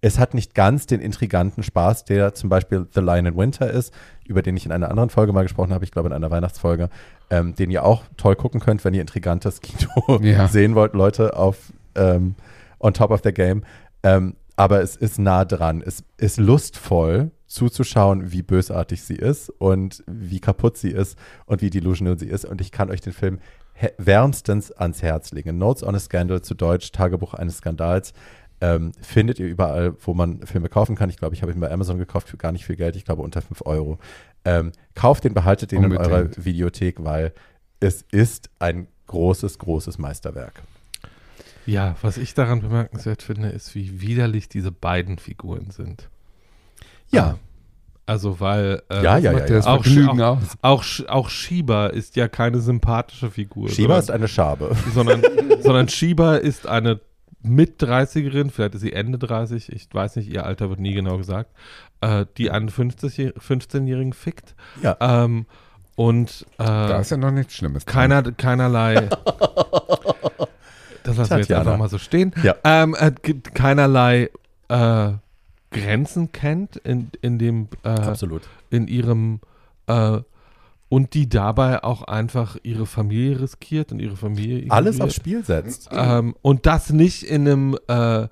es hat nicht ganz den intriganten Spaß, der zum Beispiel The Lion in Winter ist, über den ich in einer anderen Folge mal gesprochen habe, ich glaube in einer Weihnachtsfolge, ähm, den ihr auch toll gucken könnt, wenn ihr intrigantes Kino Ja. sehen wollt, Leute, auf ähm, On Top of the Game. Ähm, aber es ist nah dran. Es ist lustvoll zuzuschauen, wie bösartig sie ist und wie kaputt sie ist und wie delusional sie ist. Und ich kann euch den Film wärmstens ans Herz legen. Notes on a Scandal zu Deutsch, Tagebuch eines Skandals. Ähm, findet ihr überall, wo man Filme kaufen kann. Ich glaube, ich habe ihn bei Amazon gekauft für gar nicht viel Geld. Ich glaube, unter 5 Euro. Ähm, kauft den, behaltet den in eurer Videothek, weil es ist ein großes, großes Meisterwerk. Ja, was ich daran bemerkenswert finde, ist, wie widerlich diese beiden Figuren sind. Ja. Also, weil äh, Ja, ja, dir das Auch- auch- aus. auch, auch Shiba ist ja keine sympathische Figur. Shiba ist eine Schabe. sondern, sondern Shiba ist eine mit 30erin, vielleicht ist sie Ende 30, ich weiß nicht, ihr Alter wird nie genau gesagt, äh, die einen 50 15-Jährigen fickt. Ja. Ähm, und äh, Da ist ja noch nichts Schlimmes. dran. keiner, keinerlei. das lassen wir jetzt Tatjana. einfach mal so stehen. Ja. Ähm, äh, keinerlei äh, Grenzen kennt in, in dem äh, Absolut. in ihrem äh, und die dabei auch einfach ihre Familie riskiert und ihre Familie Alles aufs Spiel setzt. ähm, und das nicht in einem äh,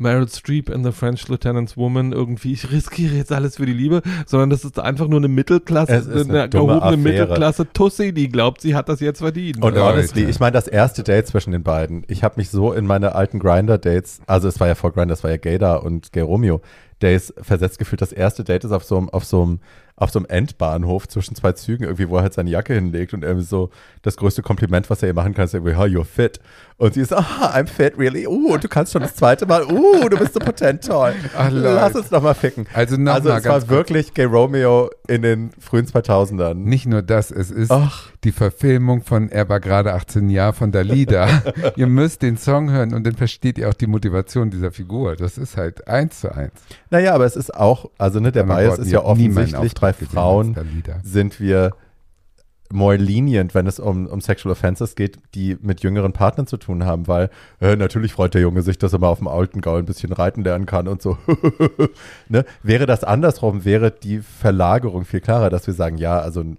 Meryl Streep in The French Lieutenant's Woman irgendwie, ich riskiere jetzt alles für die Liebe, sondern das ist einfach nur eine Mittelklasse, eine dumme gehobene. Mittelklasse Tussi, die glaubt, sie hat das jetzt verdient. Und honestly, ich meine, das erste Date zwischen den beiden, ich habe mich so in meine alten Grinder-Dates, also es war ja vor Grinder, es war ja Gaydar und Gay Romeo Days versetzt gefühlt. Das erste Date ist auf so einem, auf so einem, auf so einem Endbahnhof zwischen zwei Zügen, irgendwie, wo er halt seine Jacke hinlegt und irgendwie so das größte Kompliment, was er ihr machen kann, ist irgendwie, oh, you're fit. Und sie ist, ah, I'm fit, really? Uh, und du kannst schon das zweite Mal, uh, du bist so potent toll. Ach. Lass uns noch mal ficken. Also noch Also es war wirklich Gay Romeo in den frühen 2000ern. Nicht nur das, es ist Ach. die Verfilmung von Er war gerade 18 Jahre von Dalida. ihr müsst den Song hören und dann versteht ihr auch die Motivation dieser Figur. Das ist halt eins zu eins. Naja, aber es ist auch, also ne, der Bias ist ja offensichtlich bei Gesehen Frauen sind wir more lenient, wenn es um, um Sexual Offenses geht, die mit jüngeren Partnern zu tun haben, weil äh, natürlich freut der Junge sich, dass er mal auf dem alten Gaul ein bisschen reiten lernen kann und so. ne? Wäre das andersrum, wäre die Verlagerung viel klarer, dass wir sagen, ja, also ein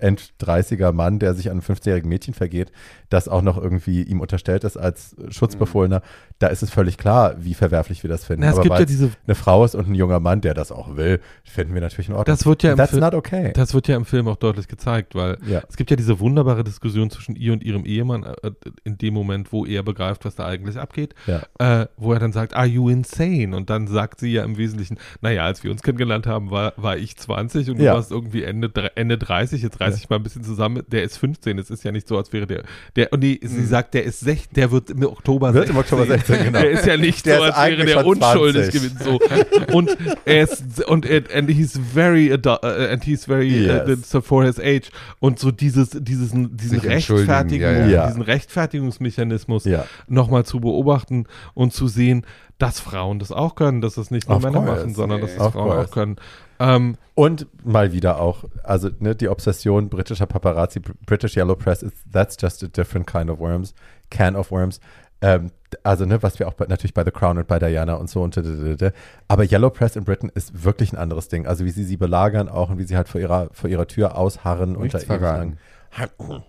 End-30er Mann, der sich an einem 15-jährigen Mädchen vergeht, das auch noch irgendwie ihm unterstellt ist als Schutzbefohlener, da ist es völlig klar, wie verwerflich wir das finden. Na, es Aber gibt ja diese, eine Frau ist und ein junger Mann, der das auch will, finden wir natürlich in Ordnung. das wird ja im That's Film, not okay. das wird ja im Film auch deutlich gezeigt, weil ja. es gibt ja diese wunderbare Diskussion zwischen ihr und ihrem Ehemann äh, in dem Moment, wo er begreift, was da eigentlich abgeht, Ja. äh, wo er dann sagt, are you insane? Und dann sagt sie ja im Wesentlichen, naja, als wir uns kennengelernt haben, war, war ich 20 und du Ja. warst irgendwie Ende, Ende 30, jetzt reiß Ja. ich mal ein bisschen zusammen, der ist 15, es ist ja nicht so, als wäre der, der, und nee, sie Mhm. sagt, der ist 16, der wird im Oktober Wird im Oktober 16, genau. Der ist ja nicht Der so, als wäre der unschuldig 20. gewesen, so. Und er ist, und, er- and he's very, adu- uh, and he's very, uh, Yes. so for his age. Und so dieses, dieses, diesen Rechtfertigung, ja, ja. Diesen Rechtfertigungsmechanismus ja. nochmal zu beobachten und zu sehen, dass Frauen das auch können, dass das nicht nur Männer course. machen, sondern dass das Frauen course. auch können. Ähm, Und mal wieder auch, also ne, die Obsession britischer Paparazzi, Br- British Yellow Press, is, that's just a different kind of worms, can of worms. Ähm, also, ne, was wir auch bei, natürlich bei The Crown und bei Diana und so und d Aber Yellow Press in Britain ist wirklich ein anderes Ding. Also, wie sie sie belagern auch und wie sie halt vor ihrer, vor ihrer Tür ausharren Nichts und da verraten. sagen,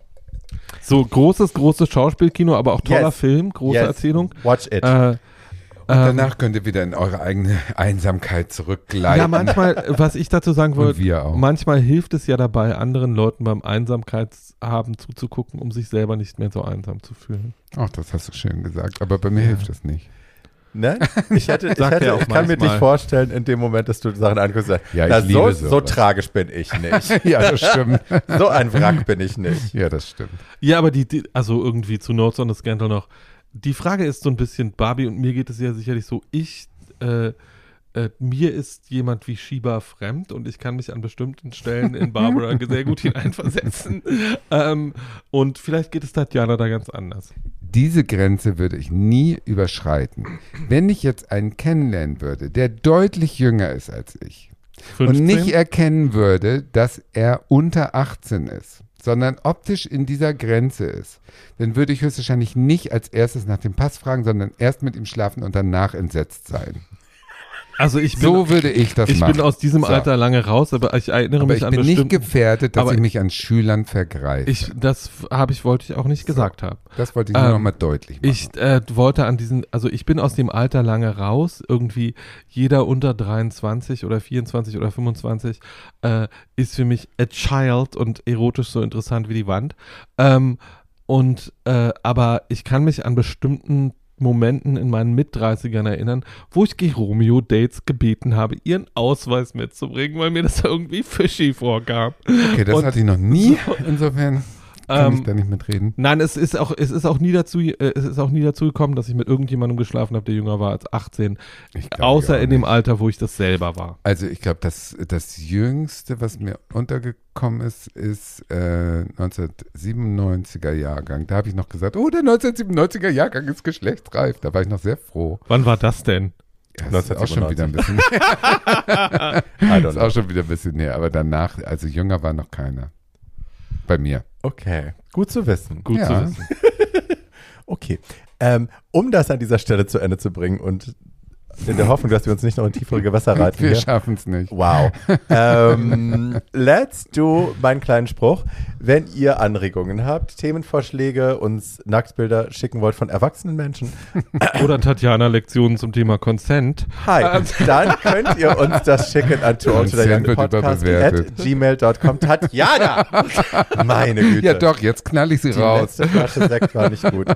So großes, großes Schauspielkino, aber auch toller Yes. Film, große Yes. Erzählung. Watch it. Äh, Und ähm, danach könnt ihr wieder in eure eigene Einsamkeit zurückgleiten. ja, manchmal, was ich dazu sagen wollte, manchmal hilft es ja dabei, anderen Leuten beim Einsamkeitshaben zuzugucken, um sich selber nicht mehr so einsam zu fühlen. Ach, das hast du schön gesagt. Aber bei mir hilft das nicht. Ne? Ich, hätte, ich, hätte, auch ich kann mir nicht vorstellen, in dem Moment, dass du Sachen anguckst, sagst, Ja, na, so, so tragisch bin ich nicht. ja, das stimmt. So ein Wrack bin ich nicht. ja, das stimmt. Ja, aber die, die also irgendwie zu Notes on the Scandal noch. Die Frage ist so ein bisschen, Barbie und mir geht es ja sicherlich so, ich, äh, äh, mir ist jemand wie Shiba fremd und ich kann mich an bestimmten Stellen in Barbara sehr gut hineinversetzen. ähm, und vielleicht geht es Tatjana da ganz anders. Diese Grenze würde ich nie überschreiten. Wenn ich jetzt einen kennenlernen würde, der deutlich jünger ist als ich 15? und nicht erkennen würde, dass er unter 18 ist, sondern optisch in dieser Grenze ist, dann würde ich höchstwahrscheinlich nicht als erstes nach dem Pass fragen, sondern erst mit ihm schlafen und danach entsetzt sein. Also ich bin, So würde ich das ich machen. bin aus diesem So. Alter lange raus, aber ich erinnere Aber mich ich an bin nicht gefährdet, dass ich mich an Schülern vergreife. Ich, das habe ich, wollte ich auch nicht gesagt haben. das wollte ich nur ähm, noch mal deutlich machen. Ich äh, wollte an diesen, also ich bin aus dem Alter lange raus. Irgendwie jeder unter 23 oder 24 oder 25 äh, ist für mich a child und erotisch so interessant wie die Wand. Ähm, und äh, aber ich kann mich an bestimmten Momenten in meinen Mit-30ern erinnern, wo ich Geromeo Dates gebeten habe, ihren Ausweis mitzubringen, weil mir das irgendwie fishy vorkam. okay, das und- hatte ich noch nie. Insofern kann ich Ähm, da nicht mitreden. Nein, es ist auch, es ist auch nie dazu, äh, es ist auch nie dazu gekommen, dass ich mit irgendjemandem geschlafen habe, der jünger war als 18. Ich glaub außer in dem. Alter, wo ich das selber war. Also ich glaube, das, das Jüngste, was mir untergekommen ist, ist äh, 1997er Jahrgang. Da habe ich noch gesagt, oh, der 1997er Jahrgang ist geschlechtsreif. Da war ich noch sehr froh. Wann war das denn? Ja, das ist auch schon wieder ein bisschen, das ist auch schon wieder ein bisschen näher. Aber danach, also jünger war noch keiner. Bei mir. Okay, gut zu wissen. Gut Ja. zu wissen. Okay. Ähm, um das an dieser Stelle zu Ende zu bringen und in der Hoffnung, dass wir uns nicht noch in tiefere Gewässer reiten. Wir schaffen es nicht. Wow. ähm, let's do meinen kleinen Spruch. Wenn ihr Anregungen habt, Themenvorschläge, uns Nacktbilder schicken wollt von erwachsenen Menschen, Oder Tatjana Lektionen zum Thema Consent. hi, dann könnt ihr uns das schicken an gmail.com. Tatjana! Meine Güte. Ja doch, jetzt knall ich sie Die raus. letzte Flasche Sekt war nicht gut.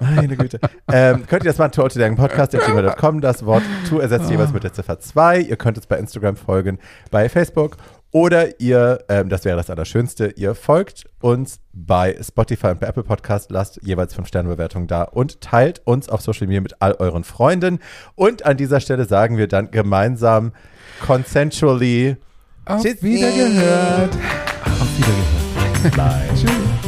Meine Güte. Ähm, könnt ihr das machen? Tour to Podcast at gmail.com. Das Wort to ersetzt jeweils mit der Ziffer 2. Ihr könnt uns bei Instagram folgen, bei Facebook. Oder ihr, ähm, das wäre das Allerschönste, ihr folgt uns bei Spotify und bei Apple Podcast, lasst jeweils 5-Sterne-Bewertungen da und teilt uns auf Social Media mit all euren Freunden. Und an dieser Stelle sagen wir dann gemeinsam consensually Auf. Wiedergehört. Auf Wiedergehört. Bye. Tschüss.